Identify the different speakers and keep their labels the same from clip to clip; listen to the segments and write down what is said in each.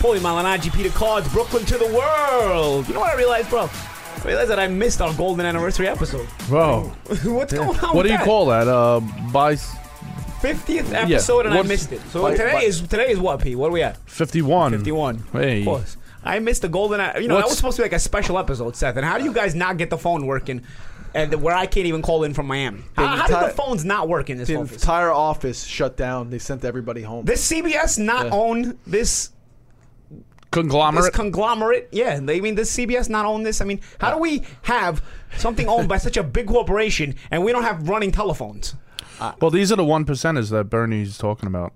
Speaker 1: Paulie Malignaggi, Peter Cards, Brooklyn to the world. You know what I realized, bro? I realized that I missed our golden anniversary episode.
Speaker 2: Bro,
Speaker 1: What's going on?
Speaker 2: what
Speaker 1: with
Speaker 2: do you
Speaker 1: that?
Speaker 2: call that? Uh, by
Speaker 1: 50th episode and I
Speaker 2: what's-
Speaker 1: missed it. So
Speaker 2: by-
Speaker 1: today
Speaker 2: by-
Speaker 1: is today is what, P? What are we at?
Speaker 2: 51.
Speaker 1: 51.
Speaker 2: Hey.
Speaker 1: Of course. I missed the golden. You know, that
Speaker 2: What's-
Speaker 1: was supposed to be like a special episode, Seth. And how do you guys not get the phone working? And where I can't even call in from Miami. How, how did the
Speaker 3: entire-
Speaker 1: phones not work in this
Speaker 3: The
Speaker 1: office?
Speaker 3: entire office shut down. They sent everybody home.
Speaker 1: This CBS not
Speaker 3: Yeah.
Speaker 1: own this this
Speaker 2: Conglomerate.
Speaker 1: conglomerate. Yeah, they I mean does CBS not own this? I mean, how do we have something owned by such a big corporation and we don't have running telephones?
Speaker 2: well, these are the one percenters that Bernie's talking about.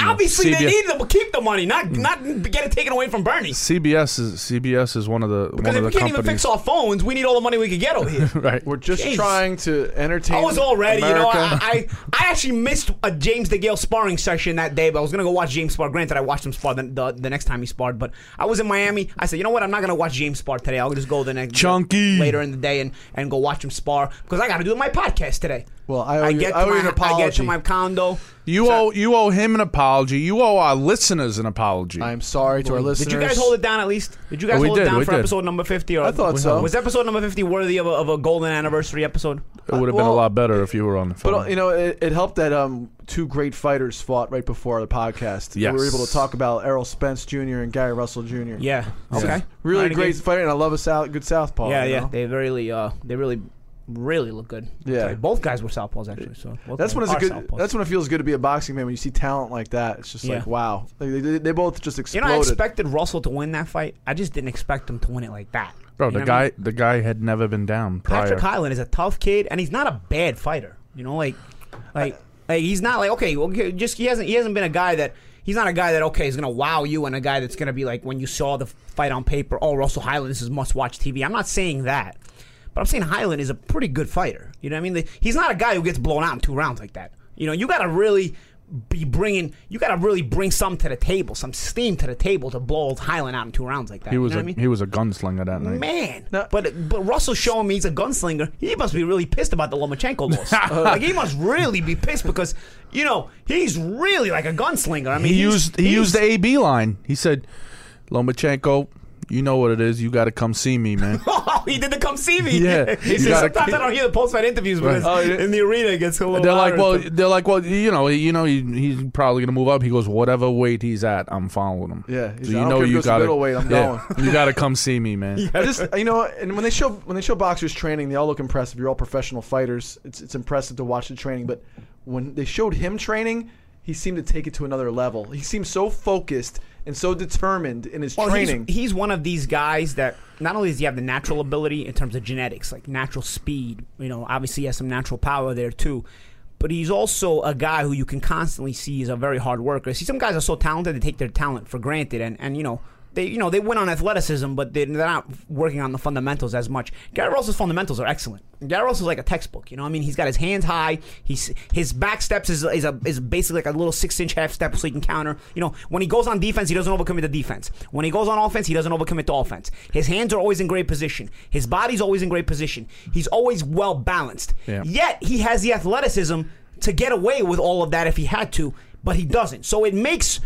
Speaker 1: Obviously, they
Speaker 2: CBS
Speaker 1: need to keep the money, not mm. not get it taken away from Bernie.
Speaker 2: CBS is CBS is one of the
Speaker 1: Because
Speaker 2: one
Speaker 1: if
Speaker 2: of
Speaker 1: we
Speaker 2: the
Speaker 1: can't even fix our phones, we need all the money we could get over here.
Speaker 2: right.
Speaker 3: We're just
Speaker 1: Jeez.
Speaker 3: trying to entertain.
Speaker 1: I was all ready, you know. I, I I actually missed a James DeGale sparring session that day, but I was gonna go watch James spar. Granted, I watched him spar the, the, the next time he sparred, but I was in Miami. I said, you know what? I'm not gonna watch James spar today. I'll just go the next
Speaker 2: Chunky.
Speaker 1: later in the day and, and go watch him spar because I got to do my podcast today.
Speaker 3: Well, I owe you-
Speaker 1: get to
Speaker 3: I owe you
Speaker 1: my
Speaker 3: an
Speaker 1: I get to my condo.
Speaker 2: You owe you owe him an apology. You owe our listeners an apology.
Speaker 3: I'm sorry to our listeners.
Speaker 1: Did you guys hold it down at least? Did you guys
Speaker 2: We
Speaker 1: hold it down
Speaker 2: we
Speaker 1: for
Speaker 2: did.
Speaker 1: episode number 50? Or
Speaker 3: I thought so.
Speaker 1: Was episode number 50 worthy of a, of a golden anniversary episode?
Speaker 2: it would have been a
Speaker 3: well-
Speaker 2: lot better if you were on the phone.
Speaker 3: But uh, you know, it, it helped that um, two great fighters fought right before the podcast.
Speaker 2: Yes.
Speaker 3: We were able to talk about Errol Spence Jr. and Gary Russell Jr.
Speaker 1: Yeah. Okay.
Speaker 3: really
Speaker 1: Alright,
Speaker 3: great
Speaker 1: again.
Speaker 3: fighter, and I love a sou- good southpaw.
Speaker 1: Yeah,
Speaker 3: you
Speaker 1: yeah.
Speaker 3: know?
Speaker 1: They really, uh, they really, really look good.
Speaker 3: Yeah.
Speaker 1: Sorry, both guys were southpaws actually. So both
Speaker 3: That's
Speaker 1: guys
Speaker 3: when it's a good.
Speaker 1: southpaws.
Speaker 3: That's when it feels good to be a boxing man when you see talent like that. It's just
Speaker 1: Yeah.
Speaker 3: like wow, Like, they, they, they both just exploded.
Speaker 1: you
Speaker 3: exploded.
Speaker 1: know, I expected Russell to win that fight. I just didn't expect him to win it like that.
Speaker 2: Bro,
Speaker 1: You
Speaker 2: the
Speaker 1: know what I
Speaker 2: guy
Speaker 1: mean?
Speaker 2: the guy had never been down prior.
Speaker 1: Patrick Hyland is a tough kid, and he's not a bad fighter. You know, like, like, like he's not like okay, okay, just he hasn't he hasn't been a guy that he's not a guy that okay is gonna wow you, and a guy that's gonna be like when you saw the fight on paper, oh Russell Hyland, this is must watch TV. I'm not saying that, but I'm saying Hyland is a pretty good fighter. You know what I mean? The- He's not a guy who gets blown out in two rounds like that. You know, you got to really be bringing, you got to really bring something to the table, some steam to the table to blow Hyland out in two rounds like that.
Speaker 2: he was
Speaker 1: you know
Speaker 2: a
Speaker 1: what I mean?
Speaker 2: he was a gunslinger that night.
Speaker 1: Man,
Speaker 3: No.
Speaker 1: but but Russell's showing me he's a gunslinger. He must be really pissed about the Lomachenko loss. like he must really be pissed because you know he's really like a gunslinger. I mean,
Speaker 2: he used he used the AB line. He said, "Lomachenko, you know what it is. You got to come see me, man."
Speaker 1: Oh, he did the come see me.
Speaker 2: Yeah.
Speaker 1: he
Speaker 2: You
Speaker 1: said
Speaker 2: gotta-
Speaker 1: sometimes I don't hear the post fight interviews because
Speaker 3: Oh, yeah.
Speaker 1: in the arena it gets a little.
Speaker 2: They're like, well,
Speaker 1: and
Speaker 2: they're like, well, you know, you know, he, he's probably gonna move up. He goes, whatever weight he's at, I'm following him.
Speaker 3: Yeah, he's
Speaker 2: so
Speaker 3: like,
Speaker 2: you
Speaker 3: I don't
Speaker 2: know
Speaker 3: care if he
Speaker 2: you
Speaker 3: goes to
Speaker 2: got
Speaker 3: middleweight, I'm going.
Speaker 2: you got to come see me, man.
Speaker 3: I just you know, and when they show when they show boxers training, they all look impressive. You're all professional fighters. It's it's impressive to watch the training. But when they showed him training, he seemed to take it to another level. He seemed so focused and so determined in his
Speaker 1: Well,
Speaker 3: training.
Speaker 1: He's, he's one of these guys that not only does he have the natural ability in terms of genetics, like natural speed, you know, obviously he has some natural power there too. But he's also a guy who you can constantly see is a very hard worker. See, some guys are so talented they take their talent for granted, and, and you know they you know they win on athleticism, but they're they're not working on the fundamentals as much. Gary Russell's fundamentals are excellent. Gary Russell's like a textbook. You know, I mean, he's got his hands high. He's his back steps is is a is basically like a little six inch half step so he can counter. You know, when he goes on defense, he doesn't overcommit to defense. When he goes on offense, he doesn't overcommit to offense. His hands are always in great position. His body's always in great position. He's always well balanced.
Speaker 2: Yeah.
Speaker 1: Yet he has the athleticism to get away with all of that if he had to, but he doesn't. So it makes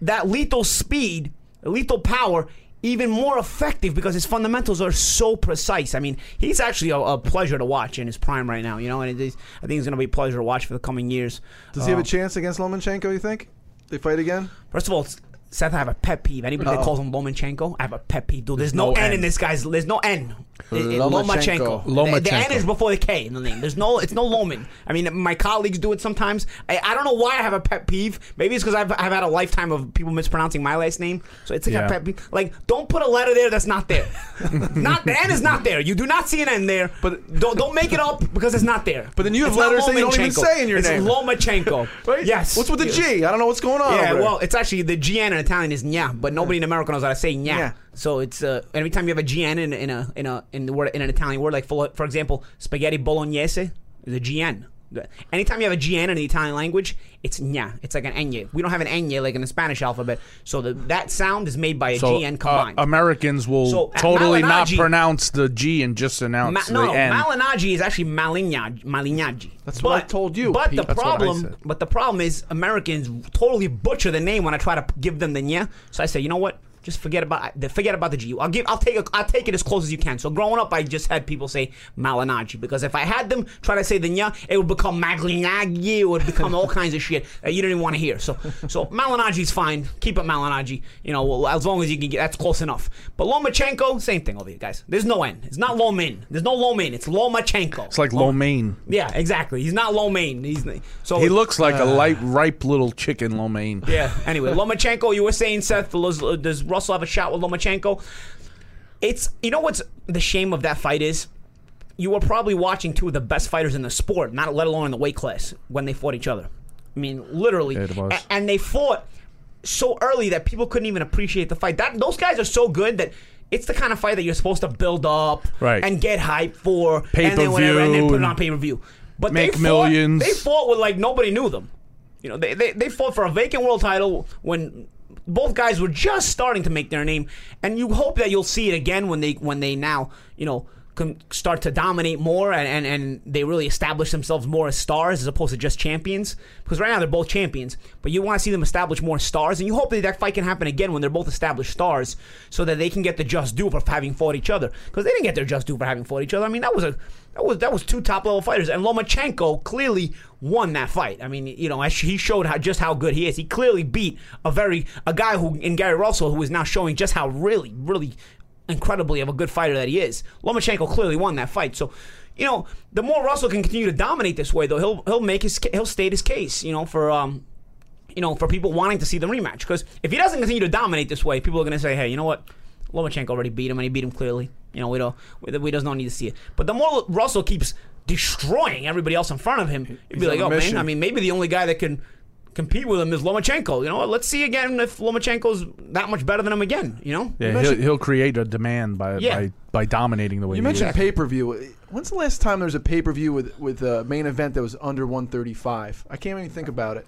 Speaker 1: that lethal speed, lethal power, even more effective because his fundamentals are so precise. I mean, he's actually a, a pleasure to watch in his prime right now. You know, and it is, I think he's going to be a pleasure to watch for the coming years.
Speaker 3: Does he have
Speaker 1: Uh,
Speaker 3: a chance against Lomachenko? You think they fight again?
Speaker 1: First of all, it's- Seth, I have a pet peeve. Anybody that calls him Lomachenko, I have a pet peeve. Dude, there's, no,
Speaker 2: no
Speaker 1: N,
Speaker 2: N.
Speaker 1: in this guy's. There's no N. It- it-
Speaker 3: Lomachenko.
Speaker 1: Lomachenko. The, the N is before the K in the name. There's no. It's no Loman. I mean, my colleagues do it sometimes. I, I don't know why I have a pet peeve. Maybe it's because I've, I've had a lifetime of people mispronouncing my last name, so it's like
Speaker 2: Yeah.
Speaker 1: a pet peeve. Like, don't put a letter there that's not there. not the N is not there. You do not see an N there.
Speaker 3: But-
Speaker 1: But don't don't make it up because it's not there.
Speaker 3: But then you have
Speaker 1: It's
Speaker 3: letters that you don't even say in your
Speaker 1: it's
Speaker 3: name.
Speaker 1: Lomachenko.
Speaker 3: Right?
Speaker 1: Yes.
Speaker 3: What's with the G? I don't know what's going on.
Speaker 1: Yeah,
Speaker 3: over
Speaker 1: well, it's actually the GN in Italian is nya, but nobody in America knows how to say nya.
Speaker 3: Yeah.
Speaker 1: So it's uh, every time you have a GN in, in a in a in the word in an Italian word, like for, for example, spaghetti bolognese is a GN. Anytime you have a GN in the Italian language, it's nya. It's like an enye. We don't have an enye like in the Spanish alphabet, so the, that sound is made by a
Speaker 2: So
Speaker 1: GN combined.
Speaker 2: uh, Americans will
Speaker 1: So, uh,
Speaker 2: totally not pronounce the G and just announce
Speaker 1: Ma- no,
Speaker 2: the N.
Speaker 1: Malinaggi is actually Malignaggi. Malignaggi.
Speaker 3: That's what I told you,
Speaker 1: But
Speaker 3: Pete.
Speaker 1: the
Speaker 3: That's
Speaker 1: problem, but the problem is Americans totally butcher the name when I try to give them the nya. So I say, you know what? Just forget about the forget about the G. I'll give. I'll take. A, I'll take it as close as you can. So growing up, I just had people say Malinaggi because if I had them try to say the nya, it would become Maglignaggi. It would become all kinds of shit that you didn't even want to hear. So so Malinaggi's fine. Keep it Malinaggi. You know, well, as long as you can get that's close enough. But Lomachenko, same thing over here, guys. There's no N. It's not Lomin. There's no Lomin. It's Lomachenko.
Speaker 2: It's like lo mein.
Speaker 1: Yeah, exactly. He's not lo mein. He's so
Speaker 2: He looks like a uh. light, ripe little chicken lo mein.
Speaker 1: Yeah. Anyway, Lomachenko, you were saying, Seth, does, does Russell have a shot with Lomachenko? It's you know what's the shame of that fight is. You were probably watching two of the best fighters in the sport, not let alone in the weight class, when they fought each other. I mean, literally. A- and they fought so early that people couldn't even appreciate the fight. That those guys are so good that it's the kind of fight that you're supposed to build up
Speaker 2: Right.
Speaker 1: and get hype for, and then whatever, and then put it
Speaker 2: Pay-per-view
Speaker 1: on pay per view. But
Speaker 2: make
Speaker 1: they fought,
Speaker 2: millions.
Speaker 1: They fought with like nobody knew them. You know, they, they they fought for a vacant world title when both guys were just starting to make their name, and you hope that you'll see it again when they when they now you know start to dominate more and, and, and they really establish themselves more as stars as opposed to just champions. Because right now they're both champions, but you want to see them establish more stars, and you hope that that fight can happen again when they're both established stars, so that they can get the just due for having fought each other. Because they didn't get their just due for having fought each other. I mean, that was a that was that was two top level fighters, and Lomachenko clearly won that fight. I mean, you know, he showed how just how good he is. He clearly beat a very a guy who in Gary Russell who is now showing just how really really incredibly of a good fighter that he is. Lomachenko clearly won that fight. So, you know, the more Russell can continue to dominate this way, though, he'll he'll make his he'll state his case. You know, for um. You know, for people wanting to see the rematch, because if he doesn't continue to dominate this way, people are going to say, "Hey, you know what? Lomachenko already beat him, and he beat him clearly. You know, we don't, we, we does not need to see it. But the more Russell keeps destroying everybody else in front of him, you'd be
Speaker 3: He's
Speaker 1: like, oh man. I mean, maybe the only guy that can compete with him is Lomachenko. You know, let's see again if Lomachenko's that much better than him again. You know,
Speaker 2: Yeah, he'll, he'll create a demand by
Speaker 1: Yeah.
Speaker 2: by, by dominating the way
Speaker 3: You
Speaker 2: he
Speaker 3: mentioned pay per view. When's the last time there was a pay per view with with a main event that was under 135? I can't even think about it.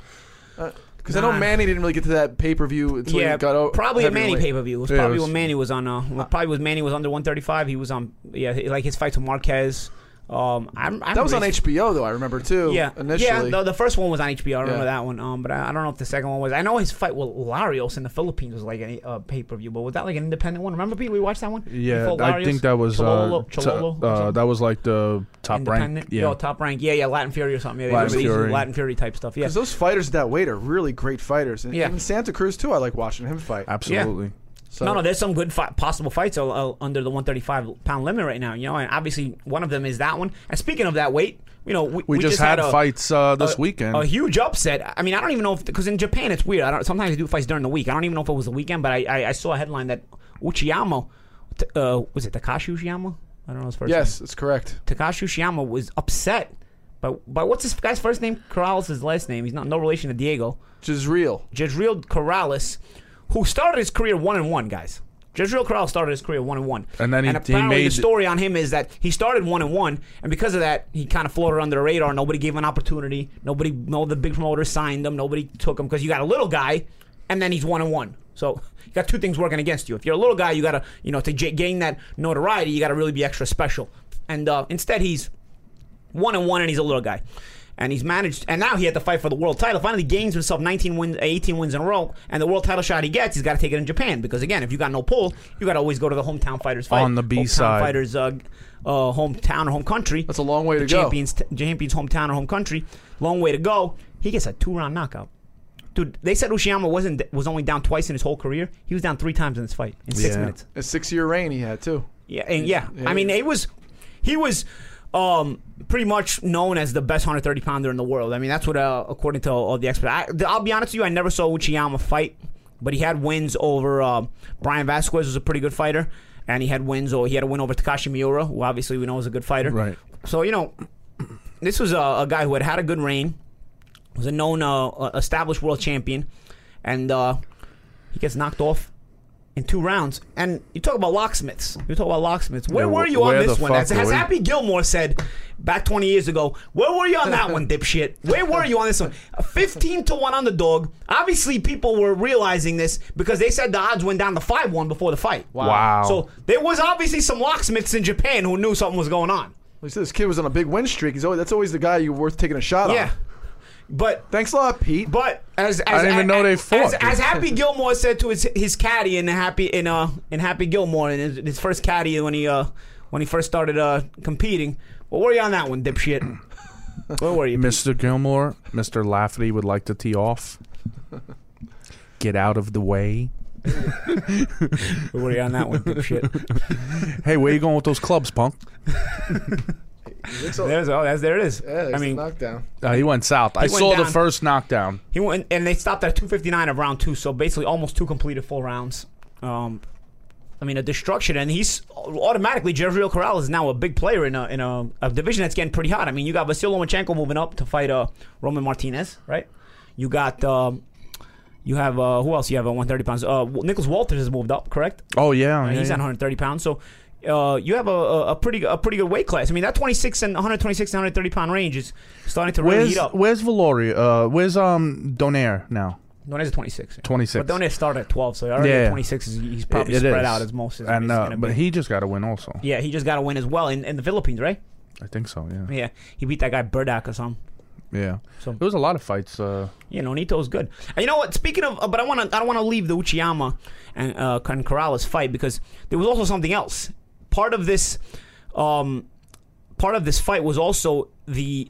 Speaker 3: Because I know
Speaker 1: Nah.
Speaker 3: Manny didn't really get to that pay per view until
Speaker 1: yeah,
Speaker 3: he got o-
Speaker 1: probably a Manny pay per view. It was
Speaker 2: Yeah, it
Speaker 1: probably
Speaker 2: was-
Speaker 1: when Manny was on. Uh, probably was Manny was under 135. He was on. Yeah, like his fight to Marquez. Um, I, I
Speaker 3: That was on HBO though. I remember too.
Speaker 1: Yeah,
Speaker 3: initially.
Speaker 1: yeah. The, the first one was on HBO. I remember
Speaker 3: Yeah.
Speaker 1: that one. Um, but I, I don't know if the second one was. I know his fight with Larios in the Philippines was like a uh, pay per view, but was that like an independent one? Remember, Pete? We watched that one.
Speaker 2: Yeah, I think that was uh,
Speaker 1: Chololo,
Speaker 2: t- uh, that was like the top rank. Yeah,
Speaker 1: Yo, top rank. Yeah, yeah. Latin Fury or something. Yeah,
Speaker 2: Latin Fury.
Speaker 1: Latin Fury type stuff. Yeah.
Speaker 3: Because those fighters at that weight are really great fighters. And
Speaker 1: Yeah.
Speaker 3: even Santa Cruz too. I like watching him fight.
Speaker 2: absolutely.
Speaker 3: So,
Speaker 1: No, no, there's some good possible fights uh, uh, under the 135 pound limit right now. You know, and obviously one of them is that one. And speaking of that weight, you know, we,
Speaker 2: We, just, had,
Speaker 1: a,
Speaker 2: fights uh, this
Speaker 1: a-
Speaker 2: weekend.
Speaker 1: A huge upset. I mean, I don't even know if because in Japan it's weird. I don't. Sometimes they do fights during the week. I don't even know if it was the weekend, but I I, I saw a headline that Uchiyama, t- uh, was it Takashi Uchiyama? I don't know his first
Speaker 3: yes, it's correct.
Speaker 1: Takashi Uchiyama was upset. But, but what's this guy's first name? Corrales' his last name. He's not no relation to Diego.
Speaker 3: Jezreel.
Speaker 1: Jezreel Corrales, who started his career one and one, guys. Jezreel Corrales started his career one and one,
Speaker 2: And then he- he
Speaker 1: apparently
Speaker 2: made-
Speaker 1: the story on him is that he started one and one, and because of that, he kind of floated under the radar. Nobody gave him an opportunity. Nobody, no, the big promoters signed him. Nobody took him because you got a little guy, and then he's one and one. So you got two things working against you. If you're a little guy, you got to, you know, to j- gain that notoriety, you got to really be extra special. And uh, instead, he's one and one, and he's a little guy. And he's managed, and now he had to fight for the world title. Finally, gains himself 19 wins, 18 wins in a row, and the world title shot he gets, he's got to take it in Japan because again, if you got no pull, you got to always go to the hometown fighters fight
Speaker 2: On the B
Speaker 1: hometown
Speaker 2: side.
Speaker 1: fighters, uh, uh, hometown or home country.
Speaker 3: That's a long way
Speaker 1: the
Speaker 3: to go.
Speaker 1: champions, Champions hometown or home country, long way to go. He gets a two round knockout. dude, they said Uchiyama wasn't was only down twice in his whole career. He was down three times in this fight in six
Speaker 2: Yeah.
Speaker 1: minutes.
Speaker 3: A six-year reign he had too.
Speaker 1: Yeah, and yeah,
Speaker 3: Yeah.
Speaker 1: I mean, it was he was um, pretty much known as the best 130 pounder in the world. I mean, that's what uh, according to all, all the experts. I, I'll be honest with you, I never saw Uchiyama fight, but he had wins over uh, Bryan Vasquez, was a pretty good fighter, and he had wins. Or he had a win over Takashi Miura, who obviously we know is a good fighter.
Speaker 2: Right.
Speaker 1: So you know, this was a, a guy who had had a good reign, was a known uh, uh, established world champion, and uh, he gets knocked off in two rounds. And you talk about locksmiths. You talk about locksmiths. Where
Speaker 2: Yeah,
Speaker 1: were
Speaker 2: wh-
Speaker 1: you on this one?
Speaker 2: fuck
Speaker 1: As, as
Speaker 2: were?
Speaker 1: Happy Gilmore said back 20 years ago, where were you on that one, dipshit? Where were you on this one? A 15 to 1 underdog. Obviously, people were realizing this because they said the odds went down to 5 1 before the fight.
Speaker 2: Wow.
Speaker 1: So there was obviously some locksmiths in Japan who knew something was going on.
Speaker 3: He said this kid was on a big win streak. He's always that's always the guy you're worth taking a shot on.
Speaker 1: Yeah. But
Speaker 3: Thanks a lot, Pete.
Speaker 1: But as, as
Speaker 2: didn't even know they fought.
Speaker 1: As, as Happy Gilmore said to his his caddy in Happy in uh in Happy Gilmore in his, his first caddy when he uh when he first started uh competing. Well, where are you on that one, dipshit? Where were you?
Speaker 2: Mr. Gilmore, Mr. Lafferty would like to tee off. Get out of the way.
Speaker 1: Where were you on that one, dipshit?
Speaker 2: Hey, where you going with those clubs, punk?
Speaker 3: Looks
Speaker 1: There's oh, that's, there it is.
Speaker 3: yeah, there's
Speaker 1: I mean,
Speaker 3: knockdown.
Speaker 2: Uh, he went south. I
Speaker 1: went
Speaker 2: saw the first knockdown.
Speaker 1: he went and they stopped at 259 of round two, so basically almost two completed full rounds. Um, I mean, a destruction, and he's automatically Jerry Corral is now a big player in a in a, a division that's getting pretty hot. I mean, you got Vasil Lomachenko moving up to fight uh, Roman Martinez, right? You got um, you have uh, who else? You have uh, 130 pounds. Uh, Nicholas Walters has moved up, correct?
Speaker 2: Oh yeah,
Speaker 1: Uh,
Speaker 2: yeah,
Speaker 1: he's
Speaker 2: yeah.
Speaker 1: at 130 pounds. So uh, you have a, a, a pretty a pretty good weight class. I mean, that 26 and 126 and 130 pound range is starting to really
Speaker 2: Where's
Speaker 1: heat up.
Speaker 2: Where's Valori? Uh, where's um Donaire now?
Speaker 1: Donet's a 26.
Speaker 2: 26.
Speaker 1: But Donet started at 12, so already
Speaker 2: Yeah.
Speaker 1: at 26 is he's probably
Speaker 2: It- it
Speaker 1: spread
Speaker 2: is.
Speaker 1: out as most. As
Speaker 2: and
Speaker 1: he's
Speaker 2: uh, but he just got to win also.
Speaker 1: yeah, he just got to win as well in, in the Philippines, right?
Speaker 2: I think so. Yeah.
Speaker 1: Yeah, he beat that guy Burdak or something.
Speaker 2: Yeah.
Speaker 1: So-
Speaker 2: it was a lot of fights. Uh,
Speaker 1: Yeah, Nonito's good. And you know what? Speaking of, uh, but I want to I don't want to leave the Uchiyama and uh, and Corrales fight because there was also something else. Part of this, um, part of this fight was also the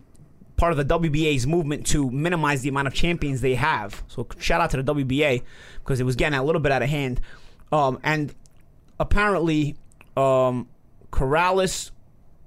Speaker 1: part of the WBA's movement to minimize the amount of champions they have. So shout out to the WBA because it was getting a little bit out of hand. Um, and apparently, um, Corrales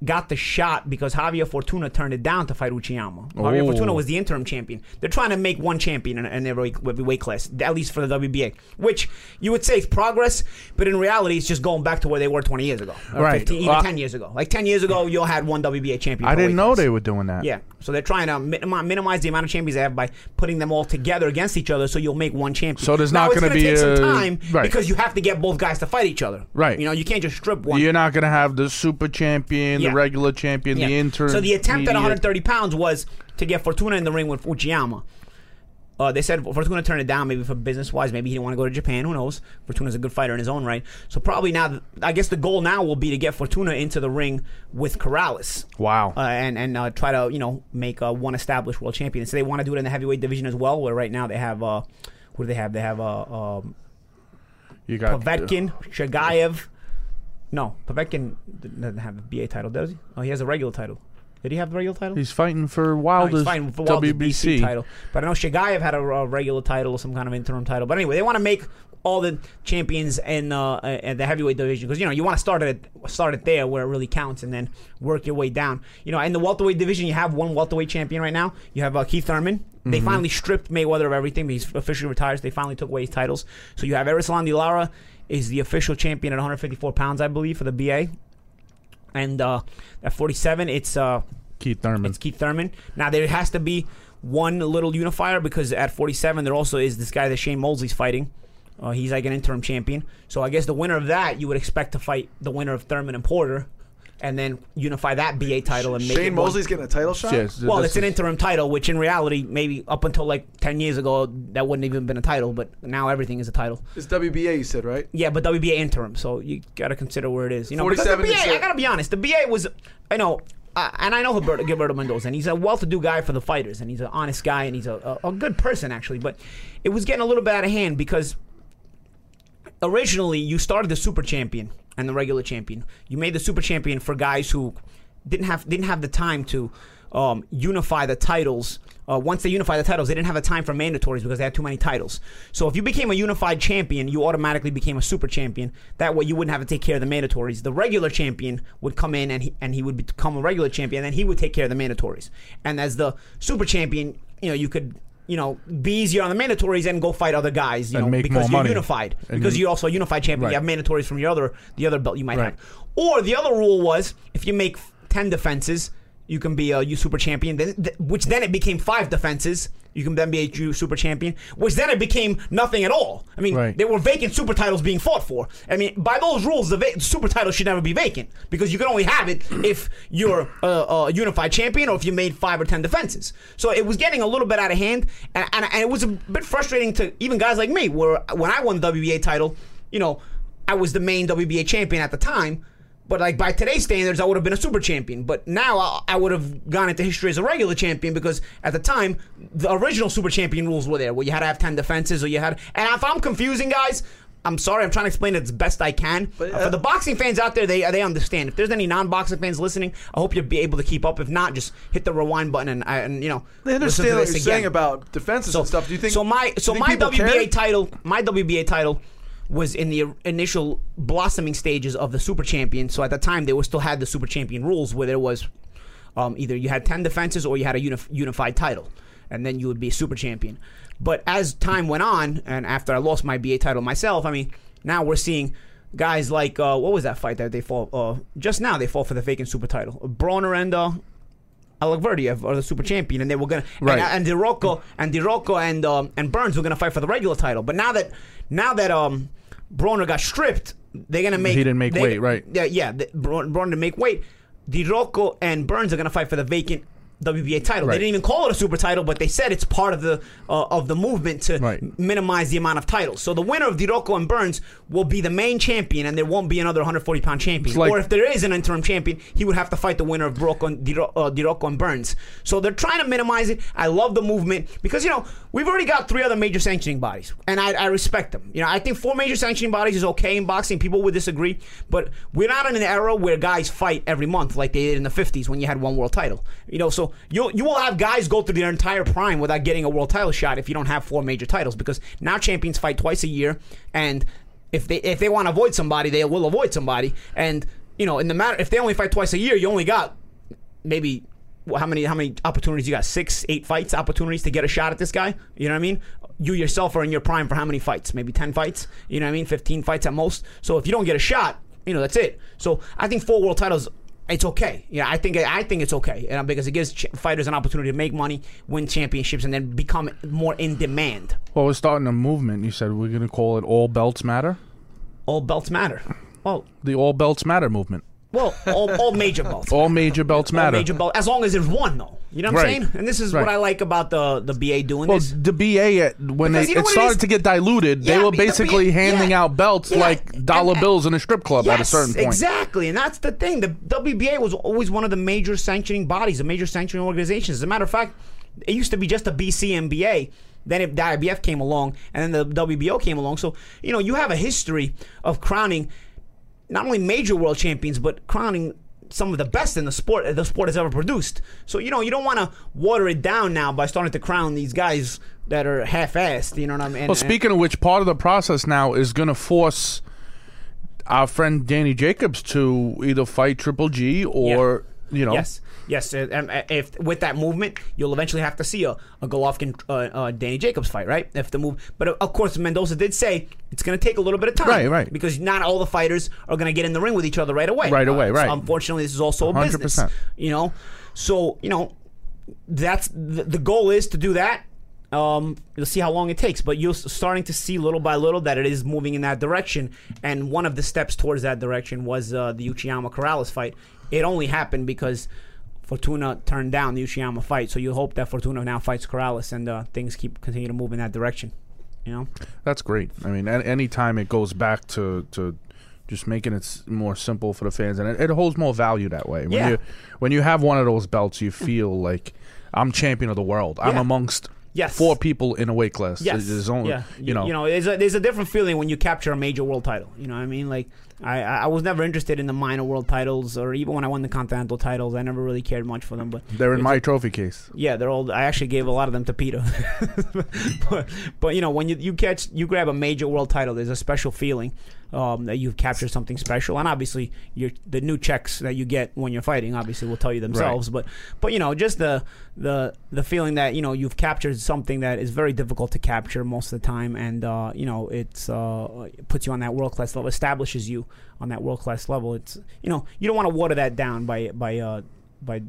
Speaker 1: got the shot because Javier Fortuna turned it down to fight Uchiyama. Javier. Fortuna was the interim champion. They're trying to make one champion in, in every every weight class, at least for the WBA, which you would say is progress, but in reality, it's just going back to where they were 20 years ago, or
Speaker 2: Right.
Speaker 1: 15, even
Speaker 2: Well,
Speaker 1: 10 years ago. Like 10 years ago, you had one WBA champion.
Speaker 2: I didn't know
Speaker 1: class.
Speaker 2: they were doing that.
Speaker 1: Yeah, so they're trying to minimi- minimize the amount of champions they have by putting them all together against each other, so you'll make one champion.
Speaker 2: So there's
Speaker 1: Now,
Speaker 2: not gonna
Speaker 1: gonna
Speaker 2: be
Speaker 1: take some
Speaker 2: a-
Speaker 1: time
Speaker 2: right.
Speaker 1: because you have to get both guys to fight each other.
Speaker 2: Right.
Speaker 1: You know, you can't just strip one.
Speaker 2: You're not gonna have the super champion,
Speaker 1: Yeah.
Speaker 2: the regular champion, the
Speaker 1: Yeah.
Speaker 2: intern.
Speaker 1: So the attempt at 130 pounds was to get Fortuna in the ring with Uchiyama. Uh, they said Fortuna turned it down, maybe for business wise. Maybe he didn't want to go to Japan. Who knows? Fortuna's a good fighter in his own right. So probably now, I guess the goal now will be to get Fortuna into the ring with Corrales.
Speaker 2: Wow.
Speaker 1: Uh, and and uh, try to you know make uh, one established world champion. So they want to do it in the heavyweight division as well. Where right now they have uh, who do they have? They have uh, um,
Speaker 2: you got
Speaker 1: Povetkin, Chagaev. No, Povetkin doesn't have a BA title, does he? Oh, he has a regular title. Did he have the regular title?
Speaker 2: He's fighting for
Speaker 1: No, he's
Speaker 2: Wilder's
Speaker 1: fighting for Wilder's
Speaker 2: WBC.
Speaker 1: title. But I know Chagaev had a, a regular title or some kind of interim title. But anyway, they want to make all the champions in uh, in the heavyweight division because you know you want to start it start it there where it really counts and then work your way down. You know, in the welterweight division, you have one welterweight champion right now. You have uh, Keith Thurman. They finally stripped Mayweather of everything. But he's officially retired. So they finally took away his titles. So you have Erislandy Lara is the official champion at 154 pounds, I believe, for the BA. And uh, at 47, it's uh,
Speaker 2: Keith Thurman.
Speaker 1: it's Keith Thurman. Now there has to be one little unifier because at 47 there also is this guy that Shane Mosley's fighting. Uh, he's like an interim champion. So I guess the winner of that you would expect to fight the winner of Thurman and Porter, and then unify that BA title and make
Speaker 3: Shane
Speaker 1: it one-
Speaker 3: Mosley's getting a title shot.
Speaker 2: Yes,
Speaker 1: Well, it's an interim title, which in reality, maybe up until like 10 years ago, that wouldn't even been a title, but now everything is a title.
Speaker 3: It's WBA, you said, right?
Speaker 1: Yeah, but WBA interim, so you got to consider where it is. You know, because the
Speaker 3: 47
Speaker 1: BA, I got to be honest, the BA was, I know, uh, and I know Gilberto, Gilberto Mendoza, and he's a well-to-do guy for the fighters, and he's an honest guy, and he's a, a, a good person actually. But it was getting a little bit out of hand because originally you started the super champion and the regular champion. You made the super champion for guys who didn't have didn't have the time to um, unify the titles. Uh, once they unify the titles, they didn't have a time for mandatories because they had too many titles. So if you became a unified champion, you automatically became a super champion. That way, you wouldn't have to take care of the mandatories. The regular champion would come in and he, and he would become a regular champion, and then he would take care of the mandatories. And as the super champion, you know, you could. You know, be easier on the mandatories and go fight other guys. You
Speaker 2: And
Speaker 1: know,
Speaker 2: make
Speaker 1: because you're
Speaker 2: money.
Speaker 1: unified.
Speaker 2: And
Speaker 1: because you're also a unified champion. You have mandatories from your other the other belt you might
Speaker 2: Right.
Speaker 1: have. Or the other rule was if you make ten defenses, you can be a U super champion. Then, th- which then it became five defenses. You can then be a super champion. Which then it became nothing at all. I mean,
Speaker 2: Right.
Speaker 1: there were vacant super titles being fought for. I mean, by those rules, the va- super title should never be vacant because you can only have it if you're a, a unified champion or if you made five or ten defenses. So it was getting a little bit out of hand, and, and, and it was a bit frustrating to even guys like me. Where when I won the WBA title, you know, I was the main WBA champion at the time. But like by today's standards, I would have been a super champion. But now I, I would have gone into history as a regular champion because at the time the original super champion rules were there, where you had to have ten defenses, or you had. And if I'm confusing guys, I'm sorry. I'm trying to explain it as best I can.
Speaker 3: But,
Speaker 1: Uh,
Speaker 3: uh,
Speaker 1: For the boxing fans out there, they they understand. If there's any non-boxing fans listening, I hope you'll be able to keep up. If not, just hit the rewind button and, I- and you know.
Speaker 3: They understand what
Speaker 1: this
Speaker 3: you're
Speaker 1: again.
Speaker 3: saying about defenses and stuff. Do you think
Speaker 1: so? My so my WBA title, my WBA title was in the initial blossoming stages of the super champion. So at the time, they were still had the super champion rules where there was um, either you had ten defenses or you had a unif- unified title, and then you would be a super champion. But as time went on, and after I lost my BA title myself, I mean, now we're seeing guys like uh, what was that fight that they fought uh, just now? They fought for the vacant super title. Broner and uh, Ashley Theophane the super champion, and they were gonna
Speaker 2: Right.
Speaker 1: and, and DiRocco and DiRocco and um, and Burns were gonna fight for the regular title. But now that now that um Broner got stripped, they're gonna make
Speaker 2: He didn't make
Speaker 1: they-
Speaker 2: weight, right.
Speaker 1: Yeah, yeah. The, Bron- Broner didn't make weight. DiRocco and Burns are gonna fight for the vacant. WBA title.
Speaker 2: Right.
Speaker 1: They didn't even call it a super title, but they said it's part of the uh, of the movement to
Speaker 2: Right.
Speaker 1: minimize the amount of titles. So the winner of DiRocco and Burns will be the main champion, and there won't be another 140 pound champion.
Speaker 2: Like-
Speaker 1: or if there is an interim champion, he would have to fight the winner of Dirocco and, uh, DiRocco and Burns. So they're trying to minimize it. I love the movement because you know we've already got three other major sanctioning bodies, and I, I respect them. You know, I think four major sanctioning bodies is okay in boxing. People would disagree, but we're not in an era where guys fight every month like they did in the 50s when you had one world title. You know, so you you will have guys go through their entire prime without getting a world title shot if you don't have four major titles because now champions fight twice a year and if they if they want to avoid somebody they will avoid somebody and you know in the matter if they only fight twice a year you only got maybe how many how many opportunities you got? Six eight fights opportunities to get a shot at this guy? You know what I mean? You yourself are in your prime for how many fights? Maybe 10 fights? You know what I mean? 15 fights at most? So if you don't get a shot you know that's it. So I think four world titles it's okay. Yeah, I think I think it's okay because it gives ch- fighters an opportunity to make money, win championships, and then become more in demand.
Speaker 2: Well, we're starting a movement. You said we're going to call it All Belts Matter?
Speaker 1: All belts matter. Well,
Speaker 2: The All Belts Matter movement.
Speaker 1: well, all, all major belts.
Speaker 2: All major belts
Speaker 1: All
Speaker 2: matter.
Speaker 1: major belt, as long as there's one though. You know what
Speaker 2: Right.
Speaker 1: I'm saying? And this is what I like about the the BA doing
Speaker 2: well,
Speaker 1: this.
Speaker 2: the BA at, uh, when
Speaker 1: Because
Speaker 2: they
Speaker 1: you know
Speaker 2: it
Speaker 1: what it
Speaker 2: started to get diluted, they were
Speaker 1: but the
Speaker 2: basically
Speaker 1: BA
Speaker 2: handing
Speaker 1: yeah.
Speaker 2: out belts
Speaker 1: Yeah.
Speaker 2: like dollar
Speaker 1: And-
Speaker 2: bills in a strip club at a certain point.
Speaker 1: Exactly, and that's the thing. The WBA was always one of the major sanctioning bodies, the major sanctioning organizations. As a matter of fact, it used to be just a BCMBA. Then it, the IBF came along, and then the WBO came along. So you know you have a history of crowning not only major world champions, but crowning some of the best in the sport the sport has ever produced. So you know you don't want to water it down now by starting to crown these guys that are half-assed. You know what I mean?
Speaker 2: Well, speaking of which, part of the process now is going to force our friend Danny Jacobs to either fight Triple G or you know.
Speaker 1: Yes, yes. uh, um, uh, if with that movement, you'll eventually have to see a, a Golovkin uh, uh, Danny Jacobs fight, right? If the move, but uh, of course, Mendoza did say it's going to take a little bit of time,
Speaker 2: Right, right.
Speaker 1: Because not all the fighters are going to get in the ring with each other right away,
Speaker 2: Right away,
Speaker 1: Uh,
Speaker 2: right.
Speaker 1: unfortunately, this is also a business,
Speaker 2: 100%.
Speaker 1: you know. So you know, that's the, the goal is to do that. Um, you'll see how long it takes, but you're starting to see little by little that it is moving in that direction. And one of the steps towards that direction was uh, the Uchiyama Corrales fight. It only happened because Fortuna turned down the Uchiyama fight. So you hope that Fortuna now fights Corrales and uh, things keep continue to move in that direction. You know,
Speaker 2: That's great. I mean, a- any time it goes back to to just making it more simple for the fans, and it, it holds more value that way. When
Speaker 1: Yeah.
Speaker 2: you when you have one of those belts, you feel like I'm champion of the world. I'm
Speaker 1: Yeah.
Speaker 2: amongst
Speaker 1: Yes.
Speaker 2: four people in a weight class.
Speaker 1: Yes.
Speaker 2: There's only,
Speaker 1: yeah.
Speaker 2: you know,
Speaker 1: you know, there's a there's a different feeling when you capture a major world title. You know what I mean? Like I I was never interested in the minor world titles, or even when I won the continental titles, I never really cared much for them. But
Speaker 2: they're in my trophy case.
Speaker 1: Yeah, they're all. I actually gave a lot of them to Peter. but, but you know, when you you catch you grab a major world title, there's a special feeling um, that you've captured something special, and obviously, your the new checks that you get when you're fighting obviously will tell you themselves. But but you know, just the the the feeling that you know you've captured something that is very difficult to capture most of the time, and uh, you know it's uh, it puts you on that world class level, establishes you on that world class level. It's you know you don't want to water that down by by uh, by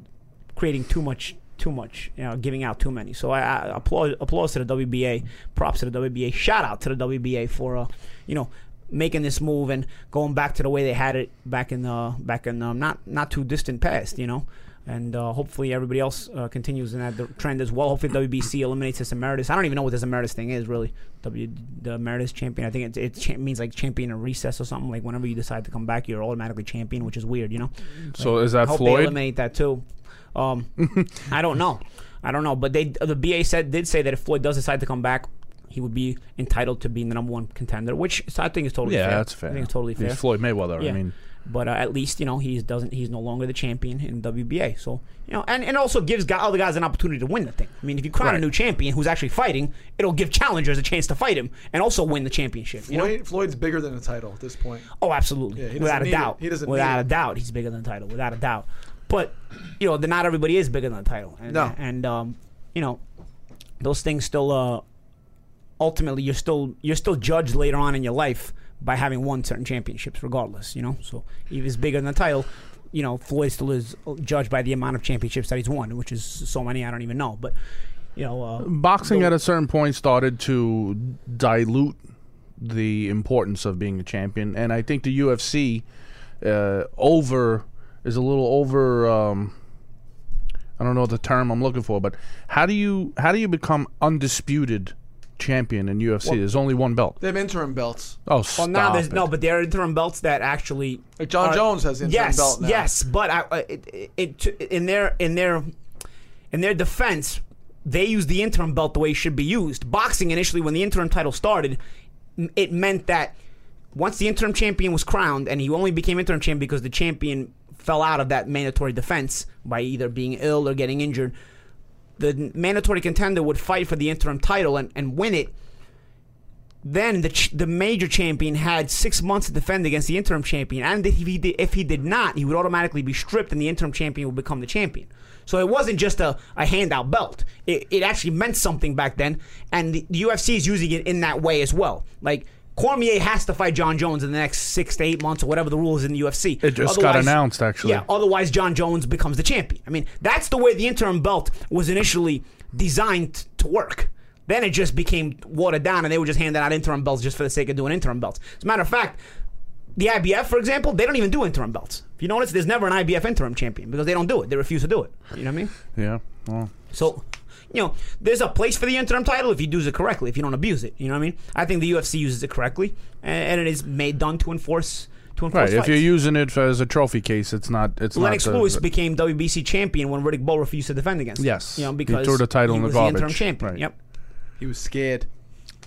Speaker 1: creating too much too much, you know, giving out too many. So I, I applaud applause to the WBA, props to the WBA, shout out to the WBA for uh, you know making this move and going back to the way they had it back in the back in um, not not too distant past, you know. And uh, hopefully everybody else uh, continues in that trend as well. Hopefully WBC eliminates this emeritus. I don't even know what this emeritus thing is really. W the emeritus champion. I think it, it cha- means like champion in recess or something. Like whenever you decide to come back, you're automatically champion, which is weird, you know.
Speaker 2: So is that
Speaker 1: I hope they
Speaker 2: Floyd?
Speaker 1: eliminate that too. Um, I don't know. I don't know. But they the BA said did say that if Floyd does decide to come back, he would be entitled to being the number one contender, which I think is totally
Speaker 2: Yeah,
Speaker 1: fair.
Speaker 2: that's fair.
Speaker 1: I think it's totally fair.
Speaker 2: He's Floyd Mayweather.
Speaker 1: Yeah.
Speaker 2: I mean,
Speaker 1: but uh, at least you know he doesn't. He's no longer the champion in WBA. So you know, and, and also gives guy, other guys an opportunity to win the thing. I mean, if you crown a new champion who's actually fighting, it'll give challengers a chance to fight him and also win the championship. You know?
Speaker 3: Floyd's bigger than the title at this point.
Speaker 1: Oh, absolutely.
Speaker 3: Yeah,
Speaker 1: Without a doubt.
Speaker 3: it. He doesn't
Speaker 1: Without
Speaker 3: need
Speaker 1: a
Speaker 3: it.
Speaker 1: doubt, he's bigger than the title. Without a doubt. But you know, the, not everybody is bigger than the title. And,
Speaker 3: No.
Speaker 1: And um, you know, those things still. Uh, ultimately, you're still you're still judged later on in your life by having won certain championships, regardless. You know, so if it's bigger than the title. You know, Floyd still is judged by the amount of championships that he's won, which is so many I don't even know. But you know, uh,
Speaker 2: boxing
Speaker 1: the-
Speaker 2: at a certain point started to dilute the importance of being a champion, and I think the UFC uh, over is a little over. Um, I don't know the term I'm looking for, but how do you how do you become undisputed champion in UFC? There's only one belt.
Speaker 3: They have interim belts.
Speaker 2: Oh,
Speaker 1: Well,
Speaker 2: stop
Speaker 1: now there's
Speaker 2: it.
Speaker 1: no, but there are interim belts that actually.
Speaker 3: Like John
Speaker 1: are-
Speaker 3: Jones has interim
Speaker 1: yes,
Speaker 3: belt now.
Speaker 1: Yes, but I, uh, it, it, it, in their in their in their defense, they use the interim belt the way it should be used. Boxing initially, when the interim title started, it meant that once the interim champion was crowned, and he only became interim champion because the champion fell out of that mandatory defense by either being ill or getting injured. The mandatory contender would fight for the interim title and, and win it then the ch- the major champion had six months to defend against the interim champion, and if he did, if he did not, he would automatically be stripped, and the interim champion would become the champion. So it wasn't just a, a handout belt; it, it actually meant something back then, and the, the UFC is using it in that way as well. Like Cormier has to fight Jon Jones in the next six to eight months or whatever the rule is in the UFC.
Speaker 2: It just got announced, actually.
Speaker 1: Yeah, otherwise Jon Jones becomes the champion. I mean, that's the way the interim belt was initially designed to work. Then it just became watered down, and they were just handing out interim belts just for the sake of doing interim belts. As a matter of fact, the IBF, for example, they don't even do interim belts. If you notice, there's never an IBF interim champion because they don't do it. They refuse to do it. You know what I mean?
Speaker 2: Yeah. Well,
Speaker 1: So, you know, there's a place for the interim title if you use it correctly, if you don't abuse it. You know what I mean? I think the UFC uses it correctly, and, and it is made done to enforce to enforce
Speaker 2: right. If you're using it as a trophy case, it's not. It's
Speaker 1: Lennox
Speaker 2: not. the-
Speaker 1: Lewis became WBC champion when Riddick Bowe refused to defend against him.
Speaker 2: Yes.
Speaker 1: you know because
Speaker 2: He
Speaker 1: because
Speaker 2: threw the title
Speaker 1: he
Speaker 2: in the
Speaker 1: was the interim champion.
Speaker 2: Right.
Speaker 1: Yep,
Speaker 3: He was scared.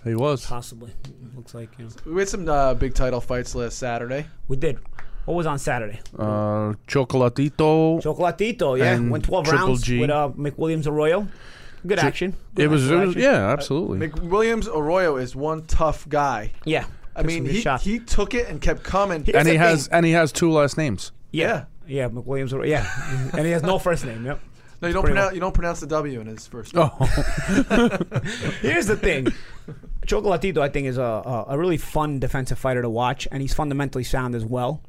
Speaker 2: He was.
Speaker 1: possibly. Looks like you know.
Speaker 3: We had some uh, big title fights last Saturday.
Speaker 1: we did. What was on Saturday?
Speaker 2: Uh, Chocolatito.
Speaker 1: Chocolatito, yeah, went 12
Speaker 2: Triple
Speaker 1: rounds
Speaker 2: G.
Speaker 1: with uh, McWilliams Arroyo. Good action. Good
Speaker 2: It was, it was.
Speaker 1: action.
Speaker 2: Yeah, absolutely.
Speaker 3: Uh, McWilliams Arroyo is one tough guy.
Speaker 1: yeah.
Speaker 3: I
Speaker 1: Took
Speaker 3: mean,
Speaker 1: good
Speaker 3: he,
Speaker 1: shots.
Speaker 3: he took it and kept coming.
Speaker 2: and he
Speaker 1: the
Speaker 2: has
Speaker 1: thing.
Speaker 2: and he has two last names.
Speaker 1: yeah, yeah, McWilliams Arroyo. Yeah, and he has no first name. Yep.
Speaker 3: no, you don't
Speaker 1: pretty
Speaker 3: pronounce you don't pronounce the W in his first. name.
Speaker 2: Oh,
Speaker 1: Here's the thing. Chocolatito, I think, is a, a, a really fun defensive fighter to watch, and he's fundamentally sound as well.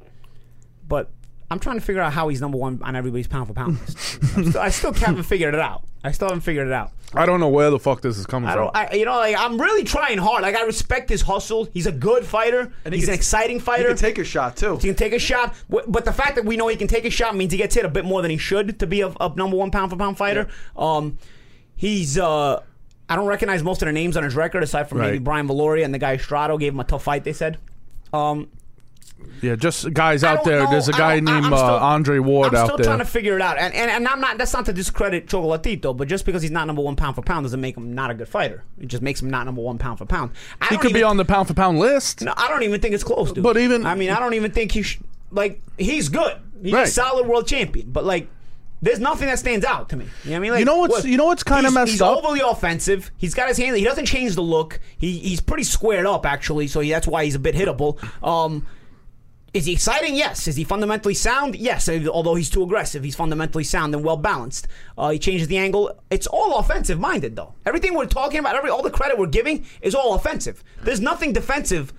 Speaker 1: But I'm trying to figure out how he's number one on everybody's pound for pound list. I'm still, I still haven't figured it out. I still haven't figured it out.
Speaker 2: I don't know where the fuck this is coming
Speaker 1: I
Speaker 2: from.
Speaker 1: don't. I, you know, like I'm really trying hard. Like I respect his hustle. He's a good fighter.
Speaker 3: And he
Speaker 1: he's
Speaker 3: can-
Speaker 1: an exciting fighter.
Speaker 3: He
Speaker 1: fighter.
Speaker 3: can take a shot too.
Speaker 1: He can take a shot, Wh- but the fact that we know he can take a shot means he gets hit a bit more than he should to be a, a number one pound for pound fighter. Um, he's uh, I don't recognize most of the names on his record aside from maybe
Speaker 2: Right.
Speaker 1: Brian Viloria and the guy Estrada gave him a tough fight. They said, um,
Speaker 2: Yeah, just guys out there.
Speaker 1: know.
Speaker 2: There's a guy named
Speaker 1: still-
Speaker 2: uh, Andre Ward out there.
Speaker 1: I'm still trying to figure it out, and, and and I'm not. That's not to discredit Chocolatito, but just because he's not number one pound for pound doesn't make him not a good fighter. It just makes him not number one pound for pound. I
Speaker 2: he could be on the pound for pound list.
Speaker 1: No, I don't even think it's close, dude.
Speaker 2: But even-
Speaker 1: I mean, I don't even think he sh- like he's good. He's
Speaker 2: Right.
Speaker 1: a solid world champion, but like. There's nothing that stands out to me. You know what I mean? Like,
Speaker 2: You know what's-
Speaker 1: what-
Speaker 2: you know what's kinda
Speaker 1: he's-
Speaker 2: messed
Speaker 1: he's
Speaker 2: up?
Speaker 1: overly offensive. He's got his hand. He doesn't change the look. He he's pretty squared up actually, so that's why he's a bit hittable. Um, is he exciting? Yes. Is he fundamentally sound? Yes. Although he's too aggressive, he's fundamentally sound and well balanced. Uh, he changes the angle. It's all offensive minded, though. Everything we're talking about, every all the credit we're giving is all offensive. There's nothing defensive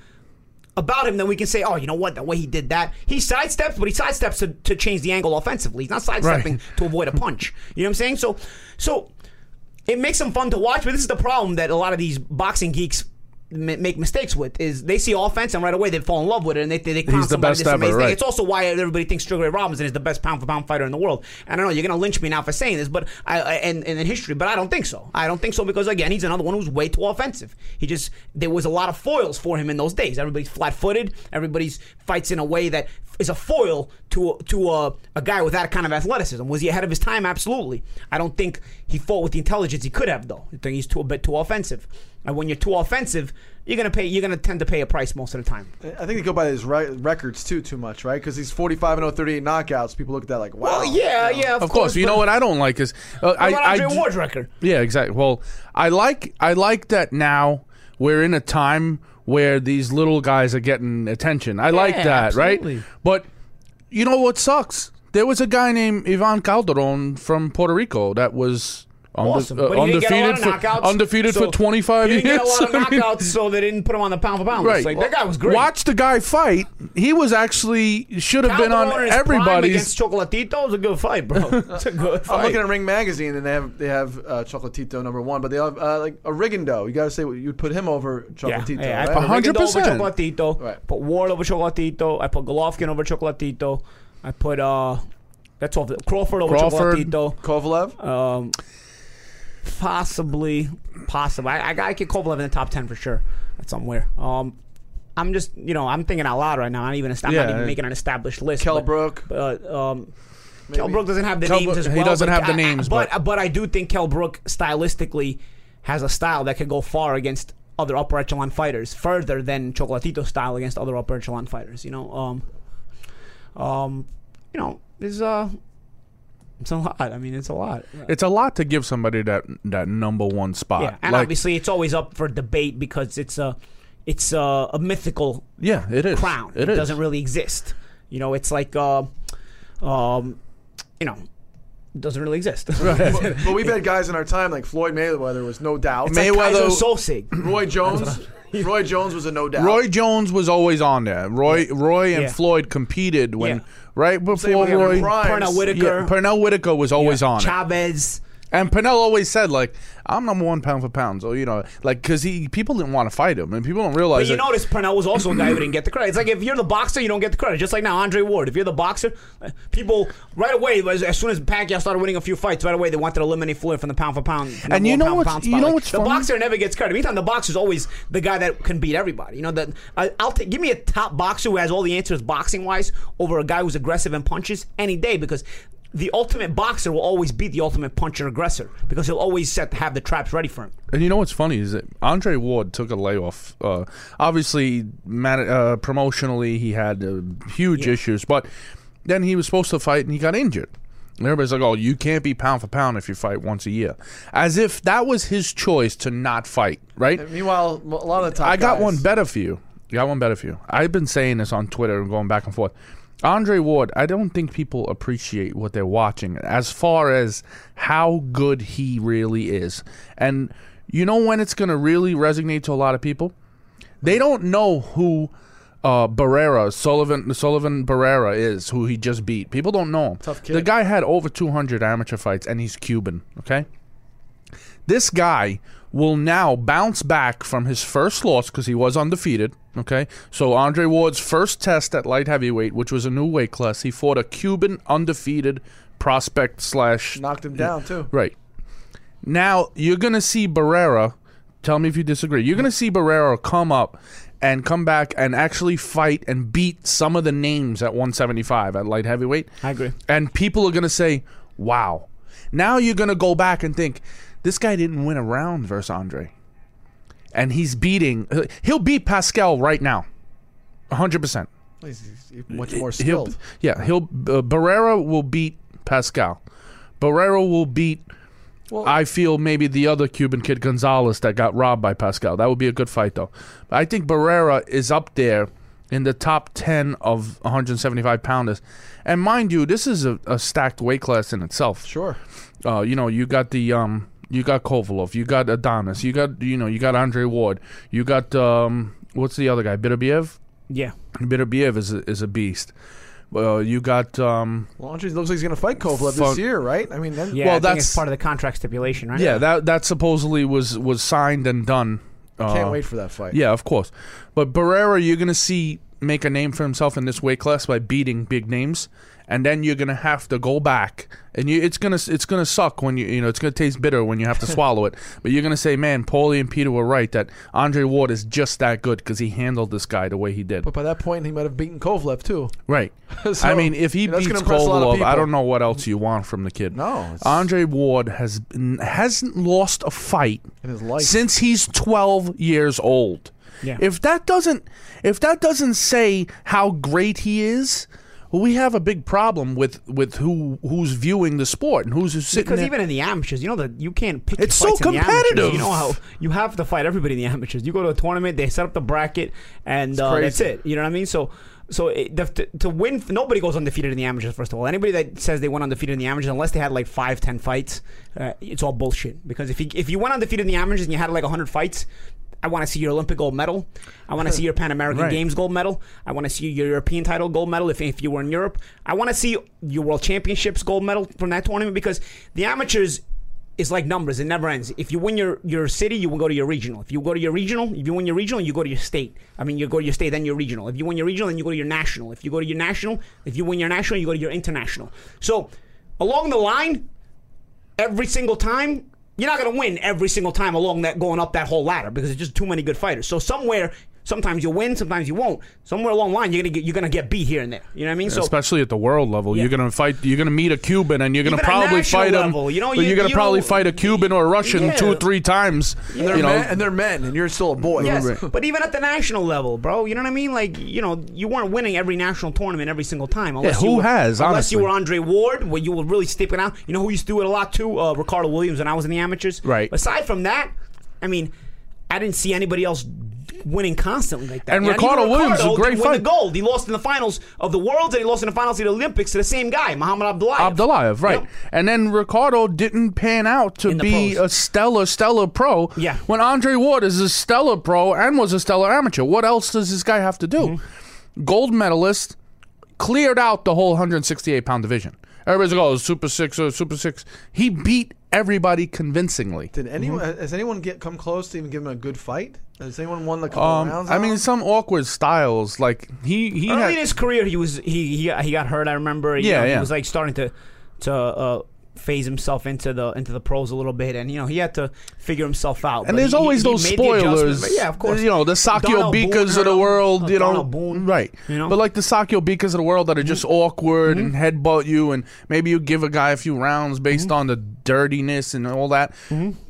Speaker 1: about him that we can say, oh, you know what, the way he did that, he sidesteps, but he sidesteps to, to change the angle offensively. He's not sidestepping
Speaker 2: Right.
Speaker 1: to avoid a punch. You know what I'm saying? So, so it makes him fun to watch. But this is the problem that a lot of these boxing geeks make mistakes with is they see offense and right away they fall in love with it and they they, they crown
Speaker 2: He's the
Speaker 1: somebody
Speaker 2: best
Speaker 1: this
Speaker 2: ever,
Speaker 1: amazing thing.
Speaker 2: right.
Speaker 1: It's also why everybody thinks Sugar Ray Robinson is the best pound for pound fighter in the world. And I know you're gonna lynch me now for saying this, but I, I and, and in history, but I don't think so. I don't think so because again he's another one who's way too offensive. He just there was a lot of foils for him in those days. Everybody's flat footed. Everybody's fights in a way that is a foil to to a, a guy with that kind of athleticism. Was he ahead of his time? Absolutely. I don't think he fought with the intelligence he could have though. I think he's too a bit too offensive. And when you're too offensive, you're gonna pay. You're gonna tend to pay a price most of the time.
Speaker 3: I think they go by his re- records too too much, right? Because he's 45 and 0, 38 knockouts. People look at that like, wow.
Speaker 1: Well, yeah, yeah. Of,
Speaker 2: Of course, you know what I don't like is uh,
Speaker 1: How
Speaker 2: I,
Speaker 1: about
Speaker 2: I
Speaker 1: Andre
Speaker 2: d-
Speaker 1: Ward's record?
Speaker 2: Yeah, exactly. Well, I like I like that now we're in a time where these little guys are getting attention. I like that,
Speaker 1: absolutely.
Speaker 2: right? But you know what sucks? There was a guy named Ivan Calderon from Puerto Rico that was unde-
Speaker 1: Awesome.
Speaker 2: uh,
Speaker 1: But he didn't get a lot
Speaker 2: undefeated for
Speaker 1: knockouts.
Speaker 2: undefeated
Speaker 1: so
Speaker 2: for 25
Speaker 1: he
Speaker 2: years.
Speaker 1: didn't get a lot of knockouts, so they didn't put him on the pound for pound.
Speaker 2: Right.
Speaker 1: Like, that guy was great.
Speaker 2: Watch the guy fight. He was actually should have been on
Speaker 1: in prime
Speaker 2: everybody's.
Speaker 1: against Chocolatito was a good fight, bro. It's a good fight.
Speaker 3: I'm looking at Ring Magazine and they have they have uh, Chocolatito number one, but they have uh, like a Rigondeaux. You got to say you'd put him over
Speaker 1: yeah,
Speaker 3: Chocolatito,
Speaker 1: yeah, I
Speaker 3: right?
Speaker 1: put Rigondeaux over
Speaker 2: 100%.
Speaker 1: Chocolatito.
Speaker 3: Right.
Speaker 1: Put Ward over Chocolatito. I put Golovkin over Chocolatito. I put uh, that's all. Crawford over
Speaker 2: Crawford.
Speaker 1: Chocolatito.
Speaker 3: Kovalev.
Speaker 1: Um, possibly, possibly. I, I gotta get Kovalev in the top ten for sure. That's somewhere. Um, I'm just, you know, I'm thinking out loud right now. I'm not even, I'm
Speaker 2: Yeah.
Speaker 1: not even making an established list.
Speaker 3: Kell
Speaker 1: but-
Speaker 3: Brook.
Speaker 1: But, um,
Speaker 3: maybe.
Speaker 1: Kell Brook doesn't have the
Speaker 2: Kell
Speaker 1: names
Speaker 2: Brook-
Speaker 1: as
Speaker 2: he doesn't have the
Speaker 1: I- I-
Speaker 2: names,
Speaker 1: but
Speaker 2: but-
Speaker 1: but I do think Kell Brook stylistically has a style that could go far against other upper echelon fighters, further than Chocolatito's style against other upper echelon fighters. You know, um, um, you know, there's uh, it's a lot. I mean, it's a lot.
Speaker 2: It's a lot to give somebody that that number one spot.
Speaker 1: Yeah, and
Speaker 2: Like-
Speaker 1: obviously it's always up for debate because it's a it's a, a mythical
Speaker 2: yeah, it is.
Speaker 1: crown.
Speaker 2: It is.
Speaker 1: doesn't really exist. You know, it's like uh, um, you know, it doesn't really exist.
Speaker 3: but, but we've had guys in our time like Floyd Mayweather was no doubt.
Speaker 1: It's like
Speaker 2: Mayweather-
Speaker 1: Kaiser
Speaker 3: Roy Jones. Roy Jones was a no doubt.
Speaker 2: Roy Jones was always on there. Roy Roy and
Speaker 1: Yeah.
Speaker 2: Floyd competed when
Speaker 1: Yeah.
Speaker 2: right before Roy.
Speaker 3: Primes.
Speaker 1: Pernell Whitaker.
Speaker 2: Yeah, Pernell Whitaker was always
Speaker 1: Yeah.
Speaker 2: on it.
Speaker 1: Chavez.
Speaker 2: And Pernell always said like, "I'm number one pound for pound." So you know, like because he people didn't want to fight him, and people don't realize.
Speaker 1: But you
Speaker 2: that.
Speaker 1: notice Pernell was also a guy who didn't get the credit. It's like if you're the boxer, you don't get the credit. Just like now, Andre Ward. If you're the boxer, people right away, as, as soon as Pacquiao started winning a few fights, right away they wanted to eliminate Floyd from the pound for pound. And
Speaker 2: you know
Speaker 1: pound
Speaker 2: what's-
Speaker 1: pound
Speaker 2: you know
Speaker 1: Like,
Speaker 2: what's
Speaker 1: the
Speaker 2: funny?
Speaker 1: boxer never gets credit. Meantime, the boxer's always the guy that can beat everybody. You know that I, I'll take give me a top boxer who has all the answers boxing wise over a guy who's aggressive and punches any day because. The ultimate boxer will always beat the ultimate puncher aggressor because he'll always set have the traps ready for him.
Speaker 2: And you know what's funny is that Andre Ward took a layoff. Uh, obviously, man, uh, promotionally he had uh, huge issues, but then he was supposed to fight and he got injured. And everybody's like, "Oh, you can't be pound for pound if you fight once a year," as if that was his choice to not fight. Right?
Speaker 3: And meanwhile, a lot of the top
Speaker 2: I got
Speaker 3: guys-
Speaker 2: one better for you. I got one better for you. I've been saying this on Twitter and going back and forth. Andre Ward, I don't think people appreciate what they're watching as far as how good he really is. And you know when it's going to really resonate to a lot of people? They don't know who uh, Barrera, Sullivan, Sullivan Barrera is, who he just beat. People don't know him.
Speaker 3: Tough kid.
Speaker 2: The guy had over 200 amateur fights, and he's Cuban. Okay, this guy will now bounce back from his first loss because he was undefeated. Okay, so Andre Ward's first test at light heavyweight, which was a new weight class, he fought a Cuban undefeated prospect slash
Speaker 3: knocked him down too.
Speaker 2: Right. Now you're gonna see Barrera. Tell me if you disagree. You're gonna see Barrera come up and come back and actually fight and beat some of the names at 175 at light heavyweight.
Speaker 1: I agree.
Speaker 2: And people are going to say, wow. Now you're going to go back and think, this guy didn't win a round versus Andre. And he's beating, he'll beat Pascal right now. 100%.
Speaker 3: He's, much more
Speaker 2: He'll,
Speaker 3: skilled.
Speaker 2: yeah, he'll, uh, Barrera will beat Pascal. Barrera will beat,
Speaker 3: Well-
Speaker 2: I feel, maybe the other Cuban kid, Gonzalez, that got robbed by Pascal. That would be a good fight, though. But I think Barrera is up there in the top 10 of 175 pounders. And mind you, this is a, a stacked weight class in itself.
Speaker 3: Sure.
Speaker 2: Uh, you know, you got the um, you got Kovalev, you got Adonis, you got you know, you got Andre Ward, you got um, what's the other guy, Beterbiev?
Speaker 1: Yeah.
Speaker 2: Beterbiev is a, is a beast. Well, you got um,
Speaker 3: Well, Andre looks like he's going to fight Kovalev
Speaker 2: Fuck.
Speaker 3: this year, right? I mean, then,
Speaker 1: Yeah,
Speaker 2: Well,
Speaker 1: I think
Speaker 2: that's-
Speaker 1: it's part of the contract stipulation, right?
Speaker 2: yeah, that that supposedly was was signed and done. Uh,
Speaker 3: can't wait for that fight.
Speaker 2: Yeah, of course. But Barrera, you're gonna see make a name for himself in this weight class by beating big names, and then you're gonna have to go back, and you it's gonna it's gonna suck when you you know it's gonna taste bitter when you have to swallow it. But you're gonna say, man, Paulie and Peter were right that Andre Ward is just that good because he handled this guy the way he did.
Speaker 3: But by that point, he might have beaten Kovalev too.
Speaker 2: Right.
Speaker 3: So,
Speaker 2: I mean, if he beats
Speaker 3: impress a lot of
Speaker 2: Kovalev, I don't know what else you want from the kid.
Speaker 3: No, it's-
Speaker 2: Andre Ward has hasn't lost a fight
Speaker 3: In his life.
Speaker 2: since he's 12 years old.
Speaker 1: Yeah.
Speaker 2: If that doesn't if that doesn't say how great he is, well, we have a big problem with with who who's viewing the sport and who's sitting
Speaker 1: Because
Speaker 2: there.
Speaker 1: even in the amateurs, you know that you can't pick.
Speaker 2: It's so
Speaker 1: fights in the
Speaker 2: competitive.
Speaker 1: You know how you have to fight everybody in the amateurs. You go to a tournament, they set up the bracket, and uh, that's it. You know what I mean? So, so it, the, to, to win, nobody goes undefeated in the amateurs. First of all, anybody that says they went undefeated in the amateurs, unless they had like five, ten fights, uh, it's all bullshit. Because if you if you went undefeated in the amateurs and you had like hundred fights. I want to see your Olympic gold medal. I want to see your Pan American
Speaker 2: Right.
Speaker 1: Games gold medal. I want to see your European title gold medal if, if you were in Europe. I want to see your World Championships gold medal from that tournament because the amateurs is like numbers; it never ends. If you win your, your city, you will go to your regional. If you go to your regional, if you win your regional, you go to your state. I mean, you go to your state, then your regional. If you win your regional, then you go to your national. If you go to your national, if you win your national, you go to your international. So along the line, every single time. You're not going to win every single time along that going up that whole ladder because it's just too many good fighters. So somewhere, sometimes you'll win, sometimes you won't. Somewhere along the line, you're gonna get you're gonna get beat here and there. You know what I mean? So
Speaker 2: Especially at the world level,
Speaker 1: Yeah.
Speaker 2: you're gonna fight. You're gonna meet a Cuban, and you're gonna
Speaker 1: Even
Speaker 2: probably
Speaker 1: national
Speaker 2: fight him.
Speaker 1: You know, you,
Speaker 2: you're gonna
Speaker 1: you
Speaker 2: probably
Speaker 1: know-
Speaker 2: fight a Cuban or a Russian
Speaker 1: Yeah.
Speaker 2: two or three times.
Speaker 3: and they're
Speaker 2: you know,
Speaker 3: men, and they're men, and you're still a boy.
Speaker 1: Yes, but even at the national level, bro, you know what I mean? Like, you know, you weren't winning every national tournament every single time. Unless
Speaker 2: who
Speaker 1: you were,
Speaker 2: has,
Speaker 1: Unless you were Andre Ward, where you were really stepping out. You know who used to do it a lot too? Uh, Ricardo Williams when I was in the amateurs.
Speaker 2: Right.
Speaker 1: Aside from that, I mean, I didn't see anybody else winning constantly like that.
Speaker 2: And
Speaker 1: Yeah,
Speaker 2: Ricardo Williams is a great
Speaker 1: win
Speaker 2: fight.
Speaker 1: the gold. He lost in the finals of the Worlds and he lost in the finals of the Olympics to the same guy, Muhammad Abdullayev.
Speaker 2: Abdullayev, right?
Speaker 1: Yep.
Speaker 2: And then Ricardo didn't pan out to be
Speaker 1: pros.
Speaker 2: a stellar, stellar pro.
Speaker 1: Yeah.
Speaker 2: When Andre Ward is a stellar pro and was a stellar amateur, what else does this guy have to do?
Speaker 1: Mm-hmm.
Speaker 2: Gold medalist, cleared out the whole 168 pound division. Everybody's like, "Oh, Super Six, or Super Six. He beat everybody convincingly.
Speaker 3: Did anyone
Speaker 2: Mm-hmm.
Speaker 3: has anyone get come close to even give him a good fight? Has anyone won the couple
Speaker 2: Um,
Speaker 3: rounds?
Speaker 2: I
Speaker 3: on
Speaker 2: mean,
Speaker 3: him?
Speaker 2: some awkward styles. Like he he
Speaker 1: Early
Speaker 2: had,
Speaker 1: in his career, he was he he got, he got hurt. I remember. You
Speaker 2: Yeah,
Speaker 1: know,
Speaker 2: yeah.
Speaker 1: He was like starting to to uh, phase himself into the into the pros a little bit, and you know he had to figure himself out.
Speaker 2: And there's
Speaker 1: he-
Speaker 2: always
Speaker 1: he
Speaker 2: those
Speaker 1: adjustment.
Speaker 2: spoilers.
Speaker 1: Yeah, of course.
Speaker 2: You know, the Sakio Bikas of the world, you know.
Speaker 1: Boone,
Speaker 2: Right.
Speaker 1: You know, Mm-hmm.
Speaker 2: But like the Sakio Bikas of the world that are just awkward and headbutt you, and maybe you give a guy a few rounds based
Speaker 1: Mm-hmm.
Speaker 2: on the dirtiness and all that.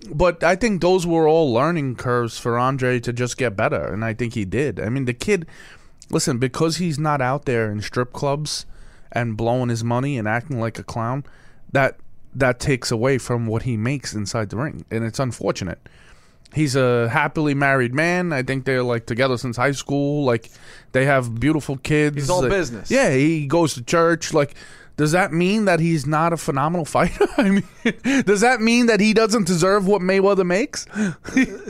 Speaker 2: But I think those were all learning curves for Andre to just get better, and I think he did. I mean, the kid, listen, because he's not out there in strip clubs and blowing his money and acting like a clown, that that takes away from what he makes inside the ring, and it's unfortunate. He's a happily married man. I think they're like together since high school. Like they have beautiful kids.
Speaker 3: He's all
Speaker 2: Like,
Speaker 3: business.
Speaker 2: Yeah, he goes to church. Like, does that mean that he's not a phenomenal fighter? I mean, does that mean that he doesn't deserve what Mayweather makes?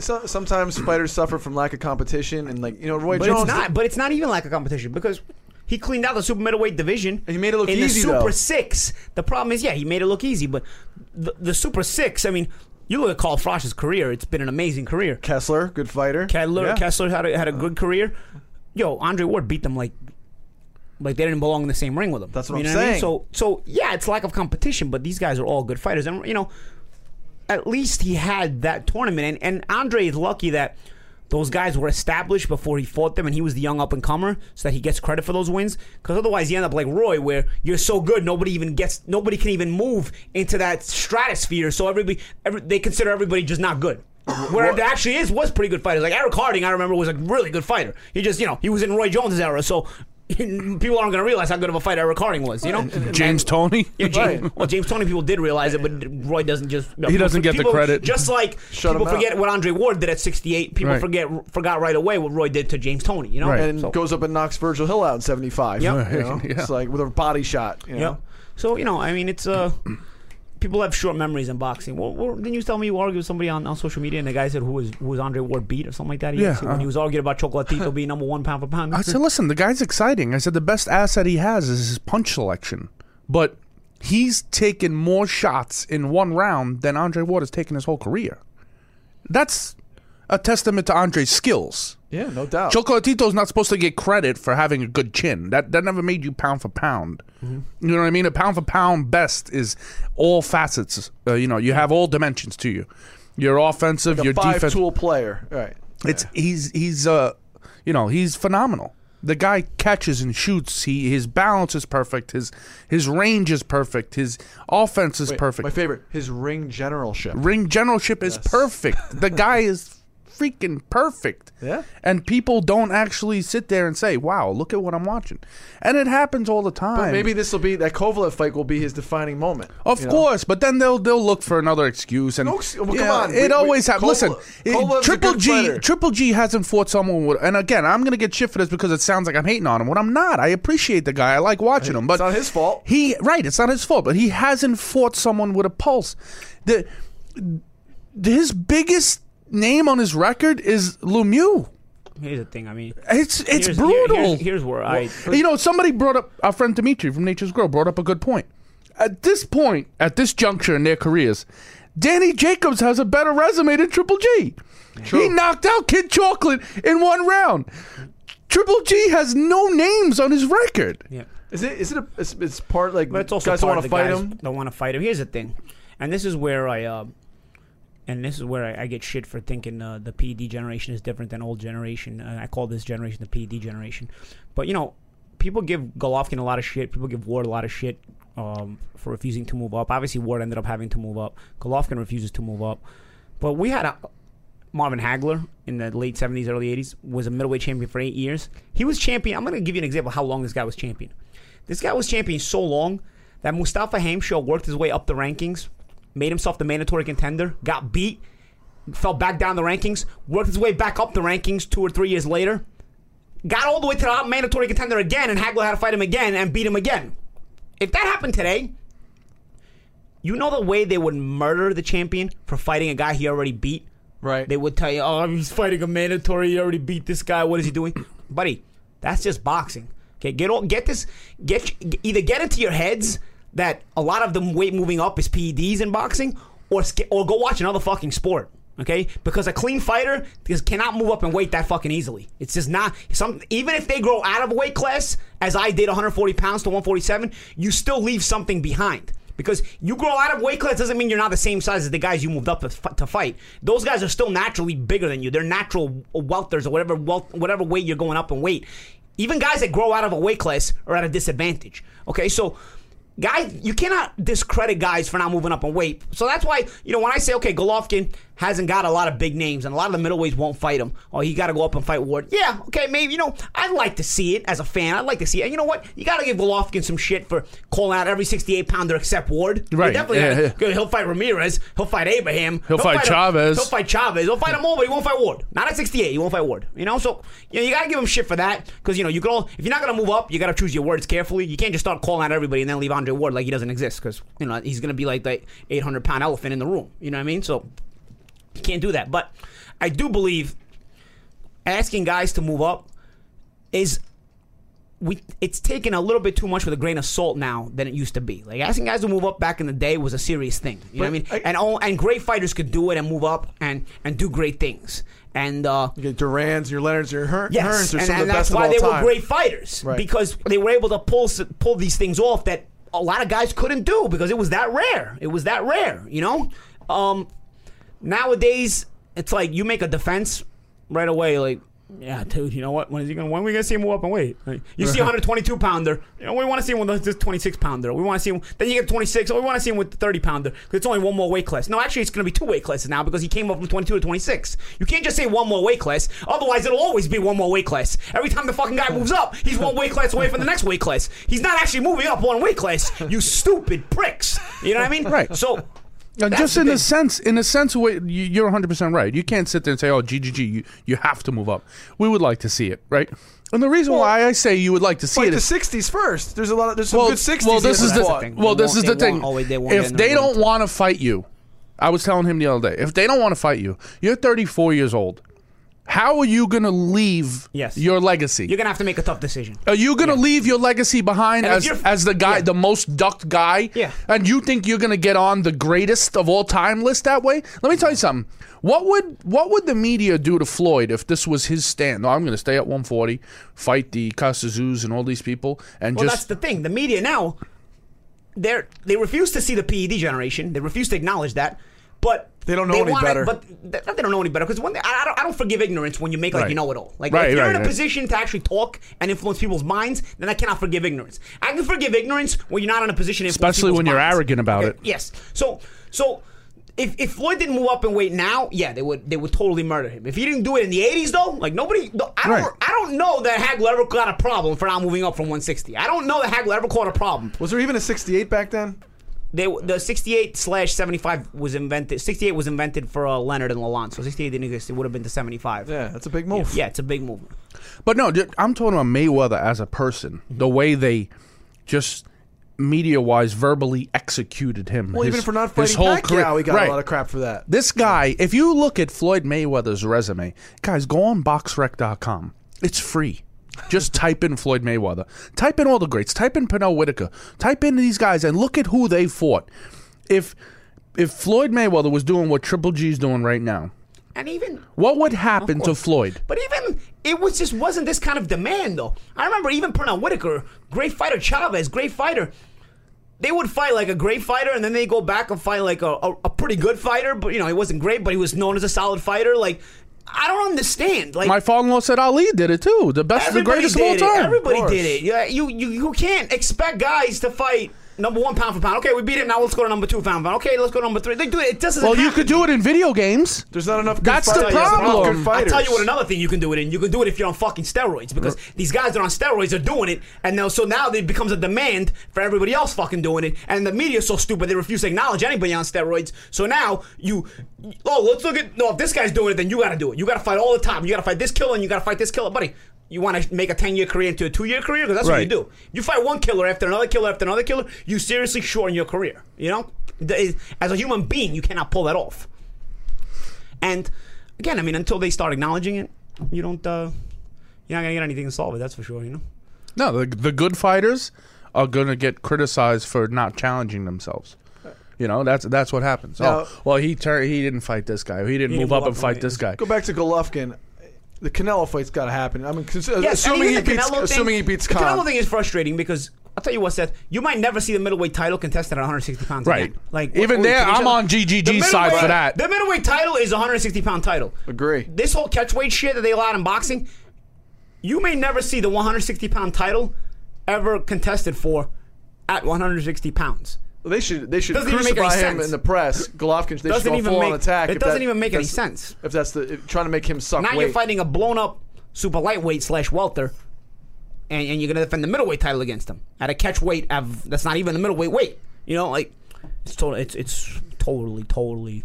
Speaker 3: So, sometimes fighters suffer from lack of competition, and like you know, Roy
Speaker 1: but
Speaker 3: Jones.
Speaker 1: it's not. But it's not even like a competition because. He cleaned out the super middleweight division.
Speaker 3: And he made it look
Speaker 1: in
Speaker 3: easy, In
Speaker 1: the Super
Speaker 3: though.
Speaker 1: Six. The problem is, yeah, he made it look easy, but the, the Super Six. I mean, you look at Carl Froch's career; it's been an amazing career.
Speaker 3: Kessler, good fighter.
Speaker 1: Kessler,
Speaker 3: Yeah.
Speaker 1: Kessler had a, had a uh. good career. Yo, Andre Ward beat them like like they didn't belong in the same ring with him.
Speaker 3: That's what
Speaker 1: you
Speaker 3: I'm
Speaker 1: know I mean?
Speaker 3: saying.
Speaker 1: So so yeah, it's lack of competition, but these guys are all good fighters, and you know, at least he had that tournament, and, and Andre is lucky that. Those guys were established before he fought them, and he was the young up and comer, so that he gets credit for those wins. Because otherwise, you end up like Roy, where you're so good, nobody even gets, nobody can even move into that stratosphere. So everybody, every, they consider everybody just not good. Uh-huh. Where it actually is was pretty good fighters. Like Eric Harding, I remember was a really good fighter. He just, you know, he was in Roy Jones' era, so people aren't going to realize how good of a fighter Eric Harding was. You know,
Speaker 2: James Toney.
Speaker 1: yeah, James,
Speaker 3: Right.
Speaker 1: well, James Toney people did realize it, but Roy doesn't just.
Speaker 2: He doesn't get the
Speaker 1: people-
Speaker 2: credit.
Speaker 1: Just like
Speaker 3: Shut
Speaker 1: people
Speaker 3: him out.
Speaker 1: forget what Andre Ward did at 68. People
Speaker 2: Right.
Speaker 1: forget forgot right away what Roy did to James Toney. You know,
Speaker 2: Right.
Speaker 3: and
Speaker 1: So-
Speaker 3: goes up and knocks Virgil Hill out in 75.
Speaker 1: Yep.
Speaker 3: You know?
Speaker 2: Yeah.
Speaker 3: It's like with a body shot. You know?
Speaker 1: yeah. So you know, I mean, it's uh. People have short memories in boxing. Well, well, didn't you tell me you argued with somebody on, on social media and the guy said who was who was Andre Ward beat or something like that? He
Speaker 2: Yeah,
Speaker 1: said when
Speaker 2: uh,
Speaker 1: he was arguing about Chocolatito being number one pound for pound.
Speaker 2: I said, listen, the guy's exciting. I said the best asset he has is his punch selection, but he's taken more shots in one round than Andre Ward has taken his whole career. That's a testament to Andre's skills.
Speaker 3: Yeah, no doubt.
Speaker 2: Chocolatito's not supposed to get credit for having a good chin. That that never made you pound for pound.
Speaker 3: Mm-hmm.
Speaker 2: You know what I mean? A pound for pound best is all facets. Uh, you know, you have all dimensions to you. Your offensive,
Speaker 3: a
Speaker 2: your
Speaker 3: five
Speaker 2: defense.
Speaker 3: tool player. Right.
Speaker 2: It's he's he's uh you know he's phenomenal. The guy catches and shoots. He his balance is perfect. His his range is perfect. His offense is
Speaker 3: Wait,
Speaker 2: perfect.
Speaker 3: My favorite, his ring generalship.
Speaker 2: Ring generalship is perfect. The guy is freaking perfect.
Speaker 3: Yeah.
Speaker 2: And people don't actually sit there and say, "Wow, look at what I'm watching," and it happens all the time.
Speaker 3: But maybe this will be that Kovalev fight will be his defining moment.
Speaker 2: Of
Speaker 3: you know?
Speaker 2: course, but then they'll they'll look for another excuse and
Speaker 3: No well, come
Speaker 2: know,
Speaker 3: on.
Speaker 2: It
Speaker 3: We-
Speaker 2: always happens. Listen, it- Triple G
Speaker 3: fighter.
Speaker 2: Triple G hasn't fought someone with, and again, I'm gonna get shit for this because it sounds like I'm hating on him. When I'm not, I appreciate the guy. I like watching him, but
Speaker 3: It's not his fault.
Speaker 2: He right, it's not his fault, but he hasn't fought someone with a pulse. The his biggest name on his record is Lemieux.
Speaker 1: Here's the thing. I mean,
Speaker 2: It's it's
Speaker 1: here's,
Speaker 2: brutal.
Speaker 1: here- here's, here's where I.
Speaker 2: You know, somebody brought up our friend Dimitri from Nature's Grow brought up a good point. At this point, at this juncture in their careers, Danny Jacobs has a better resume than Triple G. He knocked out Kid Chocolate in one round. Triple G has no names on his record.
Speaker 1: Yeah.
Speaker 3: Is it? Is it? A, it's, it's part like
Speaker 1: But it's also
Speaker 3: guys don't want to
Speaker 1: the
Speaker 3: fight
Speaker 1: guys
Speaker 3: him.
Speaker 1: Don't want to fight him. Here's the thing, and this is where I, uh, and this is where I, I get shit for thinking uh, the PED generation is different than old generation. Uh, I call this generation the PED generation. But you know, people give Golovkin a lot of shit. People give Ward a lot of shit um, for refusing to move up. Obviously, Ward ended up having to move up. Golovkin refuses to move up. But we had a Marvin Hagler in the late 70s, early 80s was a middleweight champion for eight years. He was champion. I'm going to give you an example of how long this guy was champion. This guy was champion so long that Mustafa Hamsho worked his way up the rankings, made himself the mandatory contender, got beat, fell back down the rankings, worked his way back up the rankings two or three years later, got all the way to the mandatory contender again, and Hagler had to fight him again and beat him again. If that happened today, you know the way they would murder the champion for fighting a guy he already beat?
Speaker 3: Right.
Speaker 1: They would tell you, oh, he's fighting a mandatory. He already beat this guy. What is he doing? Buddy, that's just boxing. Okay, get all, get this, get either get into your heads that a lot of the weight moving up is PEDs in boxing, or or go watch another fucking sport. Okay, because a clean fighter cannot move up in weight that fucking easily. It's just not some. Even if they grow out of a weight class, as I did, 140 pounds to 147, you still leave something behind. Because you grow out of weight class doesn't mean you're not the same size as the guys you moved up to, fight. Those guys are still naturally bigger than you. They're natural welters or whatever whatever weight you're going up in weight. Even guys that grow out of a weight class are at a disadvantage. Okay, so guys, you cannot discredit guys for not moving up in weight. So that's why you know when I say okay, Golovkin hasn't got a lot of big names and a lot of the middleweights won't fight him. Oh, he got to go up and fight Ward. Yeah, okay, maybe you know I'd like to see it as a fan. I'd like to see it. And you know what? You got to give Golovkin some shit for calling out every 68 pounder except Ward.
Speaker 2: Right,
Speaker 1: definitely
Speaker 2: yeah,
Speaker 1: gotta-
Speaker 2: yeah.
Speaker 1: He'll fight Ramirez. He'll fight Abraham.
Speaker 2: He'll fight
Speaker 1: him-
Speaker 2: Chavez.
Speaker 1: He'll fight Chavez. He'll fight them all, but he won't fight Ward. Not at 68. He won't fight Ward. You know, so you know you gotta give him shit for that because you know you can all if you're not gonna move up, you gotta choose your words carefully. You can't just start calling out everybody and then leave Andre Ward like he doesn't exist because you know he's gonna be like the 800 pound elephant in the room. You know what I mean? So you can't do that. But I do believe asking guys to move up is we it's taken a little bit too much with a grain of salt now than it used to be. Like asking guys to move up back in the day was a serious thing. You know what I mean?
Speaker 3: I-
Speaker 1: and all, and great fighters could do it and move up and and do great things. And uh,
Speaker 3: You get Duran's, your Leonard's, your Hearn,
Speaker 1: yes,
Speaker 3: Hearns are
Speaker 1: and,
Speaker 3: some of
Speaker 1: and
Speaker 3: the
Speaker 1: that's
Speaker 3: best
Speaker 1: why
Speaker 3: of all
Speaker 1: they were great fighters
Speaker 3: Right.
Speaker 1: because they were able to pull pull these things off that a lot of guys couldn't do because it was that rare. It was that rare. You know. Um, nowadays, it's like you make a defense right away, like, yeah, dude, you know what? When is he gonna? When are we gonna see him move up and weight? Like, you see a 122 pounder, you know, we want to see him with this 26 pounder. We want to see him. Then you get 26. Oh, we want to see him with the 30 pounder because it's only one more weight class. No, actually, it's gonna be two weight classes now because he came up from 22 to 26. You can't just say one more weight class. Otherwise, it'll always be one more weight class. Every time the fucking guy moves up, he's one weight class away from the next weight class. He's not actually moving up one weight class. You stupid pricks. You know what I mean?
Speaker 2: Right.
Speaker 1: So. That's
Speaker 2: just in a sense, in a sense, way, you- you're 100 percent right. You can't sit there and say, "Oh, GGG, you you have to move up." We would like to see it, right? And the reason why I say you would like to see
Speaker 3: Fight
Speaker 2: it
Speaker 3: the
Speaker 2: is
Speaker 3: '60s first. There's a lot of there's some
Speaker 2: well,
Speaker 3: good '60s.
Speaker 2: well, this is
Speaker 3: that
Speaker 2: the
Speaker 1: thing.
Speaker 2: well, this is the thing.
Speaker 1: always- they
Speaker 2: if they don't want to fight you, I was telling him the other day. If they don't want to fight you, you're 34 years old. How are you going to leave
Speaker 1: Yes.
Speaker 2: your legacy?
Speaker 1: You're gonna have to make a tough decision.
Speaker 2: Are you gonna leave your legacy behind
Speaker 1: And
Speaker 2: as as the guy,
Speaker 1: yeah.
Speaker 2: the most ducked guy?
Speaker 1: Yeah.
Speaker 2: And you think you're gonna get on the greatest of all time list that way? Let me tell you something. What would what would the media do to Floyd if this was his stand? No, I'm gonna stay at 140, fight the Casazus and all these people, and
Speaker 1: Well, that's the thing. The media now, they're they refuse to see the PED generation. They refuse to acknowledge that. But
Speaker 3: They don't know any
Speaker 1: wanna-
Speaker 3: better.
Speaker 1: But th- they don't know any better because when they, I, I don't, I don't forgive ignorance when you make like
Speaker 2: Right.
Speaker 1: you know it all. Like
Speaker 2: Right,
Speaker 1: if you're
Speaker 2: right,
Speaker 1: in a
Speaker 2: right.
Speaker 1: position to actually talk and influence people's minds, then I cannot forgive ignorance. I can forgive ignorance when you're not in a position to influence
Speaker 2: Especially when you're
Speaker 1: minds.
Speaker 2: arrogant about it.
Speaker 1: Yes. So so. If, if Floyd didn't move up and wait now, yeah, they would they would totally murder him. If he didn't do it in the '80s, though, like nobody, I don't
Speaker 2: Right.
Speaker 1: I don't know that Hagler ever got a problem for not moving up from 160. I don't know that Hagler ever caught a problem.
Speaker 3: Was there even a '68 back then?
Speaker 1: They the 68 slash 75 was invented. 68 was invented for uh, Leonard and Lalonde, so 68 didn't exist. It would have been to 75.
Speaker 3: Yeah, that's a big move.
Speaker 1: yeah, it's a big move.
Speaker 2: But no, I'm talking about Mayweather as a person. The way they just media wise verbally executed him.
Speaker 3: Well,
Speaker 2: his-
Speaker 3: even for not
Speaker 2: his
Speaker 3: fighting
Speaker 2: whole
Speaker 3: Pacquiao,
Speaker 2: career.
Speaker 3: he got
Speaker 2: Right.
Speaker 3: a lot of crap for that.
Speaker 2: This guy, if you look at Floyd Mayweather's resume, guys, go on boxrec.com. It's free. Just type in Floyd Mayweather. Type in all the greats. Type in Pernell Whitaker. Type in these guys and look at who they fought. If if Floyd Mayweather was doing what Triple G's doing right now,
Speaker 1: And even
Speaker 2: what would happen to. Floyd?
Speaker 1: But even it was just wasn't this kind of demand though. I remember even Pernell Whitaker, great fighter, Chavez, great fighter. They would fight like a great fighter, and then they go back and fight like a, a, a pretty good fighter. But you know, he wasn't great, but he was known as a solid fighter. Like I don't understand. Like
Speaker 2: My father-in-law said Ali did it too. The best, the greatest of all time.
Speaker 1: Everybody did it. Yeah, you, you you can't expect guys to fight number one pound for pound. Okay, we beat him. Now let's go to number two pound for pound. Okay, let's go to number three. They do it. It doesn't.
Speaker 2: Well, you
Speaker 1: happen.
Speaker 2: could do it in video games.
Speaker 3: There's not enough. Good
Speaker 2: That's the
Speaker 3: fighters. There's not enough
Speaker 2: problem. I'll
Speaker 1: tell you what another thing you can do it in. You can do it if you're on fucking steroids because these guys that are on steroids are doing it, and now so now it becomes a demand for everybody else fucking doing it, and the media's so stupid they refuse to acknowledge anybody on steroids. So now you, oh, let's look at no. If this guy's doing it, then you got to do it. You got to fight all the time. You got to fight this killer, and you got to fight this killer, buddy. You want to make a ten year career into a two year career because that's what you do. You fight one killer after another killer after another killer. You seriously shorten your career. You know, as a human being, you cannot pull that off. And again, I mean, until they start acknowledging it, you don't. Uh, you're not gonna get anything to solve it. That's for sure. You know.
Speaker 2: No, the, the good fighters are going to get criticized for not challenging themselves. You know, that's that's what happens.
Speaker 3: Now-
Speaker 2: oh, well, he tur- he didn't fight this guy. He didn't
Speaker 1: He
Speaker 2: move
Speaker 1: didn't
Speaker 2: up
Speaker 1: move
Speaker 2: and
Speaker 1: up,
Speaker 2: fight this guy.
Speaker 3: Go back to Golovkin. The Canelo fight's got to happen. I mean, cons- uh,
Speaker 1: Yes, and
Speaker 3: assuming he
Speaker 1: even the
Speaker 3: beats,
Speaker 1: Canelo
Speaker 3: assuming he beats
Speaker 1: the
Speaker 3: Khan.
Speaker 1: Canelo thing is frustrating because I'll tell you what, Seth. You might never see the middleweight title contested at 160 pounds.
Speaker 2: Right.
Speaker 1: Again. Like
Speaker 2: Even
Speaker 1: what-
Speaker 2: there, I'm on GGG's
Speaker 1: The
Speaker 2: side for
Speaker 1: middleweight-
Speaker 2: that.
Speaker 1: The middleweight title is a 160 pound title.
Speaker 3: Agree.
Speaker 1: This whole catchweight shit that they allowed in boxing, you may never see the 160 pound title ever contested for at 160 pounds.
Speaker 3: They should they should
Speaker 1: Doesn't make
Speaker 3: crucify him
Speaker 1: sense.
Speaker 3: in the press. Golovkin they should
Speaker 1: Doesn't
Speaker 3: go
Speaker 1: even
Speaker 3: full on attack.
Speaker 1: it doesn't
Speaker 3: that-
Speaker 1: even make any sense.
Speaker 3: If that's the if, trying to make him suck
Speaker 1: Now
Speaker 3: weight.
Speaker 1: you're fighting a blown up super lightweight slash welter, and, and you're gonna defend the middleweight title against him at a catch weight of that's not even the middleweight weight. You know, like it's total, it's it's totally totally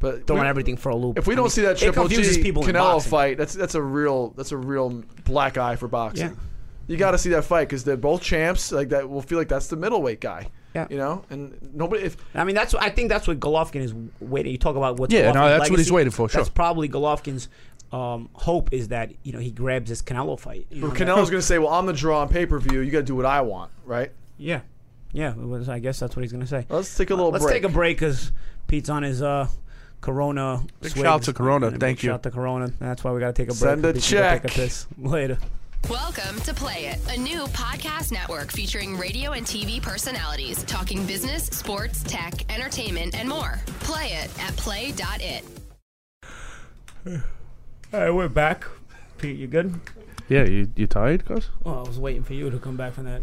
Speaker 3: but
Speaker 1: throwing
Speaker 3: we-
Speaker 1: everything for a loop.
Speaker 3: If we
Speaker 1: I
Speaker 3: don't
Speaker 1: mean,
Speaker 3: see that Triple G Canelo fight, that's that's a real that's a real black eye for boxing.
Speaker 1: Yeah.
Speaker 3: You got to see that fight because they're both champs. Like that, will feel like that's the middleweight guy.
Speaker 1: Yeah.
Speaker 3: You know, and nobody. If
Speaker 1: I mean, that's I think that's what Golovkin is waiting. You talk about what's
Speaker 2: Yeah, no,
Speaker 1: Golovkin's
Speaker 2: that's what he's waiting for, sure.
Speaker 1: That's probably Golovkin's um, hope is that you know he grabs this Canelo fight. You know,
Speaker 3: Canelo's going to say, "Well, I'm the draw on pay per view. You got to do what I want, right?"
Speaker 1: yeah, yeah. was- I guess that's what he's gonna say.
Speaker 3: Let's take a little
Speaker 1: Let's
Speaker 3: break.
Speaker 1: take a break because Pete's on his uh, Corona.
Speaker 2: Big
Speaker 1: swigs.
Speaker 2: shout to Corona. Thank
Speaker 1: big
Speaker 2: you.
Speaker 1: Shout out to Corona. That's why we got to take a break.
Speaker 3: Send a
Speaker 1: Pete can Take a
Speaker 3: check.
Speaker 1: piss later.
Speaker 4: Welcome to Play It, a new podcast network featuring radio and TV personalities talking business, sports, tech, entertainment, and more. Play it at play.it.
Speaker 1: All right, we're back. Pete, you good?
Speaker 2: Yeah, you you tired, cuz?
Speaker 1: Oh, I was waiting for you to come back from that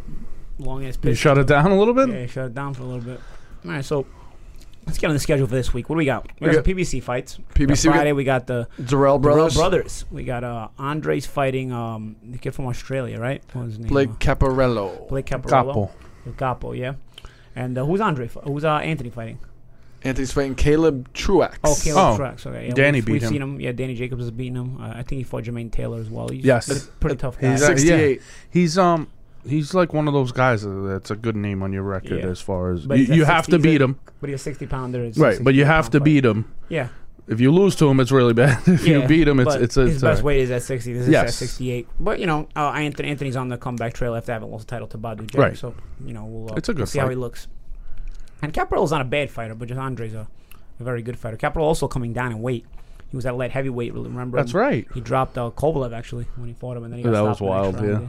Speaker 1: long ass
Speaker 2: You shut it down a little bit.
Speaker 1: Yeah, shut it down for a little bit. All right, so let's get on the schedule for this week. What do we got? We
Speaker 3: We
Speaker 1: got,
Speaker 3: got-
Speaker 1: PBC fights.
Speaker 3: PBC, we got-
Speaker 1: Friday, we got the
Speaker 3: Dirrell
Speaker 1: Brothers.
Speaker 3: brothers.
Speaker 1: brothers. We got uh, Andres fighting um, the kid from Australia, right? What was his name?
Speaker 3: Blake Caparello.
Speaker 1: Blake Caparello.
Speaker 2: Capo.
Speaker 1: Capo, yeah. And uh, who's Andre? Who's uh, Anthony fighting?
Speaker 3: Anthony's fighting Caleb Truax.
Speaker 1: Oh, Caleb
Speaker 2: Oh,
Speaker 1: Truax. Okay, yeah,
Speaker 2: Danny
Speaker 1: we've,
Speaker 2: beat
Speaker 1: we've
Speaker 2: him.
Speaker 1: seen him. Yeah, Danny Jacobs has beaten him. Uh, I think he fought Jermaine Taylor as well. He's
Speaker 2: Yes.
Speaker 1: a pretty tough guy.
Speaker 2: He's, uh,
Speaker 3: 68.
Speaker 2: yeah. He's um he's like one of those guys that's a good name on your record
Speaker 1: Yeah.
Speaker 2: as far as
Speaker 1: But
Speaker 2: you, you have
Speaker 1: 60,
Speaker 2: to beat him,
Speaker 1: But he's a 60 pounder.
Speaker 2: Right? But you have to
Speaker 1: fight.
Speaker 2: beat him.
Speaker 1: Yeah.
Speaker 2: If you lose to him, it's really bad. if you beat him, it's it's, it's
Speaker 1: his best
Speaker 2: uh,
Speaker 1: weight is at 60. This is at 68. But you know, uh, Anthony, Anthony's on the comeback trail after having lost the title to Badou Jack.
Speaker 2: Right.
Speaker 1: So you know, we'll, uh,
Speaker 2: It's a good
Speaker 1: see how he looks. And Caparello's not a bad fighter, but just Andre's a, a very good fighter. Caparello also coming down in weight. He was at light heavyweight. Remember?
Speaker 2: That's
Speaker 1: him?
Speaker 2: right.
Speaker 1: He dropped uh, Kovalev actually when he fought him, and then he got
Speaker 2: That was wild,
Speaker 1: yeah.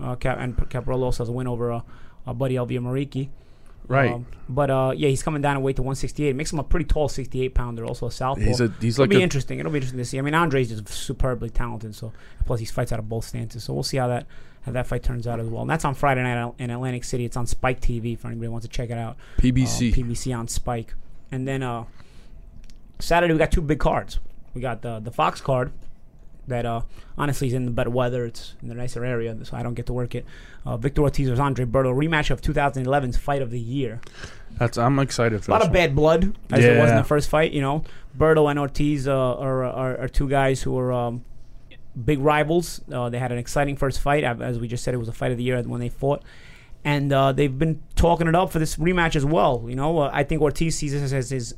Speaker 1: Uh, Cap- and Caparello also has a win over uh, our buddy Elvir Muriqi.
Speaker 2: right.
Speaker 1: Um, but uh, yeah, he's coming down in weight to 168. Makes him a pretty tall 68 pounder. Also a southpaw.
Speaker 2: He's a he's
Speaker 1: It'll
Speaker 2: like
Speaker 1: be
Speaker 2: a,
Speaker 1: interesting. It'll be interesting to see. I mean, Andre's just superbly talented. So plus he fights out of both stances. So we'll see how that how that fight turns out as well. And that's on Friday night in Atlantic City. It's on Spike TV for anybody who wants to check it out.
Speaker 3: PBC.
Speaker 1: Uh, PBC on Spike. And then uh, Saturday we got two big cards. We got the the Fox card that uh, honestly is in the better weather. It's in the nicer area, so I don't get to work it. Uh, Victor Ortiz versus Andre Berto, rematch of 2011's Fight of the Year.
Speaker 2: that's I'm excited for
Speaker 1: A lot of
Speaker 2: one.
Speaker 1: bad blood, as it was in the first fight. You know, Berto and Ortiz uh, are, are are two guys who are um, big rivals. Uh, they had an exciting first fight, as we just said. It was a fight of the year when they fought, and uh, they've been talking it up for this rematch as well. You know, uh, I think Ortiz sees this as his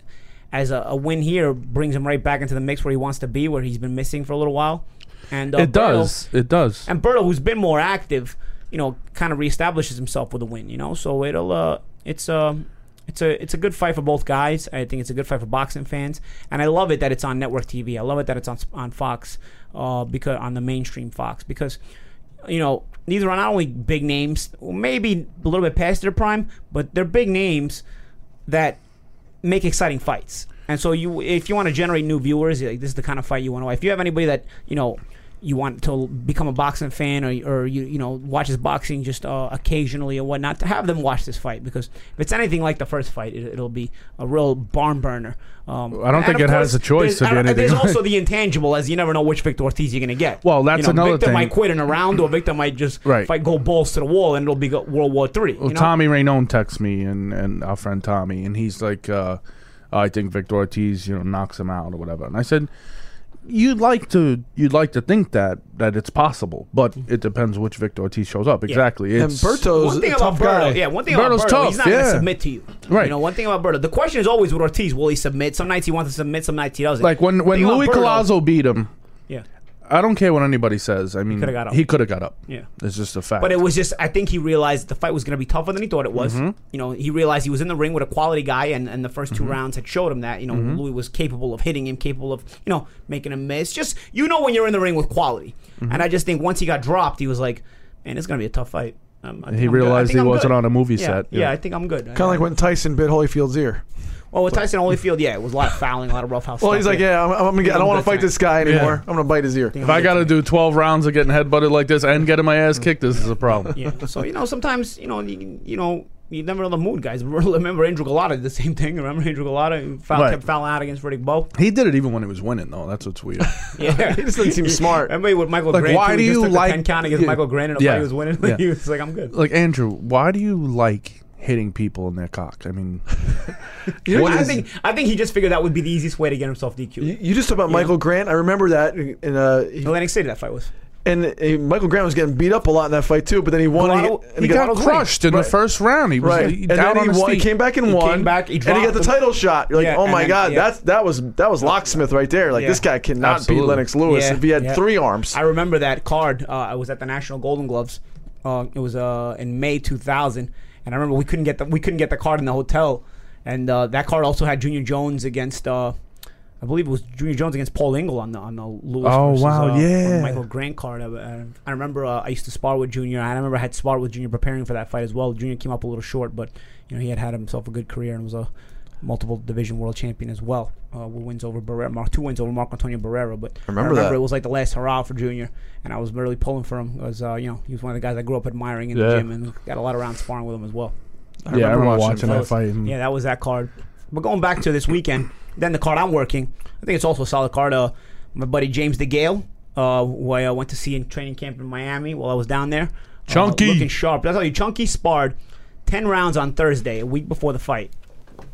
Speaker 1: as a, a win here brings him right back into the mix where he wants to be, where he's been missing for a little while. And uh,
Speaker 2: It
Speaker 1: Berto-
Speaker 2: does. It does.
Speaker 1: and Berto, who's been more active, you know, kind of reestablishes himself with a win. You know, so it'll uh, it's uh, it's a it's a good fight for both guys. I think it's a good fight for boxing fans, and I love it that it's on network TV. I love it that it's on on Fox, uh, because on the mainstream Fox because. You know, these are not only big names, maybe a little bit past their prime, but they're big names that make exciting fights. And so you, if you want to generate new viewers, like this is the kind of fight you want to. watch. If you have anybody that you know you want to become a boxing fan, or, or you you know watches boxing just uh, occasionally or whatnot, to have them watch this fight because if it's anything like the first fight, it, it'll be a real barn burner. Um,
Speaker 2: I don't think it has a choice to be anything
Speaker 1: There's also the intangible, as you never know which Victor Ortiz you're going to get.
Speaker 2: Well, that's
Speaker 1: you know,
Speaker 2: another
Speaker 1: Victor
Speaker 2: thing.
Speaker 1: might quit in a round, or Victor might just
Speaker 2: Right.
Speaker 1: fight go balls to the wall, and it'll be World War Three.
Speaker 2: Well,
Speaker 1: you know?
Speaker 2: Tommy Raynone texts me and, and our friend Tommy, and he's like, uh, "I think Victor Ortiz, you know, knocks him out or whatever." And I said, "You'd like to, you'd like to think that that it's possible, but it depends which Victor Ortiz shows up. Exactly.
Speaker 3: And
Speaker 2: It's,
Speaker 3: Berto's
Speaker 1: one thing
Speaker 3: a
Speaker 1: about
Speaker 3: tough
Speaker 1: Berto,
Speaker 3: guy.
Speaker 1: yeah, one thing
Speaker 2: Berto's
Speaker 1: about Berto, he's
Speaker 2: tough,
Speaker 1: not going to submit to you.
Speaker 2: Right.
Speaker 1: You know, one thing about Berto, the question is always with Ortiz, will he submit? Some nights he wants to submit, some nights he doesn't.
Speaker 2: like when
Speaker 1: One
Speaker 2: when
Speaker 1: thing about
Speaker 2: Louis
Speaker 1: Berto-
Speaker 2: Collazo beat him.
Speaker 1: yeah,
Speaker 2: I don't care what anybody says. I mean,
Speaker 1: coulda got up.
Speaker 2: he could have got up.
Speaker 1: yeah.
Speaker 2: It's just a fact.
Speaker 1: But it was just, I think he realized the fight was going to be tougher than he thought it was.
Speaker 2: Mm-hmm.
Speaker 1: You know, he realized he was in the ring with a quality guy, and, and the 1st two rounds had showed him that. You know,
Speaker 2: Mm-hmm.
Speaker 1: Louis was capable of hitting him, capable of, you know, making him miss. Just, you know, when you're in the ring with quality.
Speaker 2: Mm-hmm.
Speaker 1: And I just think once he got dropped, he was like, man, it's going to be a tough fight. Um, I think
Speaker 2: He
Speaker 1: I'm good. I
Speaker 2: realized
Speaker 1: think
Speaker 2: he
Speaker 1: I'm
Speaker 2: wasn't
Speaker 1: good.
Speaker 2: on a movie
Speaker 1: yeah,
Speaker 2: set.
Speaker 1: Yeah, I think I'm good.
Speaker 3: Kind of like when Tyson bit Holyfield's ear.
Speaker 1: Well, with Tyson Holyfield, yeah, it was a lot of fouling, a lot of roughhouse.
Speaker 3: Well,
Speaker 1: stuff,
Speaker 3: he's like, yeah, I'm, I'm gonna get, I don't want to fight this guy anymore. I'm gonna bite his ear.
Speaker 2: if I got to do 12 rounds of getting headbutted like this and getting my ass mm. kicked, this is a problem.
Speaker 1: Yeah. So you know, sometimes you know, you, you know, you never know the mood, guys. Remember Andrew Golota did the same thing. Remember Andrew Golota who foul,
Speaker 2: Right.
Speaker 1: kept fouling out against Riddick Bowe.
Speaker 2: He did it even when he was winning, though. That's what's weird.
Speaker 1: Yeah,
Speaker 3: He just doesn't seem smart.
Speaker 1: Remember with Michael
Speaker 2: Like,
Speaker 1: Grant?
Speaker 2: why
Speaker 1: too?
Speaker 2: do
Speaker 1: he just
Speaker 2: you
Speaker 1: took
Speaker 2: like-
Speaker 1: ten count against
Speaker 2: yeah.
Speaker 1: Michael Grant in a
Speaker 2: Yeah.
Speaker 1: he was winning?
Speaker 2: Yeah.
Speaker 1: he was like, I'm good.
Speaker 2: like Andrew, why do you like hitting people in their cock? I mean, what
Speaker 1: I
Speaker 2: is-
Speaker 1: think I think he just figured that would be the easiest way to get himself DQ.
Speaker 3: You, you just talked about Michael Grant. I remember that. In, uh, he-
Speaker 1: Atlantic City, that fight was.
Speaker 3: and uh, Michael Grant was getting beat up a lot in that fight too. But then he won. and
Speaker 1: Gallardo-
Speaker 3: and
Speaker 2: he
Speaker 3: got-
Speaker 2: got
Speaker 1: Gallardo's
Speaker 2: crushed in
Speaker 3: Right.
Speaker 2: the first round. He was
Speaker 3: Right,
Speaker 2: he,
Speaker 3: and
Speaker 2: down
Speaker 3: then
Speaker 2: on
Speaker 3: he, won, he came back and
Speaker 1: He
Speaker 3: won.
Speaker 1: came back, he
Speaker 3: and he got the
Speaker 1: him.
Speaker 3: title shot. You're like,
Speaker 1: Yeah,
Speaker 3: oh my
Speaker 1: then-
Speaker 3: god,
Speaker 1: yeah.
Speaker 3: that's that was that was locksmith right there. Like
Speaker 1: Yeah.
Speaker 3: this guy cannot
Speaker 2: Absolutely.
Speaker 3: beat Lennox Lewis
Speaker 1: Yeah,
Speaker 3: if he had
Speaker 1: yeah.
Speaker 3: three arms.
Speaker 1: I remember that card. Uh, I was at the National Golden Gloves. Uh, it was uh, in May 2000, and I remember we couldn't get the we couldn't get the card in the hotel, and uh, that card also had Junior Jones against. Uh, I believe it was Junior Jones against Paul Ingle on the on the Lewis.
Speaker 2: Oh,
Speaker 1: versus,
Speaker 2: wow,
Speaker 1: uh,
Speaker 2: yeah.
Speaker 1: Michael Grant card. I, I, remember uh, I used to spar with Junior. I remember I had sparred with Junior preparing for that fight as well. Junior came up a little short, but you know he had had himself a good career and was a multiple division world champion as well. Uh, with wins over Barrera, Mark two wins over Marco Antonio Barrera. But I
Speaker 3: remember
Speaker 1: remember
Speaker 3: that.
Speaker 1: it was like the last hurrah for Junior, and I was really pulling for him because uh, you know he was one of the guys I grew up admiring in the gym and got a lot of rounds sparring with him as well.
Speaker 2: yeah, I remember watching,
Speaker 3: him.
Speaker 2: that fight.
Speaker 1: Yeah, that was that card. But going back to this weekend, then the card I'm working, I think it's also a solid card. Uh, my buddy James DeGale, uh, who I uh, went to see in training camp in Miami while I was down there. Uh,
Speaker 2: Chunky.
Speaker 1: looking sharp. That's how you Chunky sparred ten rounds on Thursday, a week before the fight,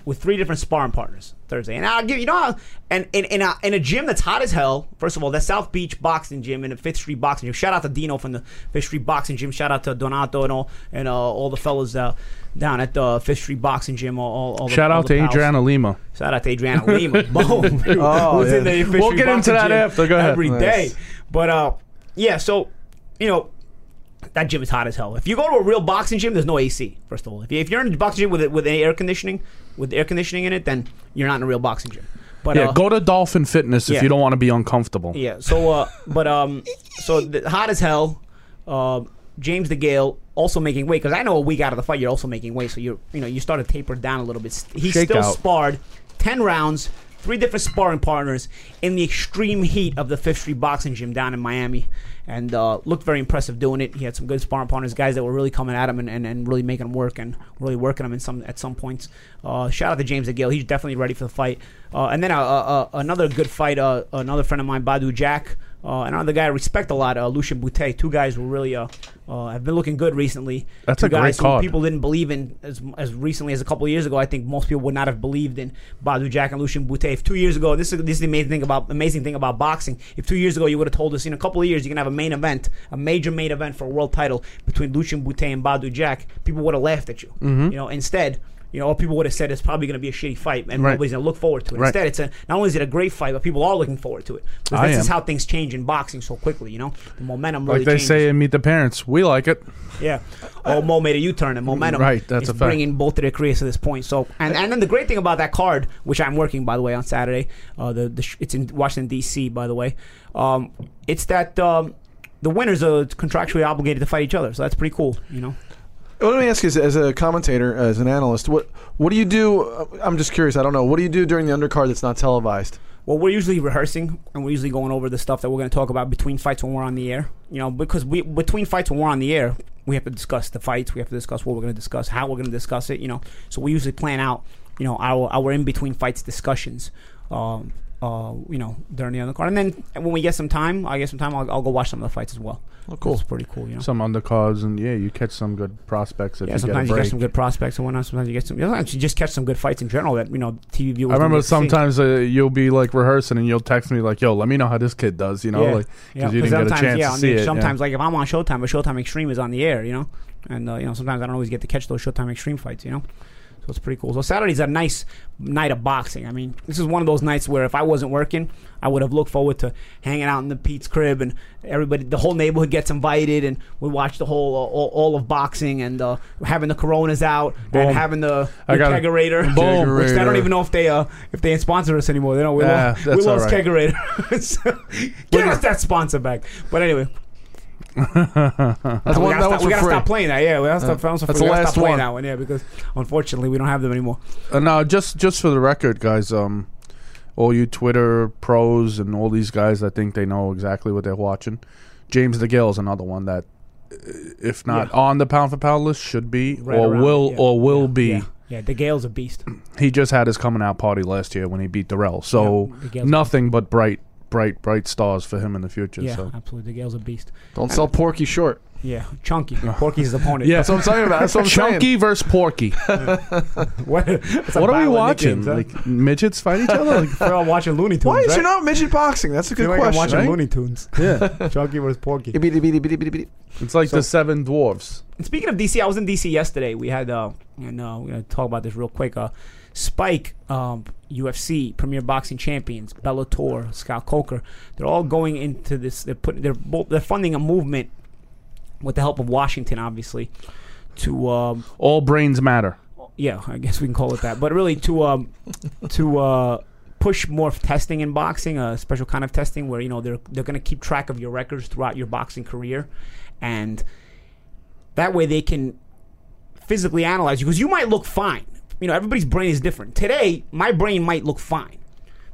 Speaker 1: with three different sparring partners Thursday. And I'll give you know, and in in a, in a gym that's hot as hell. First of all, that South Beach boxing gym and the Fifth Street boxing gym. Shout out to Dino from the Fifth Street boxing gym. Shout out to Donato and all and uh, all the fellas uh, down at the Fifth Street boxing gym. All, all, all the-
Speaker 2: Shout
Speaker 1: all
Speaker 2: out
Speaker 1: the
Speaker 2: to
Speaker 1: pals.
Speaker 2: Adriana Lima.
Speaker 1: Shout out to Adriana Lima. Boom.
Speaker 3: Oh, yeah.
Speaker 1: in the
Speaker 2: We'll
Speaker 1: Street
Speaker 2: get into that
Speaker 1: gym
Speaker 2: after. Go ahead.
Speaker 1: Every
Speaker 3: Nice.
Speaker 1: day. But uh, yeah. So you know. That gym is hot as hell. If you go to a real boxing gym, there's no AC. First of all, if, you, if you're in a boxing gym with with any air conditioning, with air conditioning in it, then you're not in a real boxing gym. But
Speaker 2: Yeah,
Speaker 1: uh,
Speaker 2: go to Dolphin Fitness
Speaker 1: yeah.
Speaker 2: if you don't want to be uncomfortable.
Speaker 1: yeah. So, uh, but um, so the, hot as hell. Uh, James the DeGale also making weight because I know a week out of the fight you're also making weight, so you're you know you started tapered down a little bit. He
Speaker 2: Shake
Speaker 1: still
Speaker 2: out.
Speaker 1: sparred ten rounds, three different sparring partners in the extreme heat of the Fifth Street Boxing Gym down in Miami, and uh, looked very impressive doing it. He had some good sparring partners, guys that were really coming at him and, and, and really making him work and really working him in some at some points. Uh, shout out to James DeGale, he's definitely ready for the fight. Uh, and then uh, uh, uh, another good fight, another friend of mine, Badou Jack. Uh, another guy I respect a lot, uh, Lucian Bute. Two guys who really uh, uh, have been looking good recently.
Speaker 2: That's
Speaker 1: Two
Speaker 2: a great
Speaker 1: guys who
Speaker 2: card.
Speaker 1: people didn't believe in as, as recently as a couple of years ago. I think most people would not have believed in Badou Jack and Lucian Bute. If two years ago, this is this is the amazing thing about amazing thing about boxing. If two years ago you would have told us in a couple of years you're gonna have a main event, a major main event for a world title between Lucian Bute and Badou Jack, people would have laughed at you.
Speaker 2: Mm-hmm.
Speaker 1: You know, instead. You know, or people would have said it's probably going to be a shitty fight, and
Speaker 2: Right.
Speaker 1: nobody's going to look forward to it.
Speaker 2: Right.
Speaker 1: Instead, it's a not only is it a great fight, but people are looking forward to it. Because
Speaker 2: I
Speaker 1: this is how things change in boxing so quickly. You know, the momentum really
Speaker 2: Like they
Speaker 1: changes.
Speaker 2: say in Meet the Parents, we like it.
Speaker 1: Yeah. Oh, Mo made a U-turn, and momentum
Speaker 2: Right, that's
Speaker 1: is
Speaker 2: a fact.
Speaker 1: bringing both of their careers to this point. So, and, and then the great thing about that card, which I'm working by the way on Saturday, uh, the, the sh- it's in Washington D.C. by the way, um, it's that um, the winners are contractually obligated to fight each other. So that's pretty cool, you know.
Speaker 3: Let me ask you, as, as a commentator, as an analyst, what what do you do? uh, I'm just curious. I don't know. What do you do during the undercard that's not televised?
Speaker 1: Well, we're usually rehearsing and we're usually going over the stuff that we're going to talk about between fights when we're on the air. You know, because we between fights when we're on the air, we have to discuss the fights. We have to discuss what we're going to discuss, how we're going to discuss it. You know, so we usually plan out, you know, our our in between fights discussions. Um, uh, you know, during the undercard, and then when we get some time, I get some time. I'll, I'll go watch some of the fights as well. Oh,
Speaker 3: cool.
Speaker 1: It's pretty cool. You know.
Speaker 2: Some undercards, and yeah, you catch some good prospects if
Speaker 1: yeah,
Speaker 2: you get
Speaker 1: sometimes you
Speaker 2: break.
Speaker 1: get some good prospects and whatnot. Sometimes you get some. Sometimes you just catch some good fights in general that you know TV viewers.
Speaker 2: I remember
Speaker 1: get
Speaker 2: sometimes uh, you'll be like rehearsing, and you'll text me like, "Yo, let me know how this kid does," you know,
Speaker 1: yeah.
Speaker 2: like
Speaker 1: yeah.
Speaker 2: because you
Speaker 1: 'cause
Speaker 2: didn't get a chance
Speaker 1: yeah,
Speaker 2: to
Speaker 1: I
Speaker 2: see
Speaker 1: mean,
Speaker 2: it. yeah.
Speaker 1: Sometimes, like if I'm on Showtime, but Showtime Extreme is on the air, you know, and uh, you know sometimes I don't always get to catch those Showtime Extreme fights, you know. So it's pretty cool. So Saturday's a nice night of boxing. I mean, this is one of those nights where if I wasn't working, I would have looked forward to hanging out in the Pete's crib and everybody, the whole neighborhood gets invited and we watch the whole uh, all, all of boxing and uh, having the Coronas out
Speaker 2: Boom.
Speaker 1: and having the, the kegerator.
Speaker 2: Boom.
Speaker 1: Which I don't even know if they uh if they sponsor us anymore. They don't. We
Speaker 2: Yeah,
Speaker 1: lost, we lost
Speaker 2: right.
Speaker 1: kegerator. So, Give us that sponsor back. But anyway,
Speaker 3: That's
Speaker 1: we
Speaker 3: one,
Speaker 1: gotta,
Speaker 3: that
Speaker 1: stop, we gotta
Speaker 3: free.
Speaker 1: stop playing that. Yeah, we gotta stop,
Speaker 3: That's
Speaker 1: we
Speaker 3: the last
Speaker 1: stop playing
Speaker 3: one.
Speaker 1: that one. Yeah, because unfortunately we don't have them anymore.
Speaker 2: Uh, now, just just for the record, guys, um, all you Twitter pros and all these guys that think they know exactly what they're watching, James DeGale is another one that, uh, if not
Speaker 1: Yeah.
Speaker 2: on the pound for pound list, should be
Speaker 1: Right
Speaker 2: or
Speaker 1: around
Speaker 2: will
Speaker 1: yeah.
Speaker 2: or will
Speaker 1: Yeah,
Speaker 2: be.
Speaker 1: Yeah, yeah. DeGale's a beast.
Speaker 2: He just had his coming out party last year when he beat Dirrell, so
Speaker 1: Yeah,
Speaker 2: nothing but bright, bright, bright stars for him in the future.
Speaker 1: Yeah,
Speaker 2: so.
Speaker 1: absolutely. DeGale's a beast.
Speaker 3: Don't sell Porky short.
Speaker 1: Yeah, chunky. Porky's his opponent.
Speaker 2: Yeah.
Speaker 3: That's what I'm talking about. That's what I'm
Speaker 2: Chunky
Speaker 3: saying.
Speaker 2: versus Porky.
Speaker 1: what,
Speaker 2: what are we watching?
Speaker 1: nicknames, huh?
Speaker 2: Like midgets fight each other? Like,
Speaker 1: we're all watching Looney Tunes.
Speaker 3: Why is
Speaker 1: right?
Speaker 3: you not midget boxing? That's a good
Speaker 1: like I'm
Speaker 3: question.
Speaker 1: watching
Speaker 3: right?
Speaker 1: Looney Tunes.
Speaker 2: yeah,
Speaker 1: Chunky versus Porky.
Speaker 2: It's like the seven dwarfs.
Speaker 1: And speaking of DC, I was in DC yesterday. We had, uh, and uh, we're gonna talk about this real quick. Uh, Spike, um, UFC Premier Boxing Champions, Bellator, Scott Coker. They're all going into this. They're putting. They're both. They're funding a movement with the help of Washington, obviously, to um,
Speaker 2: All brains matter.
Speaker 1: yeah, I guess we can call it that. But really to um to uh push more testing in boxing, a special kind of testing where you know they're they're going to keep track of your records throughout your boxing career, and that way they can physically analyze you because you might look fine you know, everybody's brain is different. Today, my brain might look fine.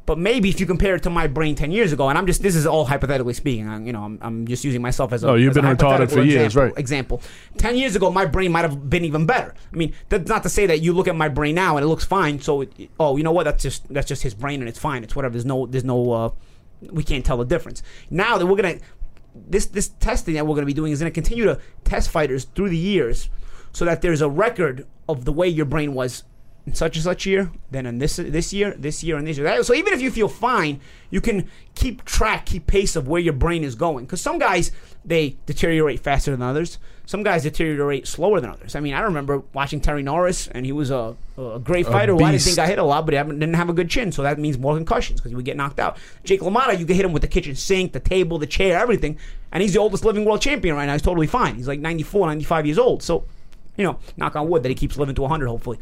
Speaker 1: But maybe if you compare it to my brain ten years ago, and I'm just this is all hypothetically speaking. I'm, you know, I'm, I'm just using myself as a.
Speaker 2: Oh, you've been retarded for years,
Speaker 1: example,
Speaker 2: right.
Speaker 1: Example. Ten years ago, my brain might have been even better. I mean, that's not to say that you look at my brain now and it looks fine. So, it, oh, you know what? That's just that's just his brain and it's fine. It's whatever. There's no there's no uh, we can't tell the difference. Now that we're gonna this this testing that we're gonna be doing is gonna continue to test fighters through the years, so that there's a record of the way your brain was in such and such year, then in this this year, this year, and this year. So even if you feel fine, you can keep track, keep pace of where your brain is going. Because some guys they deteriorate faster than others. Some guys deteriorate slower than others. I mean, I remember watching Terry Norris, and he was a, a great fighter. who I didn't think. I hit a lot, but he didn't have a good chin, so that means more concussions because he would get knocked out. Jake LaMotta, you can hit him with the kitchen sink, the table, the chair, everything, and he's the oldest living world champion right now. He's totally fine. He's like 94, 95 years old. So, you know, knock on wood that he keeps living to 100, hopefully.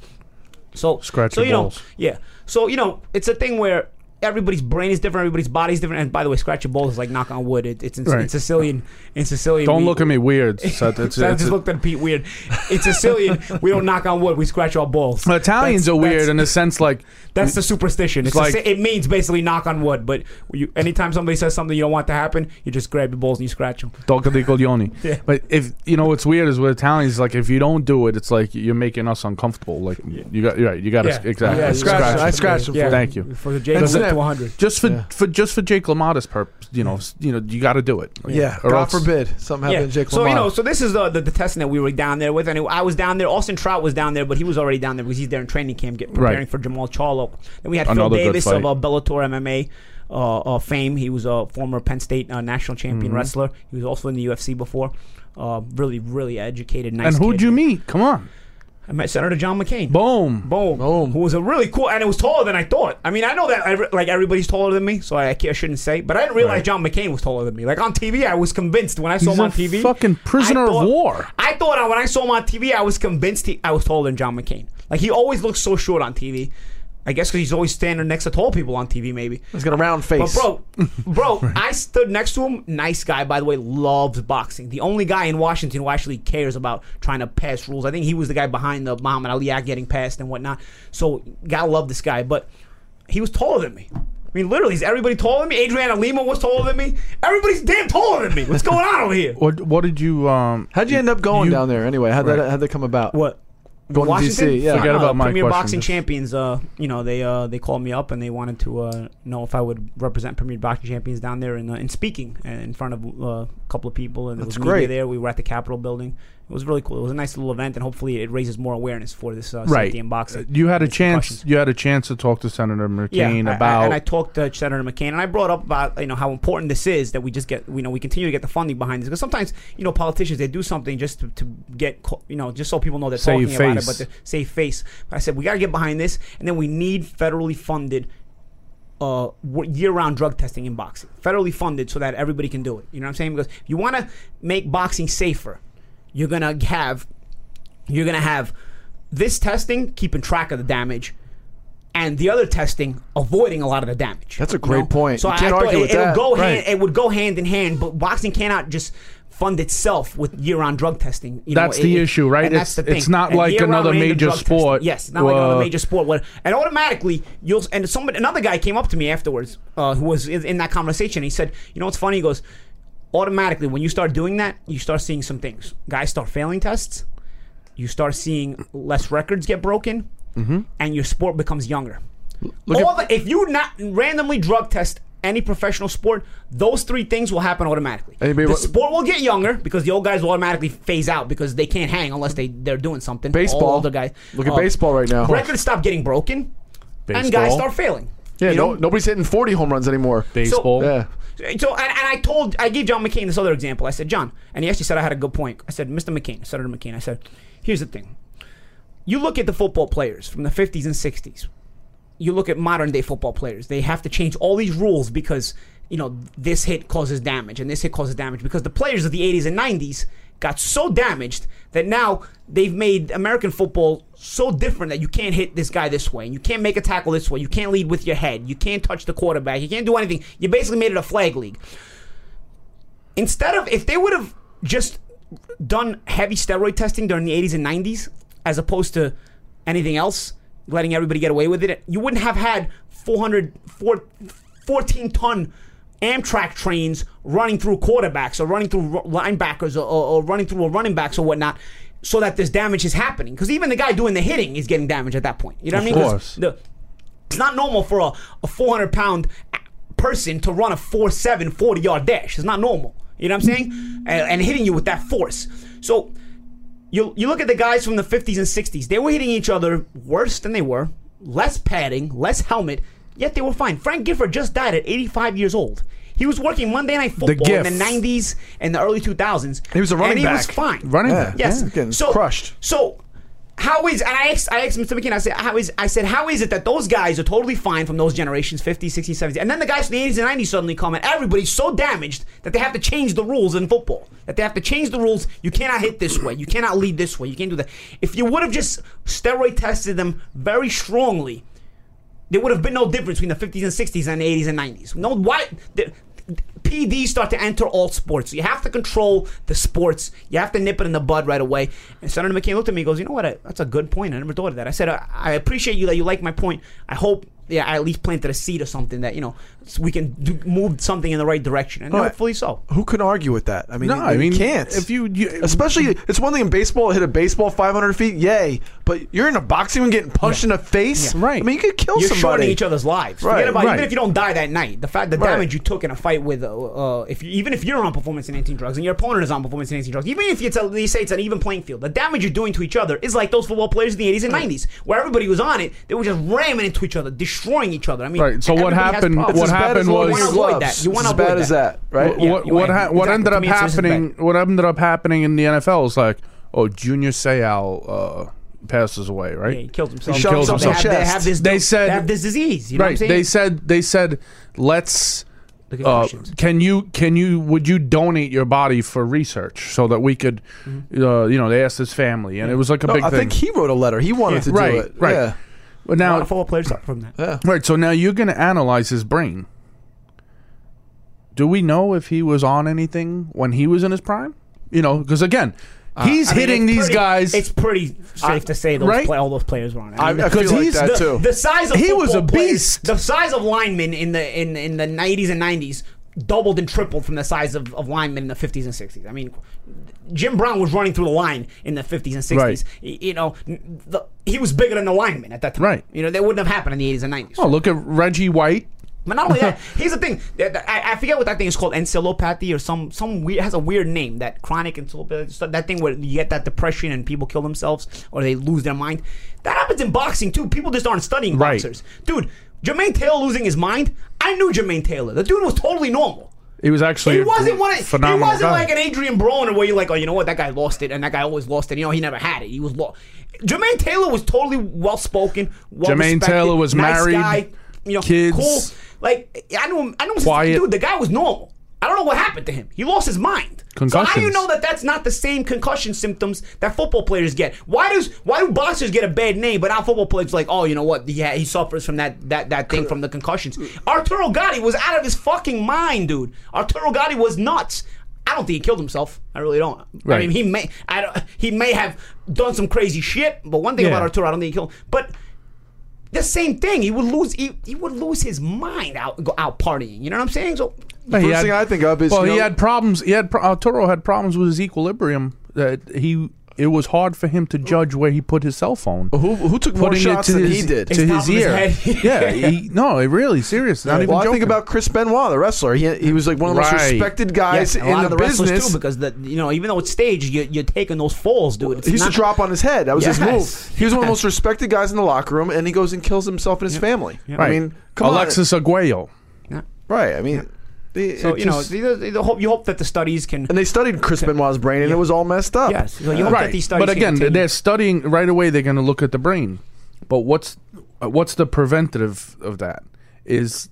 Speaker 1: So
Speaker 2: Scratch
Speaker 1: so you know,
Speaker 2: balls.
Speaker 1: yeah. So you know, it's a thing where everybody's brain is different, everybody's body's different. And by the way, scratch your balls is like knock on wood. It, it's in, in Sicilian. In Sicilian,
Speaker 2: Don't
Speaker 1: we-
Speaker 2: look at me weird. So it's,
Speaker 1: So I
Speaker 2: it's-
Speaker 1: just looked at Pete weird. In Sicilian, we don't knock on wood. We scratch our balls.
Speaker 2: Italians
Speaker 1: That's-
Speaker 2: are weird in the sense like
Speaker 1: that's the superstition. It's
Speaker 2: like-
Speaker 1: like, it means basically knock on wood. But you, anytime somebody says something you don't want to happen, you just grab your balls and you scratch them.
Speaker 2: Tocca di coglioni.
Speaker 1: Yeah.
Speaker 2: But if you know what's weird is with Italians, like if you don't do it, it's like you're making us uncomfortable. Like you got, you're right. You got to
Speaker 1: Yeah.
Speaker 2: exactly.
Speaker 3: Yeah,
Speaker 1: you
Speaker 3: scratch
Speaker 1: scratch.
Speaker 3: I
Speaker 1: them.
Speaker 3: scratched them
Speaker 1: Yeah.
Speaker 2: Thank you.
Speaker 1: For the Jake
Speaker 3: That's
Speaker 1: live
Speaker 3: it.
Speaker 1: To 100.
Speaker 2: Just for
Speaker 3: Yeah.
Speaker 2: for just for Jake LaMotta's purpose, you know, s- you know, you got to do it.
Speaker 3: Yeah,
Speaker 2: Or
Speaker 3: God
Speaker 2: else-
Speaker 3: forbid something happened to Jake
Speaker 1: so you know, so this is the, the the testing that we were down there with, and I was down there. Austin Trout was down there, but he was already down there because he's there in training camp, get, preparing
Speaker 2: Right.
Speaker 1: for Jermall Charlo. Then we had
Speaker 2: Another
Speaker 1: Phil
Speaker 2: good
Speaker 1: Davis
Speaker 2: fight.
Speaker 1: of uh, Bellator MMA uh, uh, fame. He was a former Penn State uh, national
Speaker 2: Mm-hmm.
Speaker 1: champion wrestler. He was also in the UFC before. Uh, really, really educated, nice.
Speaker 2: And who'd
Speaker 1: kid.
Speaker 2: you meet? Come on,
Speaker 1: I met Senator John McCain.
Speaker 2: boom.
Speaker 1: Boom.
Speaker 3: Boom.
Speaker 1: Who was a really cool, and it was taller than I thought. I mean, I know that every, like everybody's taller than me, so I, I shouldn't say, but I didn't realize
Speaker 2: Right.
Speaker 1: John McCain was taller than me. Like on TV, I was convinced when I saw
Speaker 2: He's
Speaker 1: him
Speaker 2: a
Speaker 1: on TV.
Speaker 2: fucking prisoner
Speaker 1: I
Speaker 2: of war.
Speaker 1: I thought uh, when I saw him on TV, I was convinced he, I was taller than John McCain. Like he always looks so short on TV. I guess because he's always standing next to tall people on TV, maybe.
Speaker 3: He's got a round face.
Speaker 1: But bro, bro, I stood next to him. Nice guy, by the way. Loves boxing. The only guy in Washington who actually cares about trying to pass rules. I think he was the guy behind the Muhammad Ali Act getting passed and whatnot. So gotta love this guy. But he was taller than me. I mean, literally, is everybody taller than me? Adriana Lima was taller than me. Everybody's damn taller than me. What's going on over here?
Speaker 2: What what did you um?
Speaker 3: How'd you end up going
Speaker 2: you-
Speaker 3: down there anyway? How'd that how'd that come about?
Speaker 1: What?
Speaker 3: Going to
Speaker 1: Washington?
Speaker 3: DC, yeah.
Speaker 2: Forget about my
Speaker 1: Premier
Speaker 2: question,
Speaker 1: Boxing
Speaker 2: just-
Speaker 1: Champions. Uh, you know, they uh, they called me up and they wanted to uh, know if I would represent Premier Boxing Champions down there in uh, in speaking and in front of uh, a couple of people. And there
Speaker 3: That's
Speaker 1: was media
Speaker 3: great.
Speaker 1: there. We were at the Capitol building. It was really cool. It was a nice little event, and hopefully, it raises more awareness for this uh,
Speaker 2: Right.
Speaker 1: safety in boxing.
Speaker 2: You had a chance. You had a chance to talk to Senator McCain
Speaker 1: I- I- and I talked to Senator McCain, and I brought up about you know how important this is that we just get you know we continue to get the funding behind this because sometimes you know politicians they do something just to, to get you know just so people know they're
Speaker 2: Save
Speaker 1: talking about it, but to save face. But I said we got to get behind this, and then we need federally funded. Uh, year-round drug testing in boxing, federally funded, so that everybody can do it. You know what I'm saying? Because if you want to make boxing safer, you're gonna have, you're gonna have this testing keeping track of the damage, and the other testing avoiding a lot of the damage.
Speaker 3: That's a
Speaker 1: you
Speaker 3: great point.
Speaker 1: So
Speaker 3: You
Speaker 1: I,
Speaker 3: can't
Speaker 1: I
Speaker 3: argue
Speaker 1: it,
Speaker 3: with
Speaker 1: it'll
Speaker 3: that.
Speaker 1: go
Speaker 3: Right.
Speaker 1: hand. It would go hand in hand, but boxing cannot just fund itself with year-round drug testing. You
Speaker 2: That's
Speaker 1: know,
Speaker 2: the
Speaker 1: it-
Speaker 2: issue, right?
Speaker 1: And that's
Speaker 2: It's-
Speaker 1: the thing.
Speaker 2: it's not
Speaker 1: And
Speaker 2: like another major
Speaker 1: drug testing.
Speaker 2: sport,
Speaker 1: Yes, not like
Speaker 2: uh,
Speaker 1: another major sport. Where, and automatically you'll and somebody another guy came up to me afterwards uh, who was in, in that conversation. He said, "You know what's funny?" He goes, "Automatically, when you start doing that, you start seeing some things. Guys start failing tests. You start seeing less records get broken,
Speaker 2: Mm-hmm.
Speaker 1: and your sport becomes younger."
Speaker 3: Look
Speaker 1: All
Speaker 3: at-
Speaker 1: the, if you not randomly drug test any professional sport, those three things will happen automatically.
Speaker 3: Anybody
Speaker 1: the sport will get younger because the old guys will automatically phase out because they can't hang unless they they're doing something.
Speaker 3: Baseball.
Speaker 1: All older guys.
Speaker 3: Look at
Speaker 1: Uh,
Speaker 3: baseball right now.
Speaker 1: Records stop getting broken, and guys
Speaker 2: Baseball.
Speaker 1: start failing.
Speaker 3: Yeah,
Speaker 1: You
Speaker 3: no, nobody's hitting 40 home runs anymore.
Speaker 2: baseball.
Speaker 3: Yeah.
Speaker 1: So and, and I told I gave John McCain this other example. I said, John, and he actually said I had a good point. I said, Mr. McCain, Senator McCain, I said, here's the thing. You look at the football players from the 50s and 60s. You look at modern day football players. They have to change all these rules because you know this hit causes damage and this hit causes damage because the players of the 80s and 90s got so damaged that now they've made American football so different that you can't hit this guy this way and you can't make a tackle this way. You can't lead with your head. You can't touch the quarterback. You can't do anything. You basically made it a flag league instead of if they would have just done heavy steroid testing during the 80s and 90s as opposed to anything else letting everybody get away with it, you wouldn't have had 400, four- 14 ton Amtrak trains running through quarterbacks or running through linebackers or, or, or running through running backs or whatnot. So that this damage is happening, because even the guy doing the hitting is getting damaged at that point. You know what I mean? Of
Speaker 2: course.
Speaker 1: The, it's not normal for a, a 400 pound person to run a 4 7 40 yard dash. It's not normal. You know what I'm saying? And, and hitting you with that force. So you, you look at the guys from the 50s and 60s, they were hitting each other worse than they were, less padding, less helmet, yet they were fine. Frank Gifford just died at 85 years old. He was working Monday Night Football in the 90s and the early 2000s.
Speaker 3: He was a running
Speaker 1: and he was fine.
Speaker 2: Running
Speaker 3: Yeah.
Speaker 2: back.
Speaker 1: Yes.
Speaker 3: Yeah, getting
Speaker 1: so
Speaker 3: crushed.
Speaker 1: So how is and I asked I asked Mr. McCain, I said how is I said how is it that those guys are totally fine from those generations, 50s, 60s, 70s, and then the guys from the 80s and 90s suddenly come and everybody's so damaged that they have to change the rules in football. That they have to change the rules. You cannot hit this way. You cannot lead this way. You can't do that. If you would have just steroid tested them very strongly, there would have been no difference between the 50s and 60s and the 80s and 90s. No, why? The, PEDs start to enter all sports. You have to control the sports. You have to nip it in the bud right away. And Senator McCain looked at me and goes, You know what? That's a good point. I never thought of that. I said, I, I appreciate you that you like my point. I hope yeah, I at least planted a seed or something that, you know, we can do, move something in the right direction. And
Speaker 3: Right.
Speaker 1: hopefully so.
Speaker 3: Who can argue with that? I mean,
Speaker 2: No,
Speaker 3: you,
Speaker 2: I mean,
Speaker 3: can't.
Speaker 2: if you- you-
Speaker 3: especially, it's one thing in baseball, hit a baseball 500 feet, yay. But you're in a boxing and getting punched in the face,
Speaker 2: Yeah. Right.
Speaker 3: I mean, you could kill
Speaker 1: You're
Speaker 3: somebody.
Speaker 1: shorting each other's lives.
Speaker 3: Right,
Speaker 1: Forget about
Speaker 2: right.
Speaker 1: even if you don't die that night. The fact, the
Speaker 3: Right.
Speaker 1: damage you took in a fight with, uh, uh, if you, even if you're on performance enhancing drugs and your opponent is on performance enhancing drugs, even if it's a, you say it's an even playing field, the damage you're doing to each other is like those football players in the 80s and 90s, where everybody was on it. They were just ramming into each other, destroying each other. I mean,
Speaker 2: Right, so what happened- what happened was-
Speaker 1: You wanna avoid that. You wanna
Speaker 3: as bad
Speaker 1: avoid
Speaker 3: as
Speaker 1: that.
Speaker 3: that, right?
Speaker 1: Yeah,
Speaker 2: what what, ha- what
Speaker 1: exactly.
Speaker 2: ended up
Speaker 1: me, it's just
Speaker 2: happening? What ended up happening in the NFL is like, oh, Junior Seau uh, passes away, right?
Speaker 1: Yeah, he killed himself.
Speaker 3: He shot himself
Speaker 1: They have, they have this.
Speaker 2: They said-
Speaker 1: they have this disease. You know what I'm
Speaker 2: right.
Speaker 1: saying?
Speaker 2: They said they said let's. Uh, can you can you would you donate your body for research so that we could,
Speaker 1: Mm-hmm.
Speaker 2: uh, you know, they asked his family and it was like a
Speaker 3: No,
Speaker 2: big
Speaker 3: I
Speaker 2: thing.
Speaker 3: think he wrote a letter. He wanted to
Speaker 2: right,
Speaker 3: do it.
Speaker 2: right.
Speaker 3: Yeah.
Speaker 2: But
Speaker 1: a lot
Speaker 2: now,
Speaker 1: of football players suffer from that.
Speaker 3: Yeah.
Speaker 2: right. So now you're going to analyze his brain. Do we know if he was on anything when he was in his prime? You know, because again, he's
Speaker 1: Uh, I mean,
Speaker 2: hitting
Speaker 1: it's
Speaker 2: these
Speaker 1: pretty-
Speaker 2: guys.
Speaker 1: It's pretty safe to say those
Speaker 2: right?
Speaker 1: play, all those players were on it.
Speaker 3: I,
Speaker 1: mean,
Speaker 3: I feel
Speaker 2: Because
Speaker 3: like
Speaker 2: he's
Speaker 3: that
Speaker 1: the,
Speaker 3: too.
Speaker 1: the size of
Speaker 2: He was
Speaker 1: football
Speaker 2: a
Speaker 1: players-
Speaker 2: beast.
Speaker 1: the size of linemen in the in in the 90s and 90s doubled and tripled from the size of, of linemen in the 50s and 60s. I mean, Jim Brown was running through the line in the 50s and 60s.
Speaker 2: Right.
Speaker 1: You know, the, he was bigger than the linemen at that time.
Speaker 2: Right.
Speaker 1: You know, that wouldn't have happened in the 80s and 90s.
Speaker 2: oh, look at Reggie White.
Speaker 1: But not only that, here's the thing. I, I forget what that thing is called, encephalopathy or some some weird has a weird name. That chronic encephalopathy, that thing where you get that depression and people kill themselves or they lose their mind. That happens in boxing too. People just aren't studying
Speaker 2: Right.
Speaker 1: boxers, dude. Jermaine Taylor losing his mind. I knew Jermaine Taylor. The dude was totally normal.
Speaker 2: He was actually
Speaker 1: He wasn't one. Of, he wasn't
Speaker 2: guy.
Speaker 1: like an Adrien Broner where you're like, oh, you know what, that guy lost it, and that guy always lost it. You know, he never had it. He was lost. Jermaine Taylor was totally well spoken. Well
Speaker 2: Jermaine Taylor was
Speaker 1: nice
Speaker 2: married,
Speaker 1: Guy, you know,
Speaker 2: kids.
Speaker 1: cool. Like I knew him. I knew him.
Speaker 2: Quiet.
Speaker 1: Dude, the guy was normal. I don't know what happened to him. He lost his mind. So how do you know that that's not the same concussion symptoms that football players get? Why does why do boxers get a bad name, but not football players like, oh, you know what? Yeah, he suffers from that that that thing from the concussions. Arturo Gatti was out of his fucking mind, dude. Arturo Gatti was nuts. I don't think he killed himself. I really don't. I mean, he may I don't, he may have done some crazy shit, but one thing
Speaker 2: Yeah.
Speaker 1: about Arturo, I don't think he killed. But the same thing. He would lose. He, he would lose his mind out go out partying. You know what I'm saying? So
Speaker 2: But he
Speaker 3: First thing I think of is,
Speaker 2: well,
Speaker 3: you
Speaker 2: he had problems. He had pro- uh, Arturo had problems with his equilibrium. That he it was hard for him to judge where he put his cell phone.
Speaker 3: Who, who took more
Speaker 2: Putting
Speaker 3: shots
Speaker 2: it to
Speaker 3: than
Speaker 2: his,
Speaker 3: he did?
Speaker 2: to his
Speaker 1: top his
Speaker 2: ear. yeah, he, no, it really serious. Not even
Speaker 3: well, I
Speaker 2: joking.
Speaker 3: think about Chris Benoit, the wrestler. He, he was like one of the most
Speaker 2: Right.
Speaker 3: respected guys
Speaker 1: Yes, and a
Speaker 3: in
Speaker 1: lot
Speaker 3: the,
Speaker 1: of the wrestlers
Speaker 3: business.
Speaker 1: too, because the you know even though it's staged, you, you're taking those falls, dude. It's
Speaker 3: he used
Speaker 1: not-
Speaker 3: to drop on his head. That was his
Speaker 1: Yes.
Speaker 3: move. He was one of the most respected guys in the locker room, and he goes and kills himself and his family.
Speaker 2: right.
Speaker 3: I mean, come
Speaker 2: Alexis Argüello.
Speaker 1: Yeah.
Speaker 3: on. Right. I mean, the-
Speaker 1: So
Speaker 3: it
Speaker 1: you know,
Speaker 3: just-
Speaker 1: the, the, the hope, you hope that the studies can.
Speaker 3: and they studied Chris Benoit's brain, and it was all messed up.
Speaker 1: Yes, so you hope that
Speaker 2: Right,
Speaker 1: these studies
Speaker 2: but again,
Speaker 1: continue.
Speaker 2: they're studying right away. They're going to look at the brain, but what's uh, what's the preventative of that? Is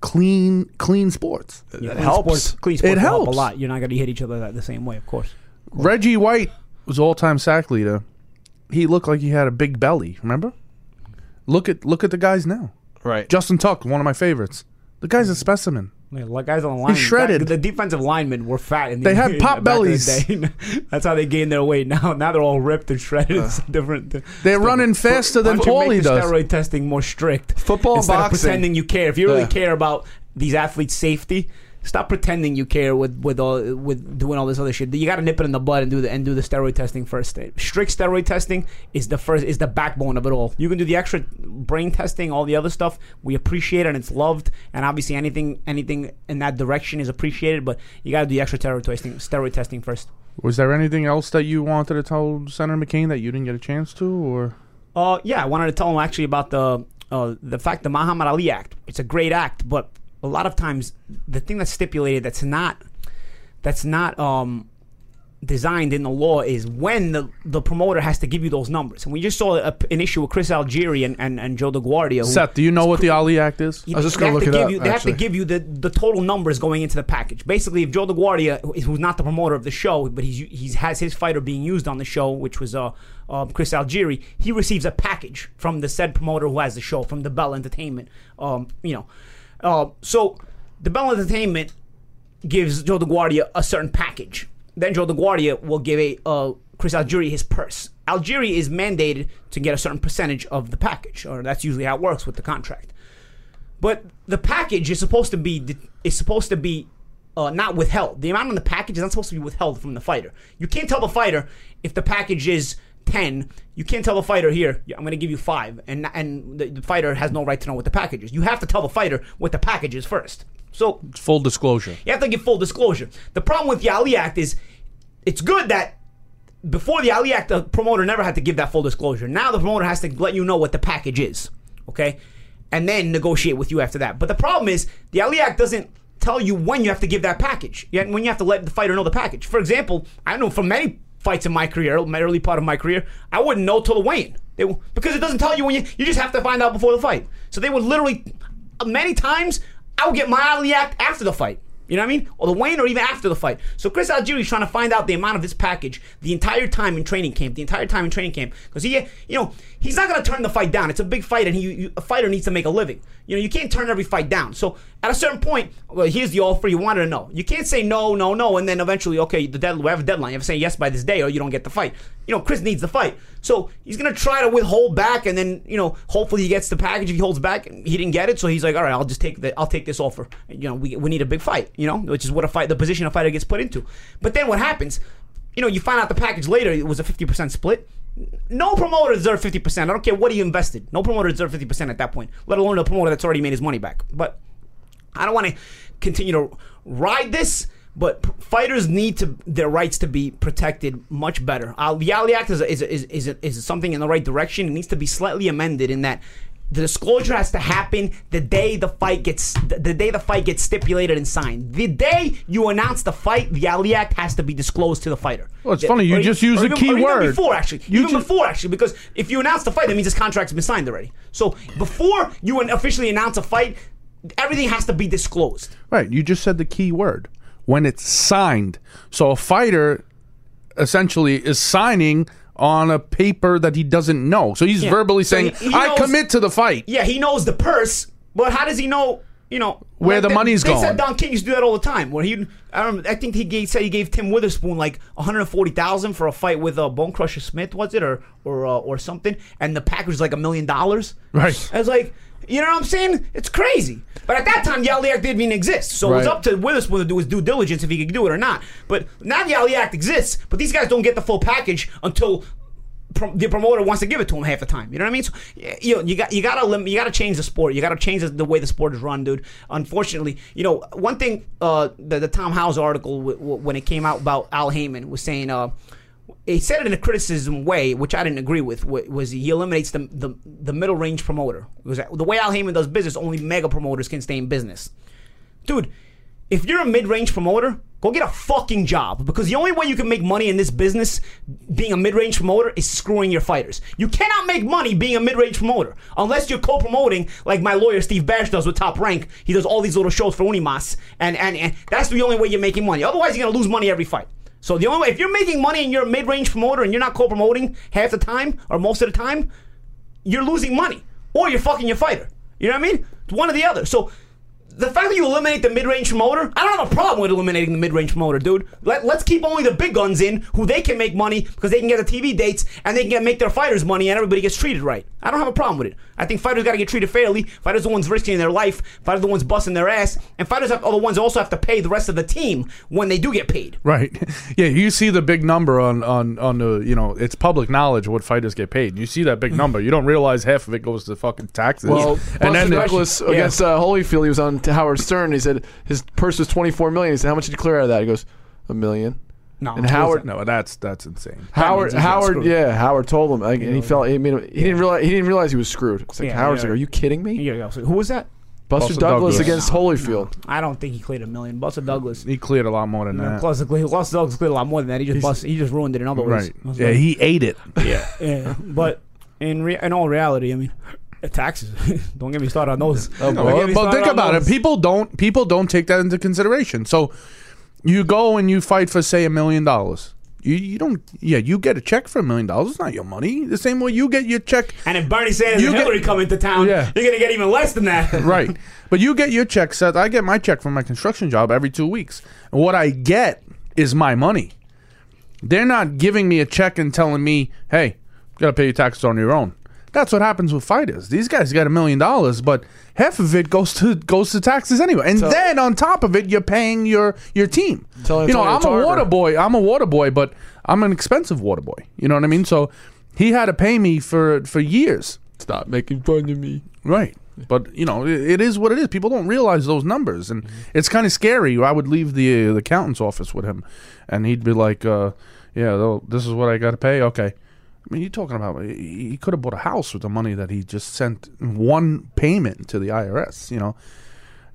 Speaker 2: clean clean sports.
Speaker 3: It
Speaker 1: Clean
Speaker 3: helps.
Speaker 1: sports- clean sports
Speaker 2: It
Speaker 1: will help
Speaker 2: helps.
Speaker 1: a lot. You're not going to hit each other the same way, of course.
Speaker 2: Reggie White was all time sack leader. He looked like he had a big belly. Remember? Look at look at the guys now.
Speaker 3: Right.
Speaker 2: Justin Tuck, one of my favorites. The guy's a specimen.
Speaker 1: Yeah, like guys on the line,
Speaker 2: shredded.
Speaker 1: The defensive linemen were fat. In the,
Speaker 2: They had pop
Speaker 1: the back of the
Speaker 2: bellies.
Speaker 1: That's how they gained their weight. Now, now they're all ripped and shredded. it's uh. different.
Speaker 2: They're running faster than
Speaker 1: Why don't
Speaker 2: Paulie does.
Speaker 1: steroid testing more strict.
Speaker 3: Football and
Speaker 1: instead
Speaker 3: boxing.
Speaker 1: of pretending you care. If you really
Speaker 3: Yeah.
Speaker 1: care about these athletes' safety, stop pretending you care with with all with doing all this other shit. You got to nip it in the bud and do the and do the steroid testing first. Strict steroid testing is the first is the backbone of it all. You can do the extra brain testing, all the other stuff. We appreciate it and it's loved, and obviously anything anything in that direction is appreciated. But you got to do the extra steroid testing steroid testing first.
Speaker 2: Was there anything else that you wanted to tell Senator McCain that you didn't get a chance to, or
Speaker 1: Uh, yeah, I wanted to tell him actually about the uh, the fact the Muhammad Ali Act. It's a great act, but a lot of times the thing that's stipulated that's not that's not um, designed in the law is when the, the promoter has to give you those numbers. And we just saw a, an issue with Chris Algieri and, and, and Joe DeGuardia.
Speaker 2: Seth? Do you know what the Ali Act is?
Speaker 3: I was just
Speaker 1: have to
Speaker 3: look it
Speaker 1: give
Speaker 3: up,
Speaker 1: You, they have to give you the, the total numbers going into the package. Basically, if Joe LaGuardia, who- who's not the promoter of the show, but he's he's has his fighter being used on the show, which was uh, um, Chris Algieri, he receives a package from the said promoter who has the show, from DiBella Entertainment. Um, you know, uh, so DiBella Entertainment gives Joe LaGuardia a certain package. Then Joe LaGuardia will give a uh, Chris Algieri his purse. Algieri is mandated to get a certain percentage of the package, or that's usually how it works with the contract. But the package is supposed to be is supposed to be uh, not withheld. The amount on the package is not supposed to be withheld from the fighter. You can't tell the fighter if the package is ten. You can't tell the fighter here. I'm going to give you five, and and the, the fighter has no right to know what the package is. You have to tell the fighter what the package is first. So
Speaker 2: Full disclosure.
Speaker 1: you have to give full disclosure. The problem with the Ali Act is it's good that before the Ali Act, the promoter never had to give that full disclosure. Now the promoter has to let you know what the package is, okay? And then negotiate with you after that. But the problem is the Ali Act doesn't tell you when you have to give that package. When you have to let the fighter know the package. For example, I know from many fights in my career, my early part of my career, I wouldn't know till the weigh-in. They, because it doesn't tell you when you you just have to find out before the fight. So they would literally uh, many times I would get my Act after the fight. You know what I mean? Or the Wayne, or even after the fight. So Chris Algieri is trying to find out the amount of his package the entire time in training camp, the entire time in training camp, because he, you know, he's not going to turn the fight down. It's a big fight, and he, a fighter needs to make a living. You know, you can't turn every fight down. So at a certain point, well, here's the offer. You wanted to know. You can't say no, no, no, and then eventually, okay, the dead, we have a deadline. You have to say yes by this day, or you don't get the fight. You know, Chris needs the fight, so he's going to try to withhold back, and then you know, hopefully he gets the package. If he holds back, he didn't get it, so he's like, all right, I'll just take the, I'll take this offer. You know, we, we need a big fight. You know, which is what a fight, the position a fighter gets put into. But then what happens? You know, you find out the package later. It was a fifty percent split. No promoter fifty percent. I don't care what he invested. No promoter fifty percent at that point. Let alone a promoter that's already made his money back. But I don't want to continue to ride this. But p- fighters need to their rights to be protected much better. Uh, the Ali Act is, is, is, is, is something in the right direction. It needs to be slightly amended in that the disclosure has to happen the day the fight gets the, day the fight gets stipulated and signed. The day you announce the fight, the Ali Act has to be disclosed to the fighter.
Speaker 2: Well, it's funny, you
Speaker 1: Or
Speaker 2: just used
Speaker 1: or
Speaker 2: a key
Speaker 1: or even
Speaker 2: word.
Speaker 1: before actually.
Speaker 2: You
Speaker 1: even
Speaker 2: ju-
Speaker 1: before actually, because if you announce the fight, that means this contract's been signed already. So before you officially announce a fight, everything has to be disclosed.
Speaker 2: Right. You just said the key word when it's signed. So a fighter essentially is signing on a paper that he doesn't know. So he's
Speaker 1: Yeah.
Speaker 2: verbally
Speaker 1: So
Speaker 2: saying,
Speaker 1: he- he
Speaker 2: "I
Speaker 1: knows-
Speaker 2: commit to the fight."
Speaker 1: Yeah, he knows the purse, but how does he know? You know
Speaker 2: Where the
Speaker 1: they-
Speaker 2: money's
Speaker 1: they
Speaker 2: going.
Speaker 1: said Don King used to do that all the time. Where he, I don't, I think he gave, said he gave Tim Witherspoon like one hundred forty thousand for a fight with uh, Bone Crusher Smith, was it, or or uh, or something? And the package was like a million dollars.
Speaker 2: Right.
Speaker 1: I was like, you know what I'm saying? It's crazy. But at that time, the Ali Act didn't even exist, so it was
Speaker 3: Right.
Speaker 1: up to Witherspoon to do his due diligence if he could do it or not. But now the Ali Act exists, but these guys don't get the full package until prom- the promoter wants to give it to him half the time. You know what I mean? So y- you know, you got you got to lim- you got to change the sport. You got to change the, the way the sport is run, dude. Unfortunately, you know one thing. Uh, the, the Tom Hauser article w- w- when it came out about Al Haymon was saying. Uh, he said it in a criticism way, which I didn't agree with. Was he eliminates the the, the middle range promoter? Was the way Al Haymon does business. Only mega promoters can stay in business dude, if you're a mid-range promoter, go get a fucking job because the only way you can make money in this business being a mid-range promoter is screwing your fighters. You cannot make money being a mid-range promoter unless you're co-promoting like my lawyer Steve Bash does with Top Rank. He does all these little shows for Unimas, and and, and that's the only way you're making money. Otherwise, you're gonna lose money every fight. So the only way, if you're making money and you're a mid-range promoter and you're not co-promoting half the time or most of the time, you're losing money or you're fucking your fighter. You know what I mean? It's one or the other. So the fact that you eliminate the mid-range promoter, I don't have a problem with eliminating the mid-range promoter, dude. Let, let's keep only the big guns in, who they can make money because they can get the TV dates and they can get, make their fighters money, and everybody gets treated right. I don't have a problem with it. I think fighters got to get treated fairly. Fighters are the ones risking their life. Fighters are the ones busting their ass, and fighters have, are the ones also have to pay the rest of the team when they do get paid.
Speaker 2: Right. Yeah, you see the big number on on on the you know it's public knowledge what fighters get paid. You see that big number. You don't realize half of it goes to fucking taxes.
Speaker 3: Well,
Speaker 2: and then
Speaker 3: Buster Douglas
Speaker 1: Yeah.
Speaker 3: against uh, Holyfield, he was on to Howard Stern. He said his purse was twenty four million. He said, "How much did you clear out of that?" He goes, "A million.
Speaker 1: No,
Speaker 3: And Howard,
Speaker 2: no, that's that's insane.
Speaker 3: Howard,
Speaker 1: means he's
Speaker 3: Howard, yeah, Howard told him, like, and he felt. I mean, he didn't realize he didn't realize he was screwed. It's like
Speaker 1: Yeah,
Speaker 3: Howard's
Speaker 1: yeah.
Speaker 3: like, "Are you kidding me?"
Speaker 1: Here you go. So who was that?
Speaker 3: Buster,
Speaker 2: Buster
Speaker 3: Douglas,
Speaker 2: Douglas.
Speaker 3: against Holyfield.
Speaker 1: I don't think he cleared a million. Buster Douglas.
Speaker 2: He cleared a lot more than that.
Speaker 1: Plus, Buster Douglas cleared a lot more than that. He just bust, he just ruined it in other ways.
Speaker 2: Right. Yeah,
Speaker 1: like-
Speaker 2: he ate it.
Speaker 1: Yeah, yeah. but in re- in all reality, I mean, Eh, taxes. don't get me started on those.
Speaker 3: Oh,
Speaker 1: Don't
Speaker 3: boy.
Speaker 1: get me
Speaker 2: but think
Speaker 1: on
Speaker 2: about it. People don't people don't take that into consideration. So you go and you fight for say a million dollars. You you don't yeah you get a check for a million dollars. It's not your money. The same way you get your check.
Speaker 1: And if Bernie Sanders
Speaker 2: You
Speaker 1: and
Speaker 2: get-
Speaker 1: Hillary come into town,
Speaker 2: Yeah.
Speaker 1: you're gonna get even less than that.
Speaker 2: right. But you get your check set. I get my check from my construction job every two weeks. And what I get is my money. They're not giving me a check and telling me, hey, you got to pay your taxes on your own. That's what happens with fighters. These guys got a million dollars, but half of it goes to goes to taxes anyway. And then on top of it, you're paying your your team.
Speaker 3: Tell
Speaker 2: you know, I'm a water boy. I'm a water boy, but I'm an expensive water boy. You know what I mean? So he had to pay me for for years.
Speaker 3: Stop making fun of me.
Speaker 2: Right. But you know, it, it is what it is. People don't realize those numbers, and it's kind of scary. I would leave the uh, the accountant's office with him, and he'd be like, uh, "Yeah, this is what I got to pay." Okay. I mean, you're talking about he he could have bought a house with the money that he just sent one payment to the IRS. You know,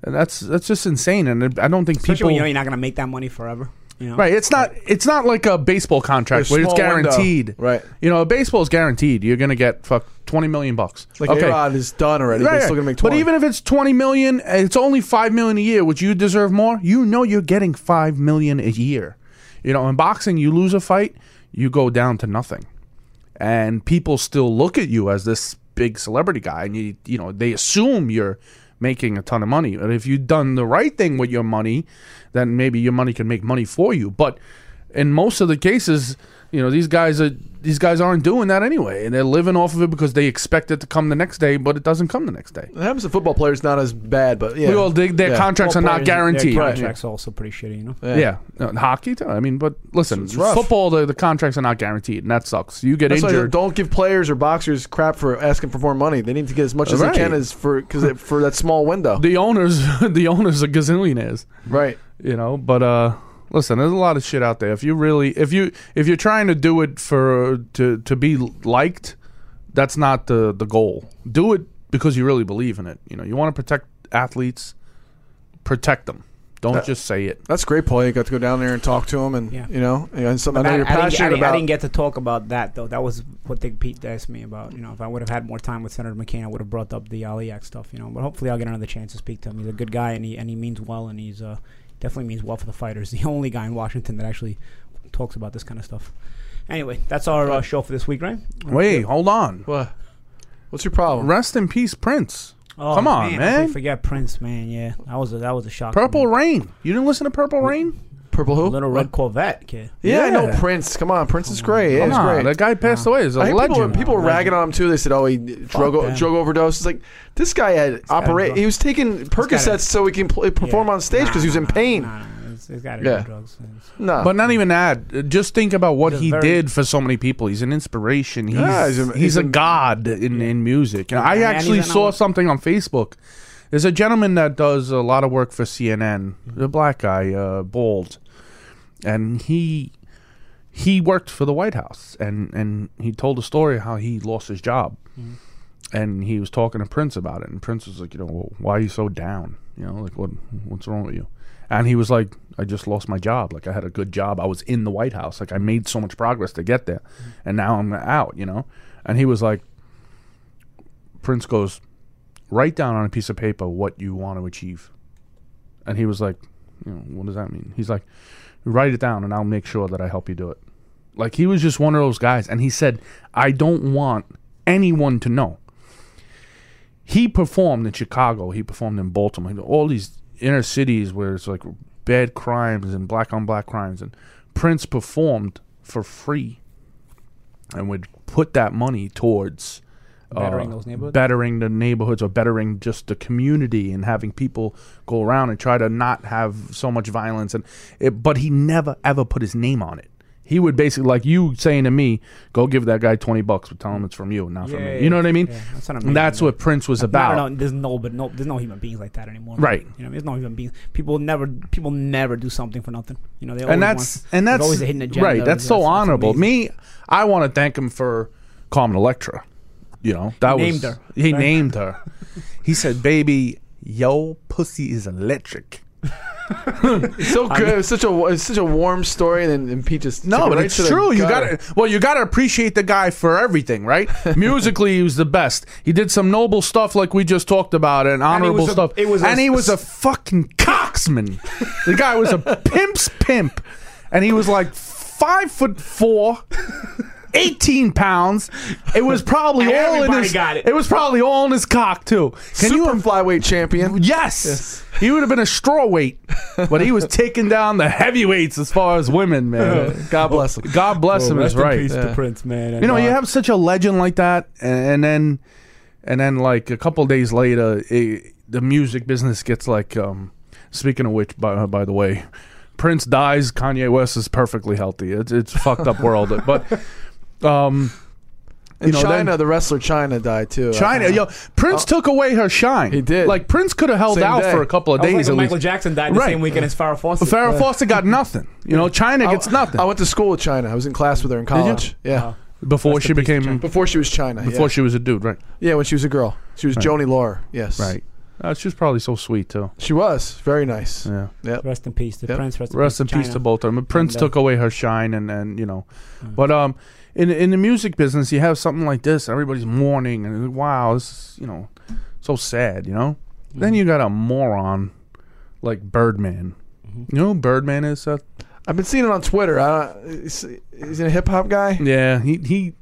Speaker 2: and that's that's just insane. And I don't think
Speaker 1: Especially
Speaker 2: people
Speaker 1: when you know you're not gonna make that money forever. You know?
Speaker 2: Right. It's not. It's not like a baseball contract where it's
Speaker 3: small window.
Speaker 2: guaranteed.
Speaker 3: Right.
Speaker 2: You know, a baseball is guaranteed. You're gonna get fuck twenty million bucks.
Speaker 3: Like
Speaker 2: okay.
Speaker 3: A-Rod is done already.
Speaker 2: Right,
Speaker 3: They're still gonna make
Speaker 2: 20.
Speaker 3: But
Speaker 2: even if it's twenty million, it's only five million a year, which you deserve more. You know you're getting five million a year. You know, in boxing, you lose a fight, you go down to nothing, and people still look at you as this big celebrity guy, and you you know they assume you're making a ton of money. And if you've done the right thing with your money, then maybe your money can make money for you. But in most of the cases, you know these guys are these guys aren't doing that anyway, and they're living off of it because they expect it to come the next day, but it doesn't come the next day.
Speaker 3: it happens to football players, not as bad, but yeah.
Speaker 2: We all dig their
Speaker 3: Yeah.
Speaker 2: contracts are not guaranteed.
Speaker 1: Their contracts are also pretty shitty, you know.
Speaker 2: Yeah, Uh, hockey too. I mean, but listen,
Speaker 3: It's rough.
Speaker 2: football the, the contracts are not guaranteed, and that sucks. You get
Speaker 3: That's
Speaker 2: injured.
Speaker 3: don't give players or boxers crap for asking for more money. They need to get as much as
Speaker 2: Right.
Speaker 3: they can as for because for that small window.
Speaker 2: the owners, the owners are gazillionaires.
Speaker 3: right.
Speaker 2: You know, but uh, listen, there's a lot of shit out there. If you really, if you, if you're trying to do it for to to be liked, that's not the the goal. Do it because you really believe in it. You know, you want to protect athletes, protect them. Don't
Speaker 3: That-
Speaker 2: just say it.
Speaker 3: That's great, Paul. You got to go down there and talk to him, and
Speaker 1: Yeah.
Speaker 3: you know, and something I know you're
Speaker 1: I, didn't, I,
Speaker 3: passionate
Speaker 1: didn't,
Speaker 3: about.
Speaker 1: I didn't get to talk about that though. That was what they Pete asked me about. You know, if I would have had more time with Senator McCain, I would have brought up the Ali Act stuff. You know, but hopefully I'll get another chance to speak to him. He's a good guy and he and he means well and he's uh, definitely means well for the fighters. The only guy in Washington that actually talks about this kind of stuff. Anyway, that's our uh, show for this week, right?
Speaker 2: Wait, hold on.
Speaker 3: what? What's your problem?
Speaker 2: Rest in peace, Prince.
Speaker 1: Oh,
Speaker 2: Come on,
Speaker 1: man.
Speaker 2: man.
Speaker 1: how Forget Prince, man. Yeah, that was a, that was a shock.
Speaker 2: Purple. Rain. You didn't listen to Purple Rain?
Speaker 3: Purple who?
Speaker 1: Little red Corvette kid.
Speaker 3: Yeah, I know Prince. Come on, Prince is great.
Speaker 2: Come
Speaker 3: he's
Speaker 2: on,
Speaker 3: great.
Speaker 2: that guy passed away. He's a
Speaker 3: I think people,
Speaker 2: legend.
Speaker 3: people were ragging on him too. They said, "Oh, he drug
Speaker 1: them.
Speaker 3: drug overdose." It's like this guy had operate. He was taking Percocets so he can pl- perform
Speaker 1: Yeah.
Speaker 3: on stage because he was in
Speaker 1: Nah, nah,
Speaker 3: pain.
Speaker 1: Nah, nah, He's, he's got to
Speaker 3: Yeah.
Speaker 1: do drugs.
Speaker 3: No,
Speaker 2: But not even that. Just think about what
Speaker 1: Just
Speaker 2: he
Speaker 1: very-
Speaker 2: did for so many people. He's an inspiration. He's,
Speaker 3: Yeah, he's
Speaker 2: he's,
Speaker 3: a-
Speaker 2: a,
Speaker 3: he's a-
Speaker 2: god in, in music. And I
Speaker 1: And- and
Speaker 2: actually
Speaker 1: he's an
Speaker 2: saw
Speaker 1: out-
Speaker 2: something on Facebook. There's a gentleman that does a lot of work for CNN. The black guy, uh, bald, and he he worked for the White House, and and he told a story how he lost his job, mm-hmm. and he was talking to Prince about it, and Prince was like, you know, well, why are you so down? You know, like what what's wrong with you? And he was like, I just lost my job. Like I had a good job. I was in the White House. Like I made so much progress to get there, mm-hmm. and now I'm out. You know, and he was like, Prince goes, write down on a piece of paper what you want to achieve. And he was like, you know, what does that mean? He's like, write it down and I'll make sure that I help you do it. Like he was just one of those guys. And he said, I don't want anyone to know. he performed in Chicago. He performed in Baltimore. All these inner cities where it's like bad crimes and black on black crimes, and Prince performed for free, and would put that money towards
Speaker 1: Bettering
Speaker 2: uh,
Speaker 1: those neighborhoods?
Speaker 2: bettering the neighborhoods or bettering just the community and having people go around and try to not have so much violence and it, but he never ever put his name on it he would basically like you saying to me go give that guy 20 bucks but tell him it's from you not from
Speaker 1: Yeah,
Speaker 2: me you know what i mean
Speaker 1: yeah, that's what I mean.
Speaker 2: that's what prince was about
Speaker 1: No, no, there's no, but no, there's no human beings like that anymore.
Speaker 2: Right.
Speaker 1: You know, there's no human beings. People never, people never do something for nothing. You know, they
Speaker 2: and that's
Speaker 1: want,
Speaker 2: and that's
Speaker 1: always a hidden agenda.
Speaker 2: right that's so
Speaker 1: That's- that's
Speaker 2: honorable
Speaker 1: amazing.
Speaker 2: me i want to thank him for carmen electra you know that
Speaker 1: He
Speaker 2: was
Speaker 1: named her,
Speaker 2: he
Speaker 1: right?
Speaker 2: named her he said baby yo pussy is electric
Speaker 3: It's so good. It's such a it's such a warm story, and then and Pete just
Speaker 2: No, but
Speaker 3: right
Speaker 2: it's true. You got to well, you got to appreciate the guy for everything, right? Musically, he was the best. He did some noble stuff, like we just talked about, and honorable
Speaker 1: was a-
Speaker 2: stuff.
Speaker 1: it was a-
Speaker 2: and he was a fucking coxman. the guy was a pimp's pimp, and he was like five foot four. 18 pounds. It was probably all in his.
Speaker 1: got it.
Speaker 2: was probably all in his cock too. Can
Speaker 3: Super
Speaker 2: you
Speaker 3: flyweight champion.
Speaker 2: Yes. He would have been a straw weight, but he was taking down the heavyweights as far as women, man.
Speaker 3: God bless him.
Speaker 2: God bless him is right.
Speaker 1: to Prince, man.
Speaker 2: You know, you have such a legend like that, and, and then, and then like a couple days later, it, the music business gets like. um Speaking of which, by by the way, Prince dies. Kanye West is perfectly healthy. It's it's a fucked up world, but um,
Speaker 3: In
Speaker 2: you know,
Speaker 3: Chyna,
Speaker 2: then-
Speaker 3: the wrestler Chyna died too.
Speaker 2: Chyna,
Speaker 3: Uh,
Speaker 2: yo, Prince took away her shine.
Speaker 3: He did.
Speaker 2: Like Prince could have held
Speaker 3: Same
Speaker 2: out
Speaker 3: day.
Speaker 2: for a couple of
Speaker 1: I was
Speaker 2: days
Speaker 1: like
Speaker 2: at
Speaker 1: Michael
Speaker 2: least.
Speaker 1: Jackson died the
Speaker 2: Right.
Speaker 1: same weekend as Farrah Fawcett.
Speaker 2: Farrah Fawcett got nothing. You know, Chyna gets
Speaker 3: I-
Speaker 2: nothing.
Speaker 3: I went to school with Chyna. I was in class with her in college. Yeah.
Speaker 1: Oh.
Speaker 2: before
Speaker 1: Rest
Speaker 2: she
Speaker 1: in peace to
Speaker 2: became
Speaker 3: Before she was Chyna.
Speaker 2: before
Speaker 3: yeah.
Speaker 2: she was a dude, right?
Speaker 3: yeah, when she was a girl. She was
Speaker 2: Right.
Speaker 3: Joanie Laurer. Yes.
Speaker 2: Right. Uh, she was probably so sweet too.
Speaker 3: She was very nice.
Speaker 2: Yeah.
Speaker 3: Yep.
Speaker 1: Rest in peace to
Speaker 3: Yep.
Speaker 1: Prince. Rest in
Speaker 2: Rest in
Speaker 1: peace,
Speaker 2: peace to both of them. Prince
Speaker 1: And, uh,
Speaker 2: took away her shine, and and you know,
Speaker 1: Mm.
Speaker 2: but um, in in the music business, you have something like this. Everybody's mourning, and wow, this is you know, so sad. You know.
Speaker 1: Mm.
Speaker 2: Then you got a moron like Birdman.
Speaker 1: Mm-hmm.
Speaker 2: You know who Birdman is, Seth?
Speaker 3: I've been seeing it on Twitter. Is, is he a hip hop guy?
Speaker 2: Yeah, he he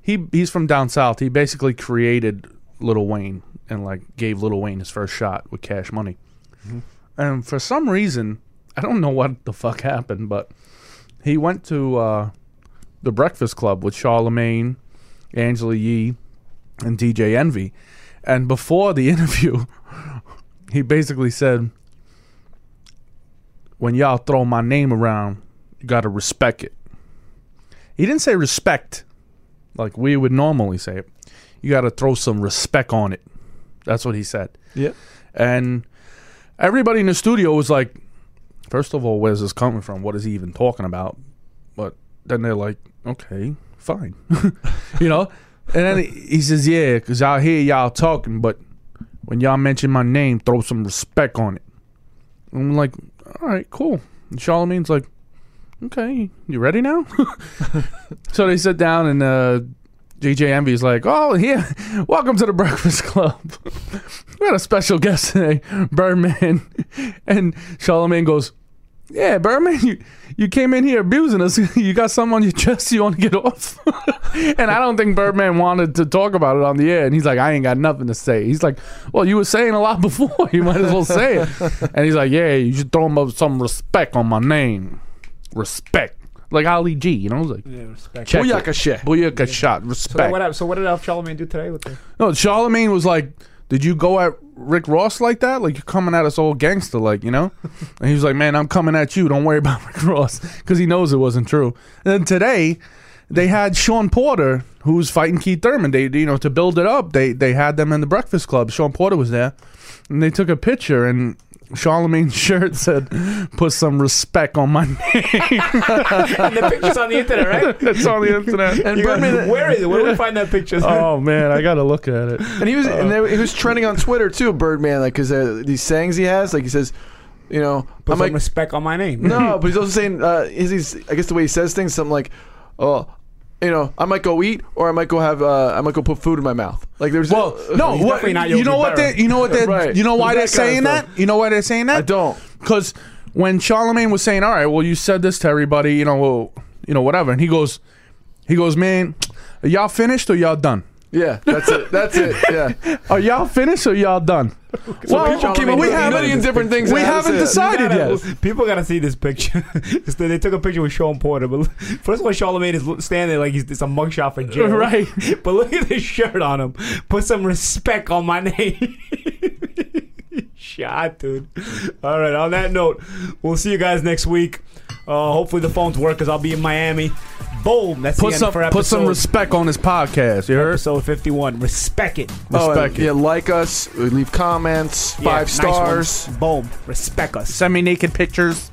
Speaker 2: he he's from down south. He basically created Lil Wayne and like gave Lil Wayne his first shot with Cash Money. And for some reason, I don't know what the fuck happened, but he went to uh, the Breakfast Club with Charlemagne, Angela Yee, and DJ Envy. And before the interview, he basically said, "When y'all throw my name around, you got to respect it." He didn't say respect like we would normally say it. You got to throw some respect on it. That's what he said.
Speaker 3: Yeah.
Speaker 2: And everybody in the studio was like, first of all, where's this coming from? What is he even talking about? But then they're like, okay, fine. you know? And then he says, yeah, because I hear y'all talking, but when y'all mention my name, throw some respect on it. And I'm like, all right, cool. And Charlemagne's like, okay, you ready now? so they sit down and uh, DJ Envy's like, oh, yeah, welcome to the Breakfast Club. we got a special guest today, Birdman. And Charlemagne goes, yeah, Birdman, you, you came in here abusing us. you got something on your chest you want to get off? and I don't think Birdman wanted to talk about it on the air. And he's like, I ain't got nothing to say. He's like, well, you were saying a lot before. You might as well say it. and he's like, yeah, you should throw him up some respect on my name. Respect. Like Ali G, you know? Like,
Speaker 1: Yeah, respect.
Speaker 2: check
Speaker 3: Booyaka
Speaker 2: it.
Speaker 3: shit.
Speaker 2: Booyaka shot.
Speaker 1: So
Speaker 2: Respect.
Speaker 1: what? So what did Charlemagne do today with the?
Speaker 2: No, Charlemagne was like, "Did you go at Rick Ross like that? Like you're coming at us all gangster, like you know?" and he was like, "Man, I'm coming at you. Don't worry about Rick Ross," because he knows it wasn't true. And then today, they had Shawn Porter, who was fighting Keith Thurman. They, you know, to build it up, they they had them in the Breakfast Club. Shawn Porter was there, and they took a picture and. Charlemagne's shirt said, "Put some respect on my name."
Speaker 1: and the picture's on the internet, right?
Speaker 2: It's on the internet.
Speaker 3: And
Speaker 1: You got-
Speaker 3: Birdman,
Speaker 1: where is it? Where do we find that picture?
Speaker 2: oh man, I gotta look at it.
Speaker 3: and he was and they, he was trending on Twitter too. Birdman, like because uh, these sayings he has, like he says, you know,
Speaker 1: Put
Speaker 3: I'm
Speaker 1: some
Speaker 3: like,
Speaker 1: respect on my name.
Speaker 3: no, but he's also saying, uh, is he's I guess the way he says things, something like, oh. You know, I might go eat, or I might go have, uh, I might go put food in my mouth. Like there's,
Speaker 2: Well, no, what,
Speaker 1: not
Speaker 2: you know what they, you know what they,
Speaker 3: Right.
Speaker 2: you know why they're saying that? You know why they're saying that?
Speaker 3: I don't.
Speaker 2: Because when Charlemagne was saying, "All right, well, you said this to everybody, you know, well, you know, whatever," and he goes, he goes, "Man, are y'all finished or y'all done?"
Speaker 3: Yeah, that's it. That's it. Yeah.
Speaker 2: Are y'all finished or y'all done? well,
Speaker 3: Keep
Speaker 2: okay,
Speaker 3: a
Speaker 2: but we
Speaker 3: million
Speaker 2: haven't.
Speaker 3: different things.
Speaker 2: we haven't
Speaker 3: say.
Speaker 2: decided
Speaker 1: gotta-
Speaker 2: yet.
Speaker 1: People gotta see this picture. They took a picture with Shawn Porter, but first of all, Charlemagne is standing like he's it's a mugshot for jail.
Speaker 2: Right.
Speaker 1: But look at this shirt on him. Put some respect on my name. Shot, dude. All right. On that note, we'll see you guys next week. Uh, hopefully the phones work because I'll be in Miami. Boom. That's
Speaker 2: Put
Speaker 1: the end
Speaker 2: some
Speaker 1: for episode,
Speaker 2: put some respect on this podcast. You heard?
Speaker 1: episode 51. Respect it.
Speaker 3: Oh,
Speaker 2: Respect it.
Speaker 3: yeah, like us, leave comments,
Speaker 1: Yeah,
Speaker 3: five
Speaker 1: nice
Speaker 3: stars.
Speaker 1: ones. Boom. Respect us.
Speaker 2: Semi naked pictures.